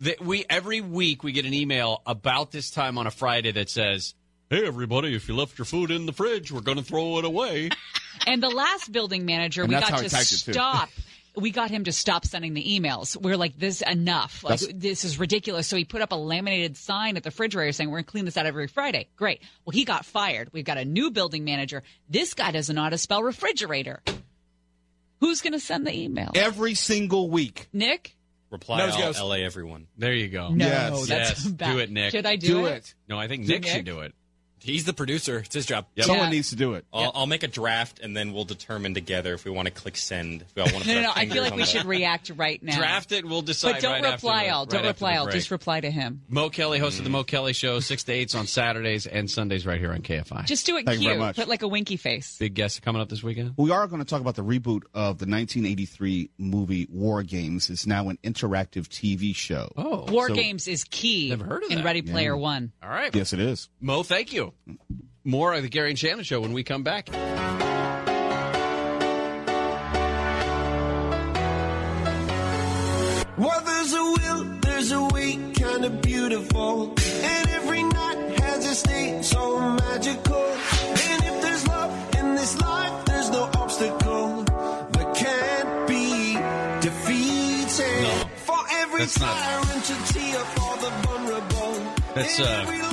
That we every week we get an email about this time on a Friday that says, "Hey everybody, if you left your food in the fridge, we're going to throw it away." And the last building manager, And we got to typed it, too. stop. We got him to stop sending the emails. We're like, this enough. Like, That's- this is ridiculous. So he put up a laminated sign at the refrigerator saying, we're going to clean this out every Friday. Great. Well, he got fired. We've got a new building manager. This guy doesn't know how to spell refrigerator. Who's going to send the email? Every single week. Nick? Reply Nose all goes. LA everyone. There you go. No, Yes. that's Yes. bad. Do it, Nick. Should I do, Do it? it. No, I think Nick, Nick? should do it. He's the producer. It's his job. Yep. Someone Yeah. needs to do it. I'll, I'll make a draft and then we'll determine together if we want to click send. If we all want to No, no, no. I feel like we should react right now. Draft it. We'll decide. But don't right after reply the- all. Don't right reply all. Just reply to him. Mo Kelly, host Mm. of the Mo Kelly Show, six to eights on Saturdays and Sundays, right here on KFI. Just do it Thank you cute. very much. Put like a winky face. big guest coming up this weekend. We are going to talk about the reboot of the 1983 movie War Games. It's now an interactive TV show. Oh, War So- Games is key Never heard of in that. Ready Player One. all right, Yes, it is. Mo. Thank you. More of the Gary and Shannon Show when we come back. Well, there's a will, there's a way, kind of beautiful. And every night has a state so magical. And if there's love in this life, there's no obstacle that can't be defeated. No. For every That's not- to tear for the vulnerable. That's, uh, every lost soul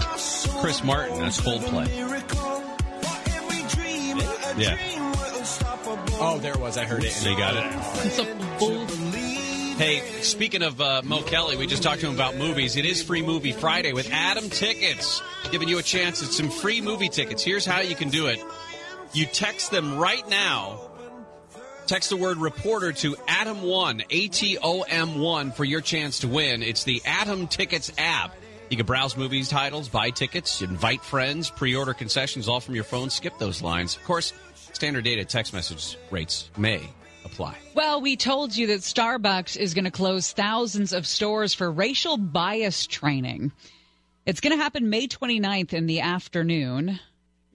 Chris Martin. That's Coldplay. miracle. For every dreamer, a Yeah. dream we're unstoppable. Oh, there it was. I heard it. So you got it. Hey, speaking of uh, Mo Kelly, we just talked to him about movies. It is Free Movie Friday with Atom Tickets, giving you a chance at some free movie tickets. Here's how you can do it. You text them right now. Text the word reporter to Atom1, A T O M 1, for your chance to win. It's the Atom Tickets app. You can browse movies titles, buy tickets, invite friends, pre order concessions, all from your phone. Skip those lines. Of course, standard data text message rates may apply. Well, we told you that Starbucks is going to close thousands of stores for racial bias training. It's going to happen May 29th in the afternoon.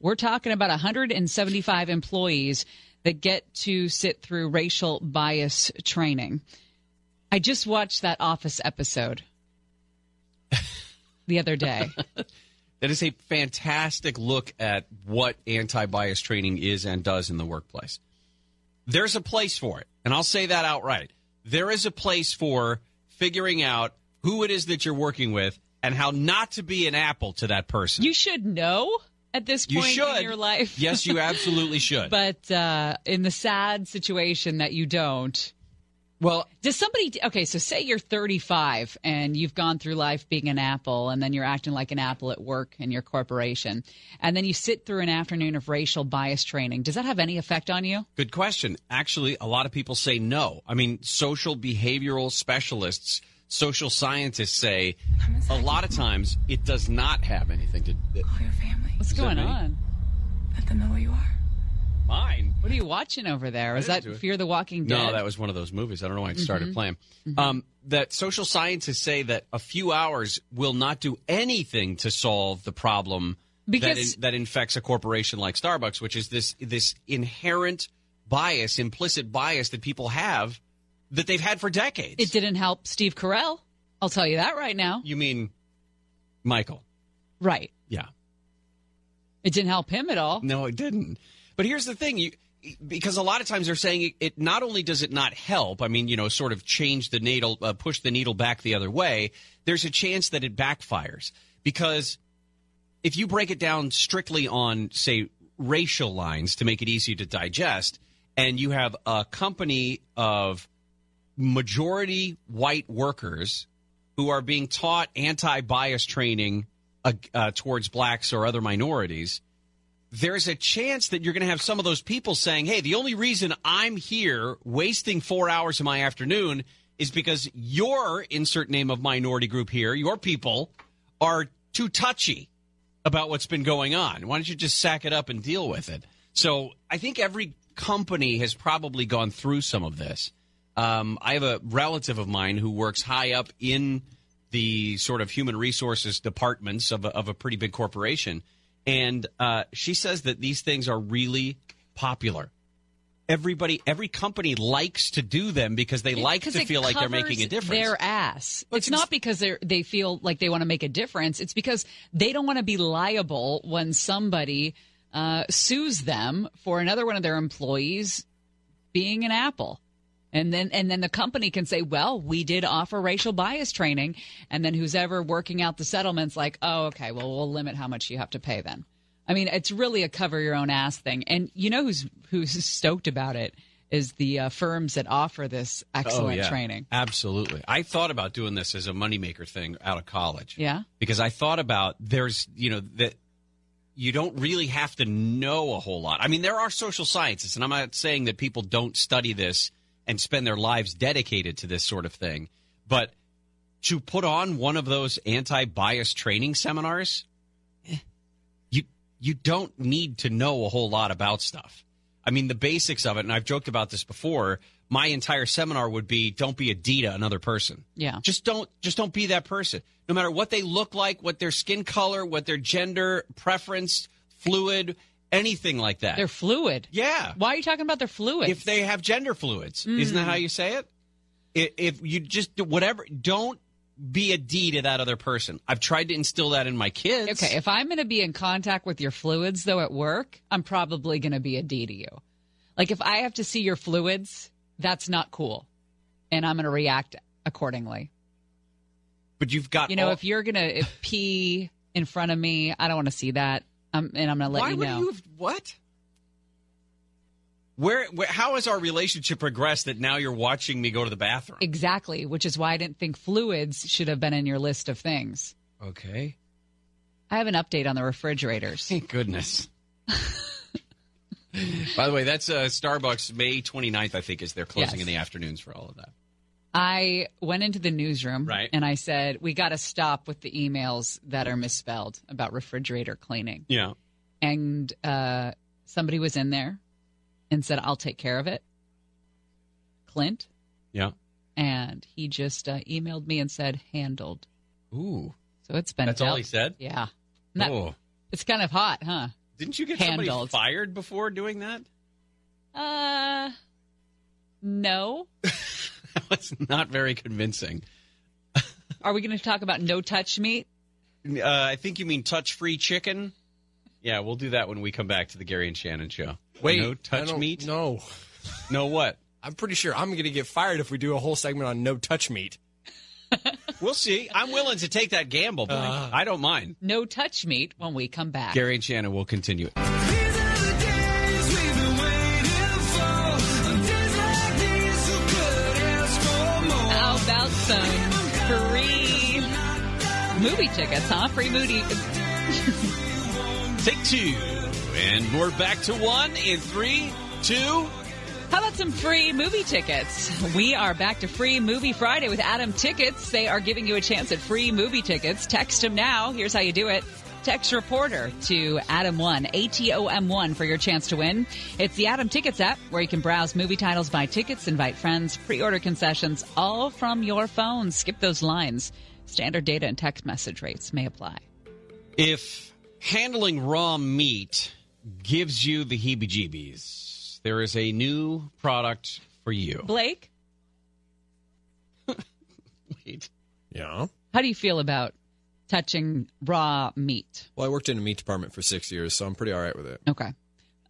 We're talking about 175 employees that get to sit through racial bias training. I just watched that Office episode the other day. That is a fantastic look at what anti bias training is and does in the workplace. There's a place for it, and I'll say that outright. There is a place for figuring out who it is that you're working with and how not to be an apple to that person. You should know at this You point should. in your life. yes, you absolutely should. But uh, in the sad situation that you don't. Well, does somebody? Okay, so say you're 35 and you've gone through life being an apple, and then you're acting like an apple at work in your corporation, and then you sit through an afternoon of racial bias training. Does that have any effect on you? Good question. Actually, a lot of people say no. I mean, social behavioral specialists, social scientists say a lot of times it does not have anything to do. your family. What's going on? Let them know where you are. Mine. What are you watching over there? Is that didn't do it. Fear the Walking Dead? No, that was one of those movies. I don't know why it started Mhm. playing. Um, that social scientists say that a few hours will not do anything to solve the problem that, Because- in, that infects a corporation like Starbucks, which is this this inherent bias, implicit bias that people have that they've had for decades. It didn't help Steve Carell. I'll tell you that right now. You mean Michael? Right. Yeah. It didn't help him at all. No, it didn't. But here's the thing: you because a lot of times they're saying it, it not only does it not help. I mean, you know, sort of change the needle, uh, push the needle back the other way. There's a chance that it backfires because if you break it down strictly on, say, racial lines to make it easy to digest, and you have a company of majority white workers who are being taught anti-bias training uh, uh, towards blacks or other minorities, there's a chance that you're going to have some of those people saying, "Hey, the only reason I'm here wasting four hours of my afternoon is because your insert name of minority group here, your people, are too touchy about what's been going on. Why don't you just sack it up and deal with it? So I think every company has probably gone through some of this. Um, I have a relative of mine who works high up in the sort of human resources departments of a, of a pretty big corporation, and uh, she says that these things are really popular. Everybody, every company likes to do them because they like Because to feel like they're making a difference. Their ass. it's not because they they feel like they want to make a difference. It's because they don't want to be liable when somebody uh, sues them for another one of their employees being an apple. And then and then the company can say, "Well, we did offer racial bias training." And then who's ever working out the settlements like, "Oh, okay, well, we'll limit how much you have to pay then." I mean, it's really a cover your own ass thing. And you know who's who's stoked about it is the uh, firms that offer this excellent Oh, yeah. training. Absolutely. I thought about doing this as a moneymaker thing out of college. Yeah. Because I thought about there's, you know, that you don't really have to know a whole lot. I mean, there are social sciences, and I'm not saying that people don't study this and spend their lives dedicated to this sort of thing, but to put on one of those anti-bias training seminars, eh, you you don't need to know a whole lot about stuff. I mean, the basics of it, and I've joked about this before. My entire seminar would be: don't be a D to another person. Yeah. Just don't just don't be that person. No matter what they look like, what their skin color, what their gender preference, fluid, anything like that. They're fluid. Yeah. Why are you talking about their fluids? If they have gender fluids, isn't that Mm. how you say it? If you just whatever, don't be a D to that other person. I've tried to instill that in my kids. Okay, if I'm going to be in contact with your fluids though at work, I'm probably going to be a D to you. Like if I have to see your fluids, that's not cool. And I'm going to react accordingly. But you've got You know, all- if you're going to pee in front of me, I don't want to see that. Um, and I'm going to let Why you would know. you have what? Where, where? How has our relationship progressed that now you're watching me go to the bathroom? Exactly, which is why I didn't think fluids should have been in your list of things. Okay. I have an update on the refrigerators. Thank goodness. By the way, that's uh, Starbucks May 29th, I think, is their closing Yes. in the afternoons for all of that. I went into the newsroom Right. and I said, we got to stop with the emails that are misspelled about refrigerator cleaning. Yeah. And uh, somebody was in there and said, I'll take care of it. Clint. Yeah. And he just uh, emailed me and said, handled. Ooh. So it's been. That's all he said? Yeah. Not- Oh. It's kind of hot, huh? Didn't you get handled? somebody fired before doing that? Uh, no. That was not very convincing. Are we going to talk about no touch meat? Uh, I think you mean touch free chicken. Yeah, we'll do that when we come back to the Gary and Shannon show. Wait, no I touch don't- meat? No. No what? I'm pretty sure I'm going to get fired if we do a whole segment on no touch meat. We'll see. I'm willing to take that gamble, Blake. Uh. I don't mind. No touch meat when we come back. Gary and Shannon will continue movie tickets, huh? Free movie. Take two. And we're back to one in three, two. How about some free movie tickets? We are back to Free Movie Friday with Atom Tickets. They are giving you a chance at free movie tickets. Text them now. Here's how you do it. Text reporter to Atom1, A-T-O-M-1 for your chance to win. It's the Atom Tickets app where you can browse movie titles, buy tickets, invite friends, pre-order concessions, all from your phone. Skip those lines. Standard data and text message rates may apply. If handling raw meat gives you the heebie jeebies, there is a new product for you. Blake, Wait. Yeah. how do you feel about touching raw meat? Well, I worked in a meat department for six years, so I'm pretty all right with it. Okay.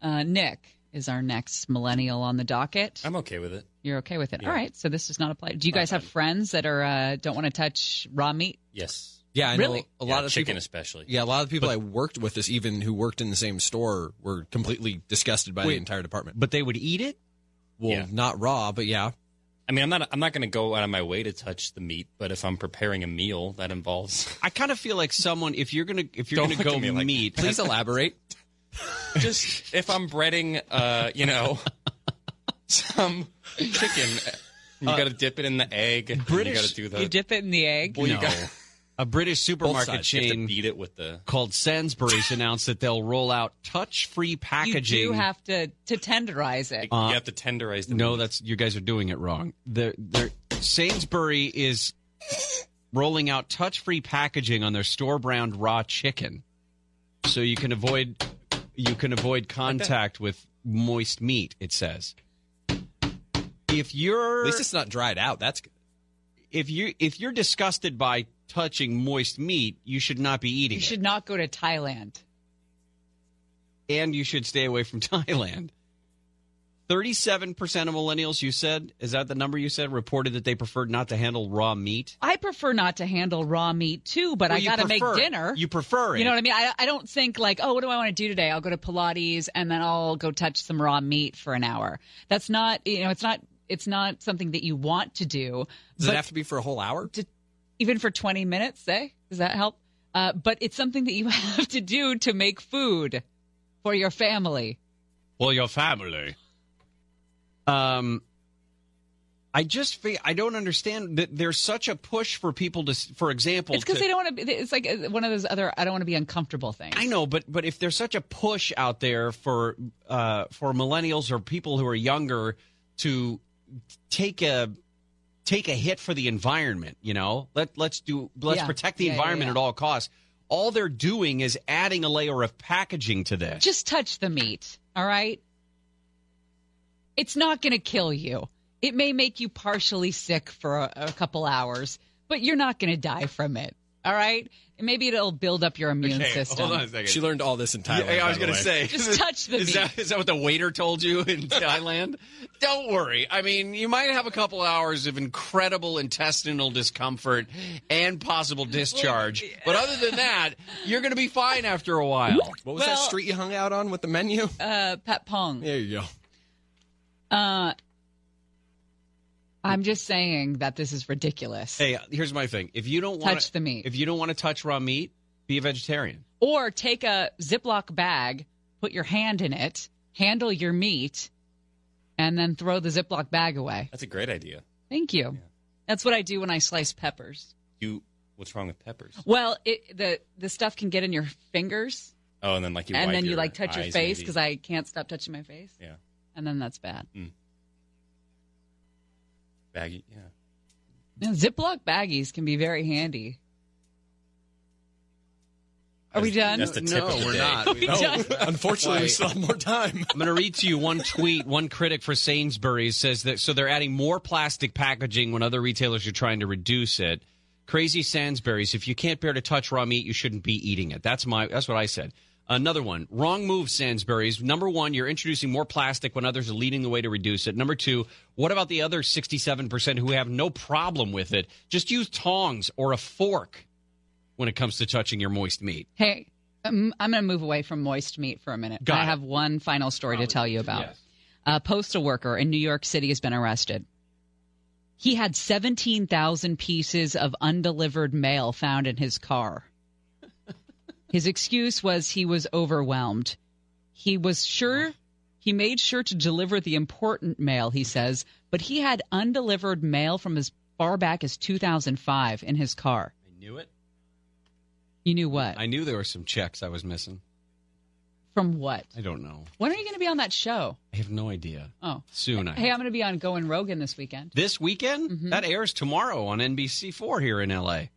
Uh, Nick is our next millennial on the docket. I'm okay with it. You're okay with it. Yeah. All right. So this does not apply. Do you guys have friends that are uh, don't want to touch raw meat? Yes. Yeah, I Really? know a Yeah, lot of chicken people, especially. Yeah, a lot of the people I worked with this even who worked in the same store were completely disgusted by Wait, the entire department. But they would eat it? Well, Yeah. not raw, but yeah. I mean, I'm not. I'm not going to go out of my way to touch the meat, but if I'm preparing a meal, that involves. I kind of feel like someone if you're gonna if you're Don't gonna go at me like meat, Please elaborate. Just if I'm breading, uh, you know, some chicken You got to dip it in the egg. and You British- got to do the. You dip it in the egg. Well, you No. got- a British supermarket sides. You have to chain beat it with the- called Sainsbury's announced that they'll roll out touch-free You packaging. do have to to tenderize it. Uh, you have to tenderize the no, meat. that's you guys are doing it wrong. The, the Sainsbury is rolling out touch-free packaging on their store brand raw chicken, so you can avoid you can avoid contact with moist meat. It says. If you're At least it's not dried out. That's good. if you if you're disgusted by touching moist meat, you should not be eating You it, should not go to Thailand. and you should stay away from Thailand. Thirty-seven percent of millennials, you said, is that the number you said, reported that they preferred not to handle raw meat. I prefer not to handle raw meat too, but Well, I got to make dinner. You prefer it. You know what I mean? I, I don't think like, oh, what do I want to do today? I'll go to Pilates and then I'll go touch some raw meat for an hour. That's not, you know, it's not, it's not something that you want to do. Does it have to be for a whole hour? to, even for 20 minutes, say? Does that help? Uh, but it's something that you have to do to make food for your family. Well, your family. Um, I just feel I don't understand that there's such a push for people to, for example, It's because they don't want to. be It's like uh, one of those other. I don't want to be uncomfortable things. I know, but but if there's such a push out there for uh, for millennials or people who are younger to take a take a hit for the environment, you know, let let's do let's Yeah. protect the Yeah, environment yeah. at all costs. All they're doing is adding a layer of packaging to this. Just touch the meat. All right. It's not going to kill you. It may make you partially sick for a, a couple hours, but you're not going to die from it. All right. Maybe it'll build up your immune Okay, system. hold on a second. She learned all this in Thailand. Yeah, I was going to say. Just touch the is meat. That, is that what the waiter told you in Thailand? Don't worry. I mean, you might have a couple hours of incredible intestinal discomfort and possible discharge. But other than that, you're going to be fine after a while. What was that street you hung out on with the menu? Uh, Patpong. There you go. Uh, I'm just saying that this is ridiculous. Hey, here's my thing. If you don't want Touch the meat. if you don't want to touch raw meat, be a vegetarian. Or take a Ziploc bag, put your hand in it, handle your meat, and then throw the Ziploc bag away. That's a great idea. Thank you. That's what I do when I slice peppers. You, what's wrong with peppers? Well, it, the the stuff can get in your fingers, Oh, and then like you and then you like touch your face because I can't stop touching my face, yeah, and then that's bad. Mm. Baggy. Yeah, Now, Ziploc baggies can be very handy. Are we done? That's the tip no, of the we're day. not. Are we done? Unfortunately, we still have more time. I'm going to read to you one tweet. One critic for Sainsbury's says that so they're adding more plastic packaging when other retailers are trying to reduce it. Crazy Sainsbury's. If you can't bear to touch raw meat, you shouldn't be eating it. That's my. That's what I said. Another one. Wrong move, Sainsbury's. Number one, you're introducing more plastic when others are leading the way to reduce it. Number two, what about the other 67% who have no problem with it? Just use tongs or a fork when it comes to touching your moist meat. Hey, um, I'm going to move away from moist meat for a minute. Got I it. have one final story to tell you about. Yes. A postal worker in New York City has been arrested. He had 17,000 pieces of undelivered mail found in his car. His excuse was he was overwhelmed. He was sure, he made sure to deliver the important mail, he says, but he had undelivered mail from as far back as 2005 in his car. I knew it. You knew what? I knew there were some checks I was missing. From what? I don't know. When are you going to be on that show? I have no idea. Oh. Soon. I Hey, I'm going to be on Going Rogan this weekend. This weekend? Mm-hmm. That airs tomorrow on NBC4 here in LA.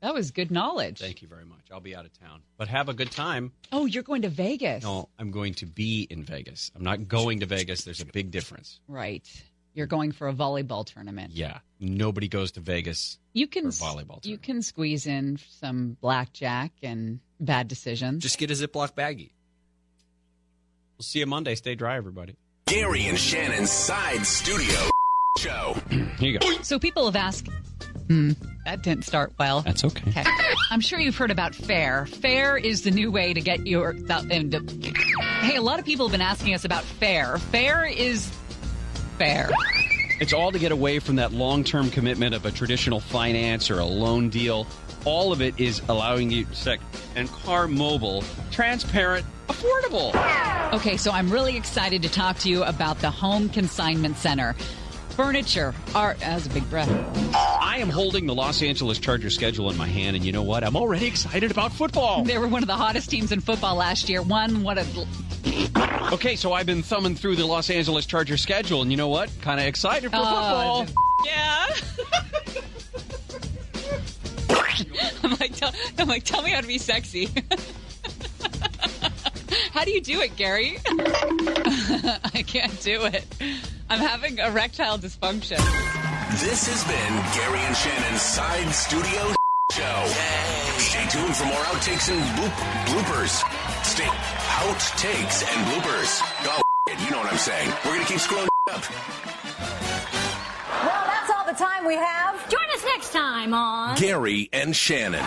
That was good knowledge. Thank you very much. I'll be out of town. But have a good time. Oh, you're going to Vegas. No, I'm going to be in Vegas. I'm not going to Vegas. There's a big difference. Right. You're going for a volleyball tournament. Yeah. Nobody goes to Vegas. You can For volleyball you can squeeze in some blackjack and bad decisions. Just get a Ziploc baggie. We'll see you Monday. Stay dry, everybody. Gary and Shannon's Side Studio Show. Here you go. So people have asked. Hmm, that didn't start well. That's okay. Okay. I'm sure you've heard about Fair. Fair is the new way to get your. th- hey, a lot of people have been asking us about Fair. Fair is fair. It's all to get away from that long term commitment of a traditional finance or a loan deal. All of it is allowing you sec and car mobile, transparent, affordable. Okay, so I'm really excited to talk to you about the Home Consignment Center. Furniture, art. That a big breath. I am holding the Los Angeles Chargers schedule in my hand, and you know what? I'm already excited about football. They were one of the hottest teams in football last year. One, what a. Okay, so I've been thumbing through the Los Angeles Chargers schedule, and you know what? Kind of excited for Oh, football. Yeah. I'm like, tell, I'm like, tell me how to be sexy. how do you do it, Gary? I can't do it. I'm having erectile dysfunction. This has been Gary and Shannon's Side Studio Show. Stay tuned for more outtakes and bloop- bloopers. Stay outtakes and bloopers. Oh, you know what I'm saying. We're going to keep scrolling up. Well, that's all the time we have. Join us next time on Gary and Shannon.